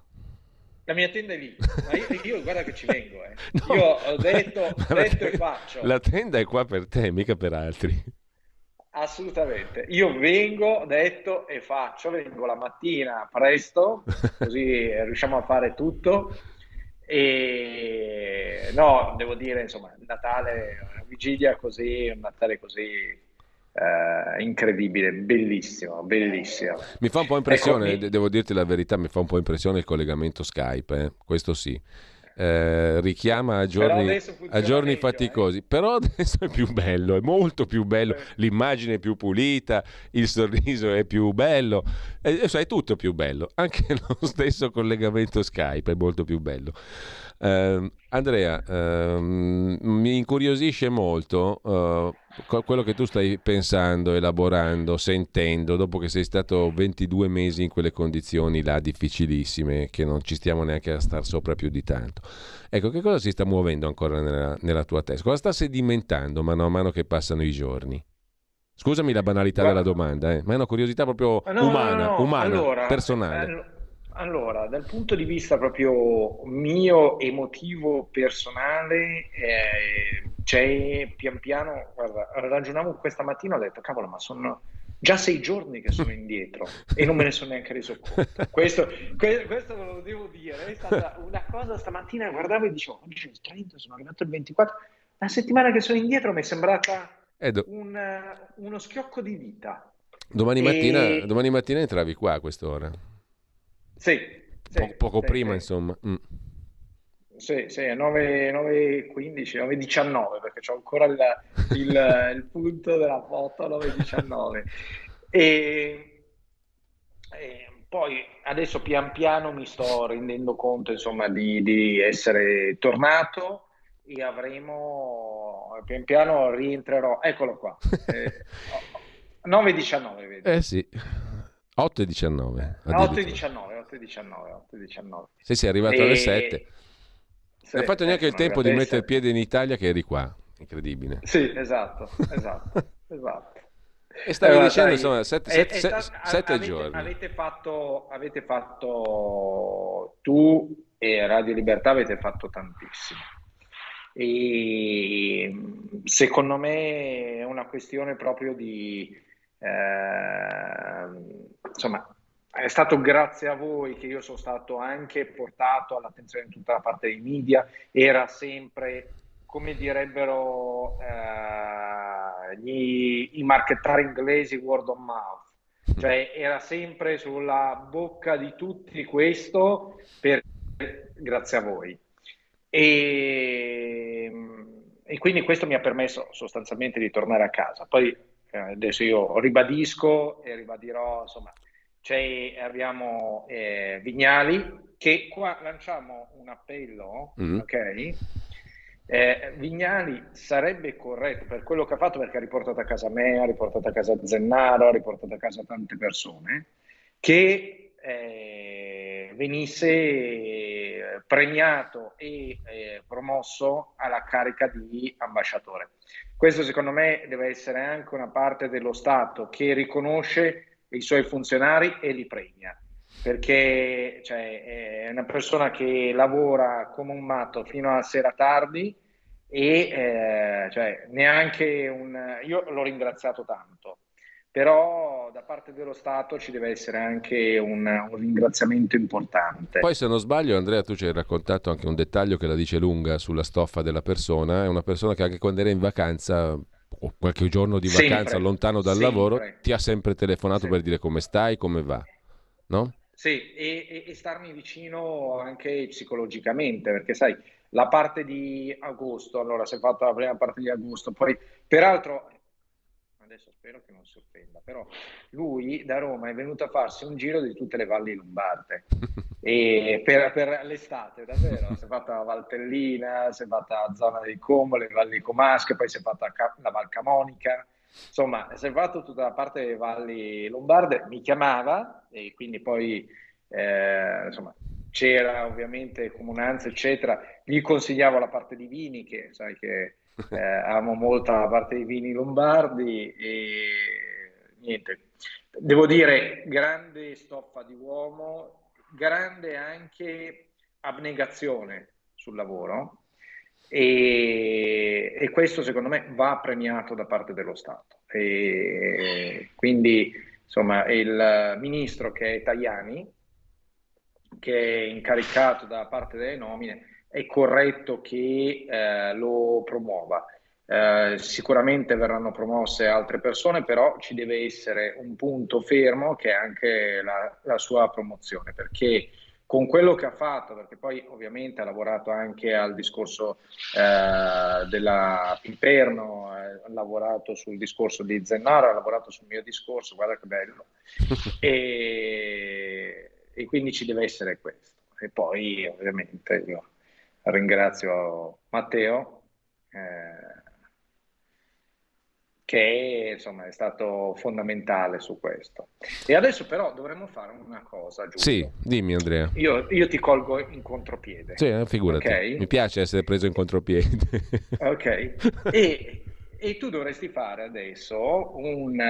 La mia tenda è lì, ma io, io guarda che ci vengo, eh. [laughs] no, io ho detto, [laughs] detto e faccio. La tenda è qua per te, mica per altri. Assolutamente, io vengo, detto e faccio, vengo la mattina presto, [laughs] così riusciamo a fare tutto. E no, devo dire, insomma, Natale, una vigilia così, un Natale così eh, incredibile, bellissimo, bellissimo. Mi fa un po' impressione, ecco, devo dirti la verità, mi fa un po' impressione il collegamento Skype, eh? questo sì eh, richiama a giorni, a giorni meglio, faticosi, eh. però adesso è più bello, è molto più bello, l'immagine è più pulita, il sorriso è più bello, adesso è tutto più bello, anche [laughs] lo stesso collegamento Skype è molto più bello. Uh, Andrea, uh, mi incuriosisce molto uh, quello che tu stai pensando, elaborando, sentendo, dopo che sei stato 22 mesi in quelle condizioni là difficilissime, che non ci stiamo neanche a star sopra più di tanto. Ecco, che cosa si sta muovendo ancora nella, nella tua testa? Cosa sta sedimentando mano a mano che passano i giorni? Scusami la banalità Guarda, della domanda, eh, ma è una curiosità proprio no, umana, no, no, umana allora, personale. Eh, allora, dal punto di vista proprio mio, emotivo, personale, eh, c'è pian piano, guarda, ragionavo questa mattina, ho detto, cavolo, ma sono, già sei giorni che sono indietro e non me ne sono neanche reso conto. [laughs] Questo, questo ve lo devo dire, è stata una cosa stamattina, guardavo e dicevo, oggi è il 30, sono arrivato il 24, la settimana che sono indietro mi è sembrata do- un, uno schiocco di vita. Domani, e... mattina, domani mattina entravi qua a quest'ora. Sì. sì po- poco sì, prima, sì. insomma. Mm. Sì, sì, 9.15, 9.19 perché c'ho ancora il, il, [laughs] il punto della foto 9.19 e, e, poi adesso pian piano mi sto rendendo conto insomma di, di essere tornato e avremo pian piano rientrerò eccolo qua [laughs] eh, 9.19 vedi eh sì 8 e 19 8 e 19 8 e 19 8 e 19 se sei arrivato e... alle 7 sì, non hai fatto neanche il tempo di mettere il piede in Italia che eri qua, incredibile. Sì, esatto, esatto, [laughs] esatto. E stavi allora, dicendo, sai, insomma, sette, è, sette, è stato, sette avete, giorni. Avete fatto, avete fatto, tu e Radio Libertà avete fatto tantissimo. E secondo me è una questione proprio di, eh, insomma, è stato grazie a voi che io sono stato anche portato all'attenzione di tutta la parte dei media, era sempre, come direbbero eh, gli, i marchettari inglesi, word of mouth, cioè era sempre sulla bocca di tutti questo per, grazie a voi. E, e quindi questo mi ha permesso sostanzialmente di tornare a casa. Poi adesso io ribadisco e ribadirò, insomma, cioè, abbiamo eh, Vignali, che qua lanciamo un appello, mm-hmm. ok? Eh, Vignali sarebbe corretto per quello che ha fatto perché ha riportato a casa me, ha riportato a casa Zennaro, ha riportato a casa tante persone, che eh, venisse eh, premiato e eh, promosso alla carica di ambasciatore. Questo secondo me deve essere anche una parte dello Stato che riconosce i suoi funzionari e li premia. Perché cioè, è una persona che lavora come un matto fino a sera tardi e eh, cioè, neanche un... Io l'ho ringraziato tanto, però da parte dello Stato ci deve essere anche un, un, ringraziamento importante. Poi se non sbaglio Andrea tu ci hai raccontato anche un dettaglio che la dice lunga sulla stoffa della persona, è una persona che anche quando era in vacanza o qualche giorno di vacanza sempre, lontano dal sempre. lavoro, ti ha sempre telefonato sempre. per dire come stai, come va, no? Sì, e, e, starmi vicino anche psicologicamente, perché sai, la parte di agosto, allora si è fatta la prima parte di agosto, poi peraltro adesso spero che non si offenda, però lui da Roma è venuto a farsi un giro di tutte le valli lombarde. [laughs] E per, per l'estate, davvero, si è fatta la Valtellina, si è fatta la zona dei Como, le valli Comasche, poi si è fatta la Val Camonica, insomma, si è fatto tutta la parte delle valli lombarde, mi chiamava e quindi poi, eh, insomma, c'era ovviamente comunanza, eccetera, gli consigliavo la parte di vini, che sai che eh, amo molto la parte dei vini lombardi e niente. Devo dire, grande stoffa di uomo, grande anche abnegazione sul lavoro e, e questo secondo me va premiato da parte dello Stato. E quindi insomma il ministro che è Tajani, che è incaricato da parte delle nomine, è corretto che eh, lo promuova. Eh, sicuramente verranno promosse altre persone, però ci deve essere un punto fermo che è anche la, la sua promozione, perché con quello che ha fatto, perché poi ovviamente ha lavorato anche al discorso eh, della Piperno, ha lavorato sul discorso di Zennaro, ha lavorato sul mio discorso, guarda che bello, [laughs] e, e quindi ci deve essere questo. E poi ovviamente io ringrazio Matteo eh, che insomma è stato fondamentale su questo. E adesso però dovremmo fare una cosa, Giulio. Sì, dimmi Andrea. Io, io ti colgo in contropiede. Sì, eh, figurati. Okay? Mi piace essere preso in contropiede. [laughs] ok. E, e tu dovresti fare adesso un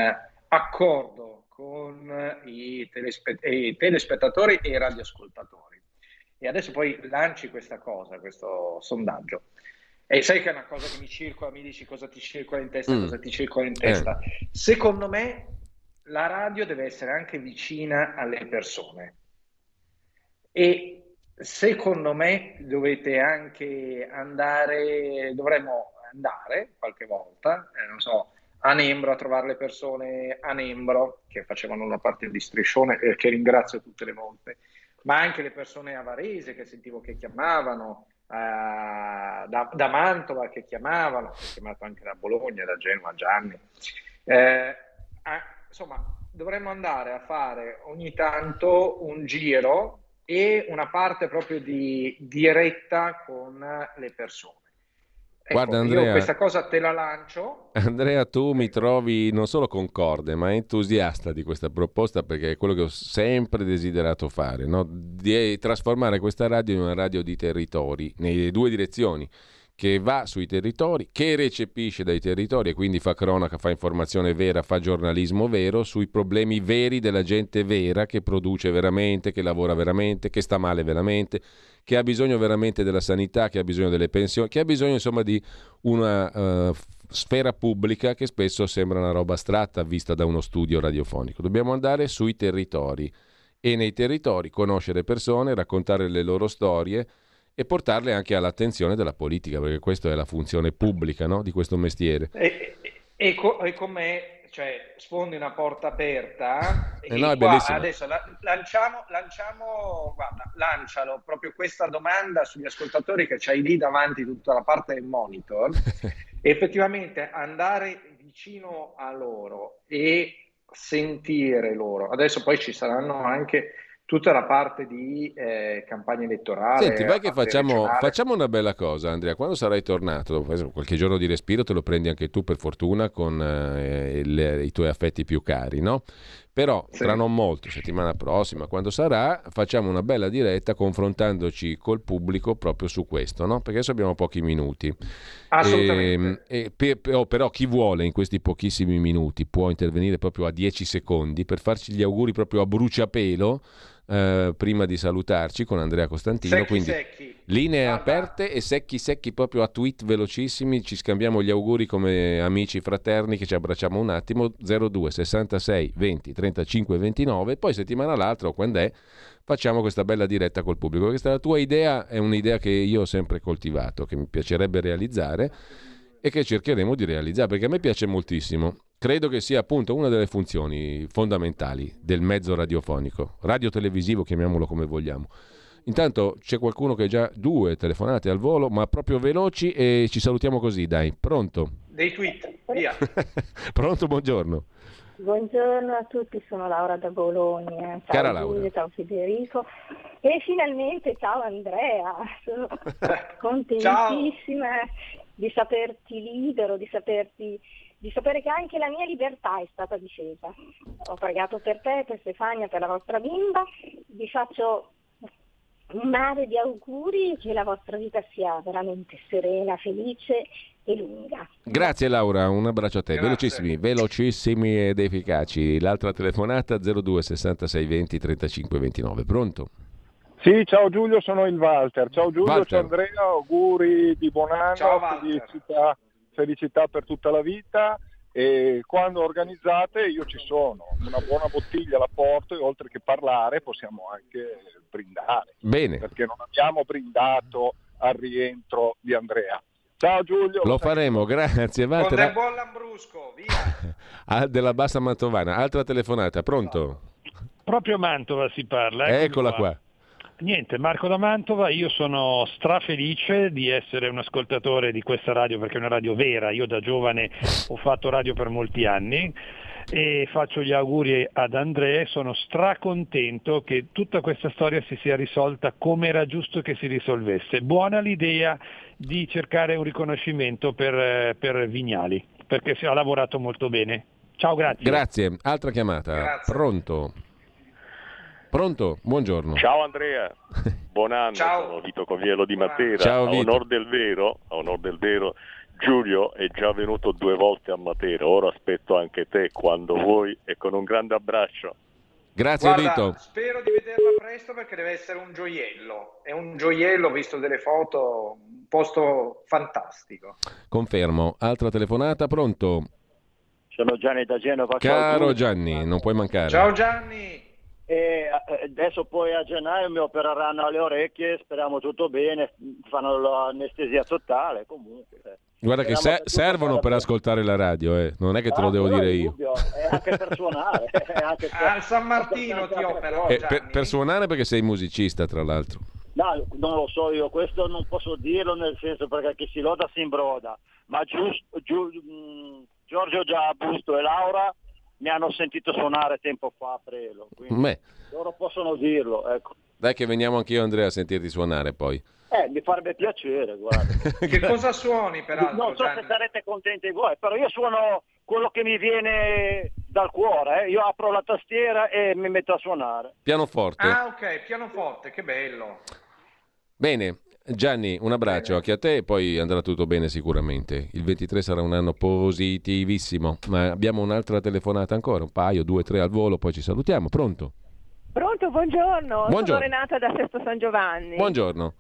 accordo con i, telespe- i telespettatori e i radioascoltatori e adesso poi lanci questa cosa, questo sondaggio. E sai che è una cosa che mi circola, mi dici cosa ti circola in testa, mm. cosa ti circola in testa. Eh. Secondo me, la radio deve essere anche vicina alle persone e secondo me dovete anche andare, dovremmo andare qualche volta, eh, non so, a Nembro a trovare le persone a Nembro che facevano una parte di striscione e che ringrazio tutte le volte, ma anche le persone a Varese che sentivo che chiamavano, eh, da, da, Mantova che chiamavano, chiamato anche da Bologna, da Genova, Gianni. Eh, a, insomma, dovremmo andare a fare ogni tanto un giro e una parte proprio di diretta con le persone. Ecco, Guarda Andrea, questa cosa te la lancio. Andrea, tu mi trovi non solo concorde, ma entusiasta di questa proposta perché è quello che ho sempre desiderato fare, no? di trasformare questa radio in una radio di territori, nelle due direzioni che va sui territori, che recepisce dai territori e quindi fa cronaca, fa informazione vera, fa giornalismo vero sui problemi veri della gente vera che produce veramente, che lavora veramente, che sta male veramente, che ha bisogno veramente della sanità, che ha bisogno delle pensioni, che ha bisogno insomma di una uh, sfera pubblica che spesso sembra una roba astratta vista da uno studio radiofonico. Dobbiamo andare sui territori e nei territori conoscere persone, raccontare le loro storie e portarle anche all'attenzione della politica, perché questa è la funzione pubblica no? di questo mestiere. E, e, e, co- e con me, cioè, sfondi una porta aperta. Eh no. Adesso la, lanciamo, lanciamo, guarda, lancialo proprio questa domanda sugli ascoltatori che c'hai lì davanti tutta la parte del monitor. [laughs] effettivamente andare vicino a loro e sentire loro. Adesso poi ci saranno anche tutta la parte di eh, campagna elettorale. Senti, vai che facciamo, facciamo, una bella cosa, Andrea. Quando sarai tornato, qualche giorno di respiro te lo prendi anche tu, per fortuna, con eh, le, i tuoi affetti più cari, no? Però sì. tra non molto, settimana prossima, quando sarà, facciamo una bella diretta confrontandoci col pubblico proprio su questo, no? Perché adesso abbiamo pochi minuti. Assolutamente. E, ehm, e, però, però chi vuole in questi pochissimi minuti può intervenire proprio a 10 secondi per farci gli auguri proprio a bruciapelo eh, prima di salutarci con Andrea Costantino. Secchi, quindi secchi. linee aperte e secchi secchi proprio a tweet velocissimi. Ci scambiamo gli auguri come amici fraterni che ci abbracciamo un attimo. 02 66 20 35 29. Poi settimana l'altra o quando è facciamo questa bella diretta col pubblico. Questa la tua idea è un'idea che io ho sempre coltivato, che mi piacerebbe realizzare e che cercheremo di realizzare perché a me piace moltissimo. Credo che sia appunto una delle funzioni fondamentali del mezzo radiofonico, radio-televisivo, chiamiamolo come vogliamo. Intanto c'è qualcuno che ha già due telefonate al volo, ma proprio veloci e ci salutiamo così, dai. Pronto? Dei tweet, via. [laughs] Pronto, buongiorno. Buongiorno a tutti, sono Laura da Bologna. Ciao Cara Laura. Ciao Federico. E finalmente ciao Andrea, sono [laughs] contentissima ciao. di saperti libero, di saperti di sapere che anche la mia libertà è stata difesa. Ho pregato per te, per Stefania, per la vostra bimba, vi faccio un mare di auguri che la vostra vita sia veramente serena, felice e lunga. Grazie Laura, un abbraccio a te. Grazie. Velocissimi, velocissimi ed efficaci. L'altra telefonata 02 66 20 35 29. Pronto? Sì, ciao Giulio, sono il Walter. Ciao Giulio, Walter. ciao Andrea, auguri di buon anno, ciao, felicità felicità per tutta la vita e quando organizzate io ci sono, una buona bottiglia la porto e oltre che parlare possiamo anche brindare. Bene. Perché non abbiamo brindato al rientro di Andrea. Ciao Giulio. Lo faremo, grazie. Con del buon Lambrusco, via. [laughs] della Bassa Mantovana. Altra telefonata, pronto? Proprio Mantova si parla. Eccola qua. qua. Niente, Marco da Mantova, io sono strafelice di essere un ascoltatore di questa radio perché è una radio vera, io da giovane ho fatto radio per molti anni e faccio gli auguri ad Andrea sono stracontento che tutta questa storia si sia risolta come era giusto che si risolvesse. Buona l'idea di cercare un riconoscimento per, per Vignali perché si ha lavorato molto bene. Ciao, grazie. Grazie. Altra chiamata. Grazie. Pronto? Pronto? Buongiorno. Ciao Andrea, [laughs] buon anno, Ciao. sono Vito Coviello di Matera. Ciao, a onor del vero, a onor del vero, Giulio è già venuto due volte a Matera, ora aspetto anche te quando vuoi e con un grande abbraccio. Grazie Guarda, Vito. spero di vederla presto perché deve essere un gioiello. È un gioiello, ho visto delle foto, un posto fantastico. Confermo. Altra telefonata, pronto? sono Gianni da Genova. Caro Gianni, non puoi mancare. Ciao Gianni. E adesso poi a gennaio mi opereranno alle orecchie, speriamo tutto bene, fanno l'anestesia totale comunque. Eh. Guarda che se- servono per ascoltare la radio, eh. non è che te lo ah, devo dire io. Dubbio, è anche per suonare. [laughs] anche per, Al San Martino ti opero. Eh, per, per suonare perché sei musicista, tra l'altro. No, non lo so io, questo non posso dirlo nel senso perché chi si loda si imbroda, ma giusto, giu, mh, Giorgio Giabusto e Laura mi hanno sentito suonare tempo fa a Prelo, quindi Beh. loro possono dirlo. Ecco. Dai che veniamo anch'io Andrea a sentirti suonare poi. Eh, mi farebbe piacere, guarda. [laughs] che cosa suoni peraltro? Non so Gianni? se sarete contenti voi, però io suono quello che mi viene dal cuore, eh. io apro la tastiera e mi metto a suonare. Pianoforte? Ah ok, pianoforte, che bello. Bene, Gianni, un abbraccio anche a te e poi andrà tutto bene sicuramente. Il 23 sarà un anno positivissimo, ma abbiamo un'altra telefonata ancora, un paio, due, tre al volo, poi ci salutiamo. Pronto? Pronto, buongiorno. buongiorno. Sono Renata da Sesto San Giovanni. Buongiorno.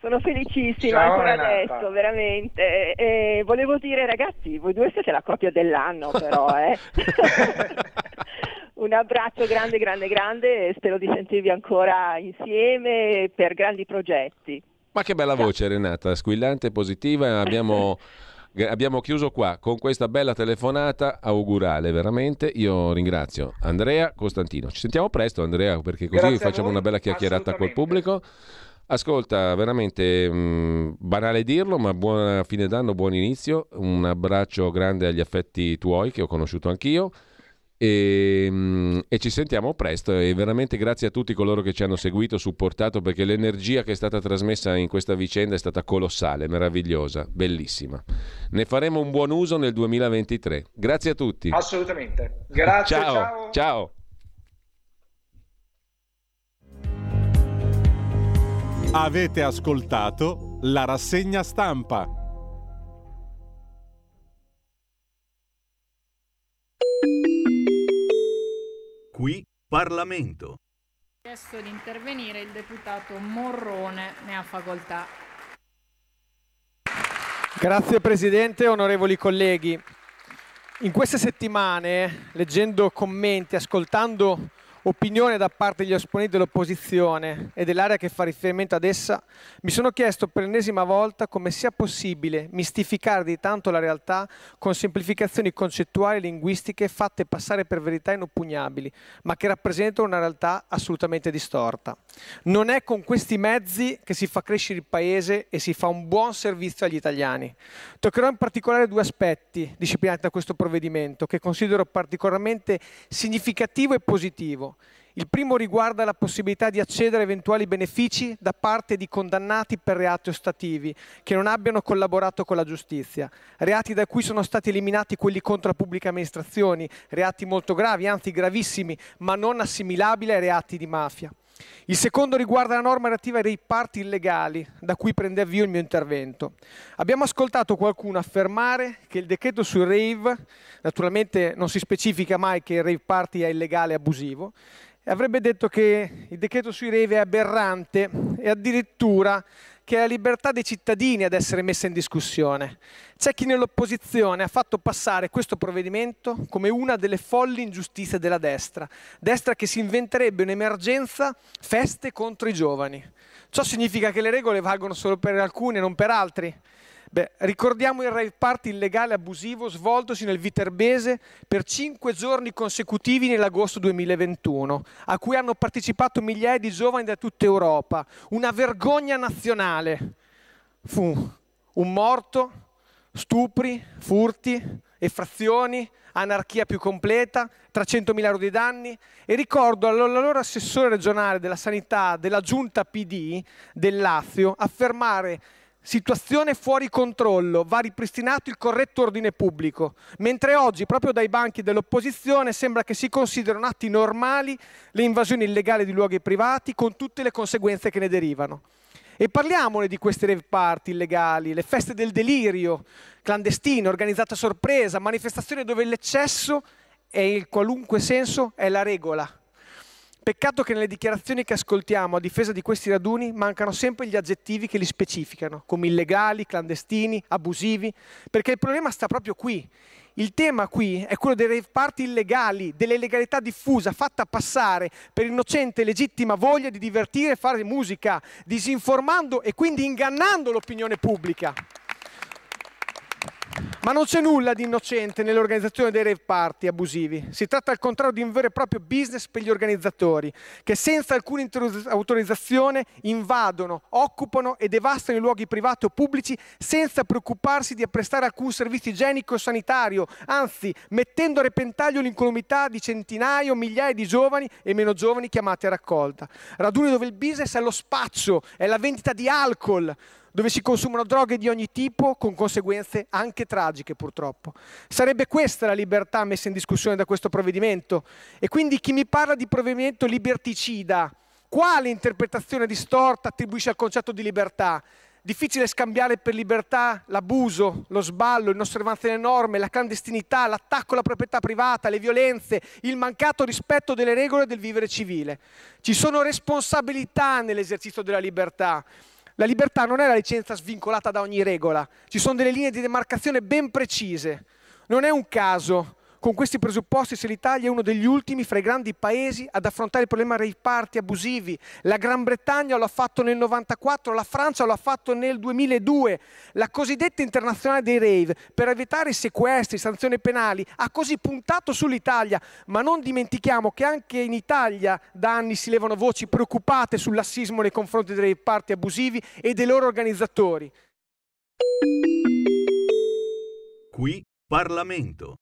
Sono felicissima Ciao, ancora Renata. adesso, veramente. E volevo dire, ragazzi, voi due siete la coppia dell'anno, però, [laughs] eh. un abbraccio grande, grande, grande e spero di sentirvi ancora insieme per grandi progetti. Ma che bella voce Renata, squillante e positiva. [laughs] Abbiamo, abbiamo, chiuso qua con questa bella telefonata augurale, veramente. Io ringrazio Andrea Costantino. Ci sentiamo presto Andrea perché così Grazie facciamo una bella chiacchierata col pubblico. Ascolta, veramente mh, mm, banale dirlo, ma buona fine d'anno, buon inizio. Un abbraccio grande agli affetti tuoi che ho conosciuto anch'io. E, ehm, e, ci sentiamo presto e veramente grazie a tutti coloro che ci hanno seguito, supportato perché l'energia che è stata trasmessa in questa vicenda è stata colossale, meravigliosa, bellissima. Ne faremo un buon uso nel 2023. Grazie a tutti. Assolutamente. Grazie. ciao. Ciao. ciao. Avete ascoltato la rassegna stampa. Qui Parlamento. Chiesto di intervenire il deputato Morrone, ne ha facoltà. Grazie Presidente, onorevoli colleghi. In queste settimane, leggendo commenti, ascoltando opinione da parte degli esponenti dell'opposizione e dell'area che fa riferimento ad essa, mi sono chiesto per l'ennesima volta come sia possibile mistificare di tanto la realtà con semplificazioni concettuali e linguistiche fatte passare per verità inoppugnabili, ma che rappresentano una realtà assolutamente distorta. Non è con questi mezzi che si fa crescere il Paese e si fa un buon servizio agli italiani. Toccherò in particolare due aspetti disciplinati da questo provvedimento che considero particolarmente significativo e positivo il primo riguarda la possibilità di accedere a eventuali benefici da parte di condannati per reati ostativi che non abbiano collaborato con la giustizia, reati da cui sono stati eliminati quelli contro la pubblica amministrazione, reati molto gravi, anzi gravissimi, ma non assimilabili ai reati di mafia. Il secondo riguarda la norma relativa ai parti illegali, da cui prende avvio il mio intervento. Abbiamo ascoltato qualcuno affermare che il decreto sui rave, naturalmente non si specifica mai che il rave party è illegale e abusivo, avrebbe detto che il decreto sui rave è aberrante e addirittura che è la libertà dei cittadini ad essere messa in discussione. C'è chi nell'opposizione ha fatto passare questo provvedimento come una delle folli ingiustizie della destra, destra che si inventerebbe un'emergenza feste contro i giovani. Ciò significa che le regole valgono solo per alcuni e non per altri? Beh, ricordiamo il rave party illegale abusivo svoltosi nel Viterbese per cinque giorni consecutivi nell'agosto 2021, a cui hanno partecipato migliaia di giovani da tutta Europa. Una vergogna nazionale. Fu un morto, stupri, furti, effrazioni, anarchia più completa, 300.000 euro di danni e ricordo all'allora assessore regionale della sanità della giunta PD del Lazio affermare Situazione fuori controllo, va ripristinato il corretto ordine pubblico, mentre oggi proprio dai banchi dell'opposizione sembra che si considerano atti normali le invasioni illegali di luoghi privati con tutte le conseguenze che ne derivano. E parliamone di queste rave party illegali, le feste del delirio, clandestine, organizzate a sorpresa, manifestazioni dove l'eccesso e il qualunque senso è la regola. Peccato che nelle dichiarazioni che ascoltiamo a difesa di questi raduni mancano sempre gli aggettivi che li specificano, come illegali, clandestini, abusivi, perché il problema sta proprio qui. Il tema qui è quello dei rave illegali, dell'illegalità diffusa, fatta passare per innocente e legittima voglia di divertire e fare musica, disinformando e quindi ingannando l'opinione pubblica. Ma non c'è nulla di innocente nell'organizzazione dei rave party abusivi. Si tratta al contrario di un vero e proprio business per gli organizzatori, che senza alcuna autorizzazione invadono, occupano e devastano i luoghi privati o pubblici senza preoccuparsi di apprestare alcun servizio igienico o sanitario, anzi mettendo a repentaglio l'incolumità di centinaia o migliaia di giovani e meno giovani chiamati a raccolta. Raduni dove il business è lo spaccio, è la vendita di alcol, dove si consumano droghe di ogni tipo con conseguenze anche tragiche purtroppo. Sarebbe questa la libertà messa in discussione da questo provvedimento? E quindi chi mi parla di provvedimento liberticida, quale interpretazione distorta attribuisce al concetto di libertà? Difficile scambiare per libertà l'abuso, lo sballo, l'inosservanza delle norme, la clandestinità, l'attacco alla proprietà privata, le violenze, il mancato rispetto delle regole del vivere civile. Ci sono responsabilità nell'esercizio della libertà la libertà non è la licenza svincolata da ogni regola, ci sono delle linee di demarcazione ben precise. Non è un caso con questi presupposti, se l'Italia è uno degli ultimi fra i grandi paesi ad affrontare il problema dei parti abusivi, la Gran Bretagna lo ha fatto nel 1994, la Francia lo ha fatto nel 2002, la cosiddetta internazionale dei rave, per evitare sequestri, sanzioni penali, ha così puntato sull'Italia, ma non dimentichiamo che anche in Italia da anni si levano voci preoccupate sul lassismo nei confronti dei parti abusivi e dei loro organizzatori. Qui Parlamento.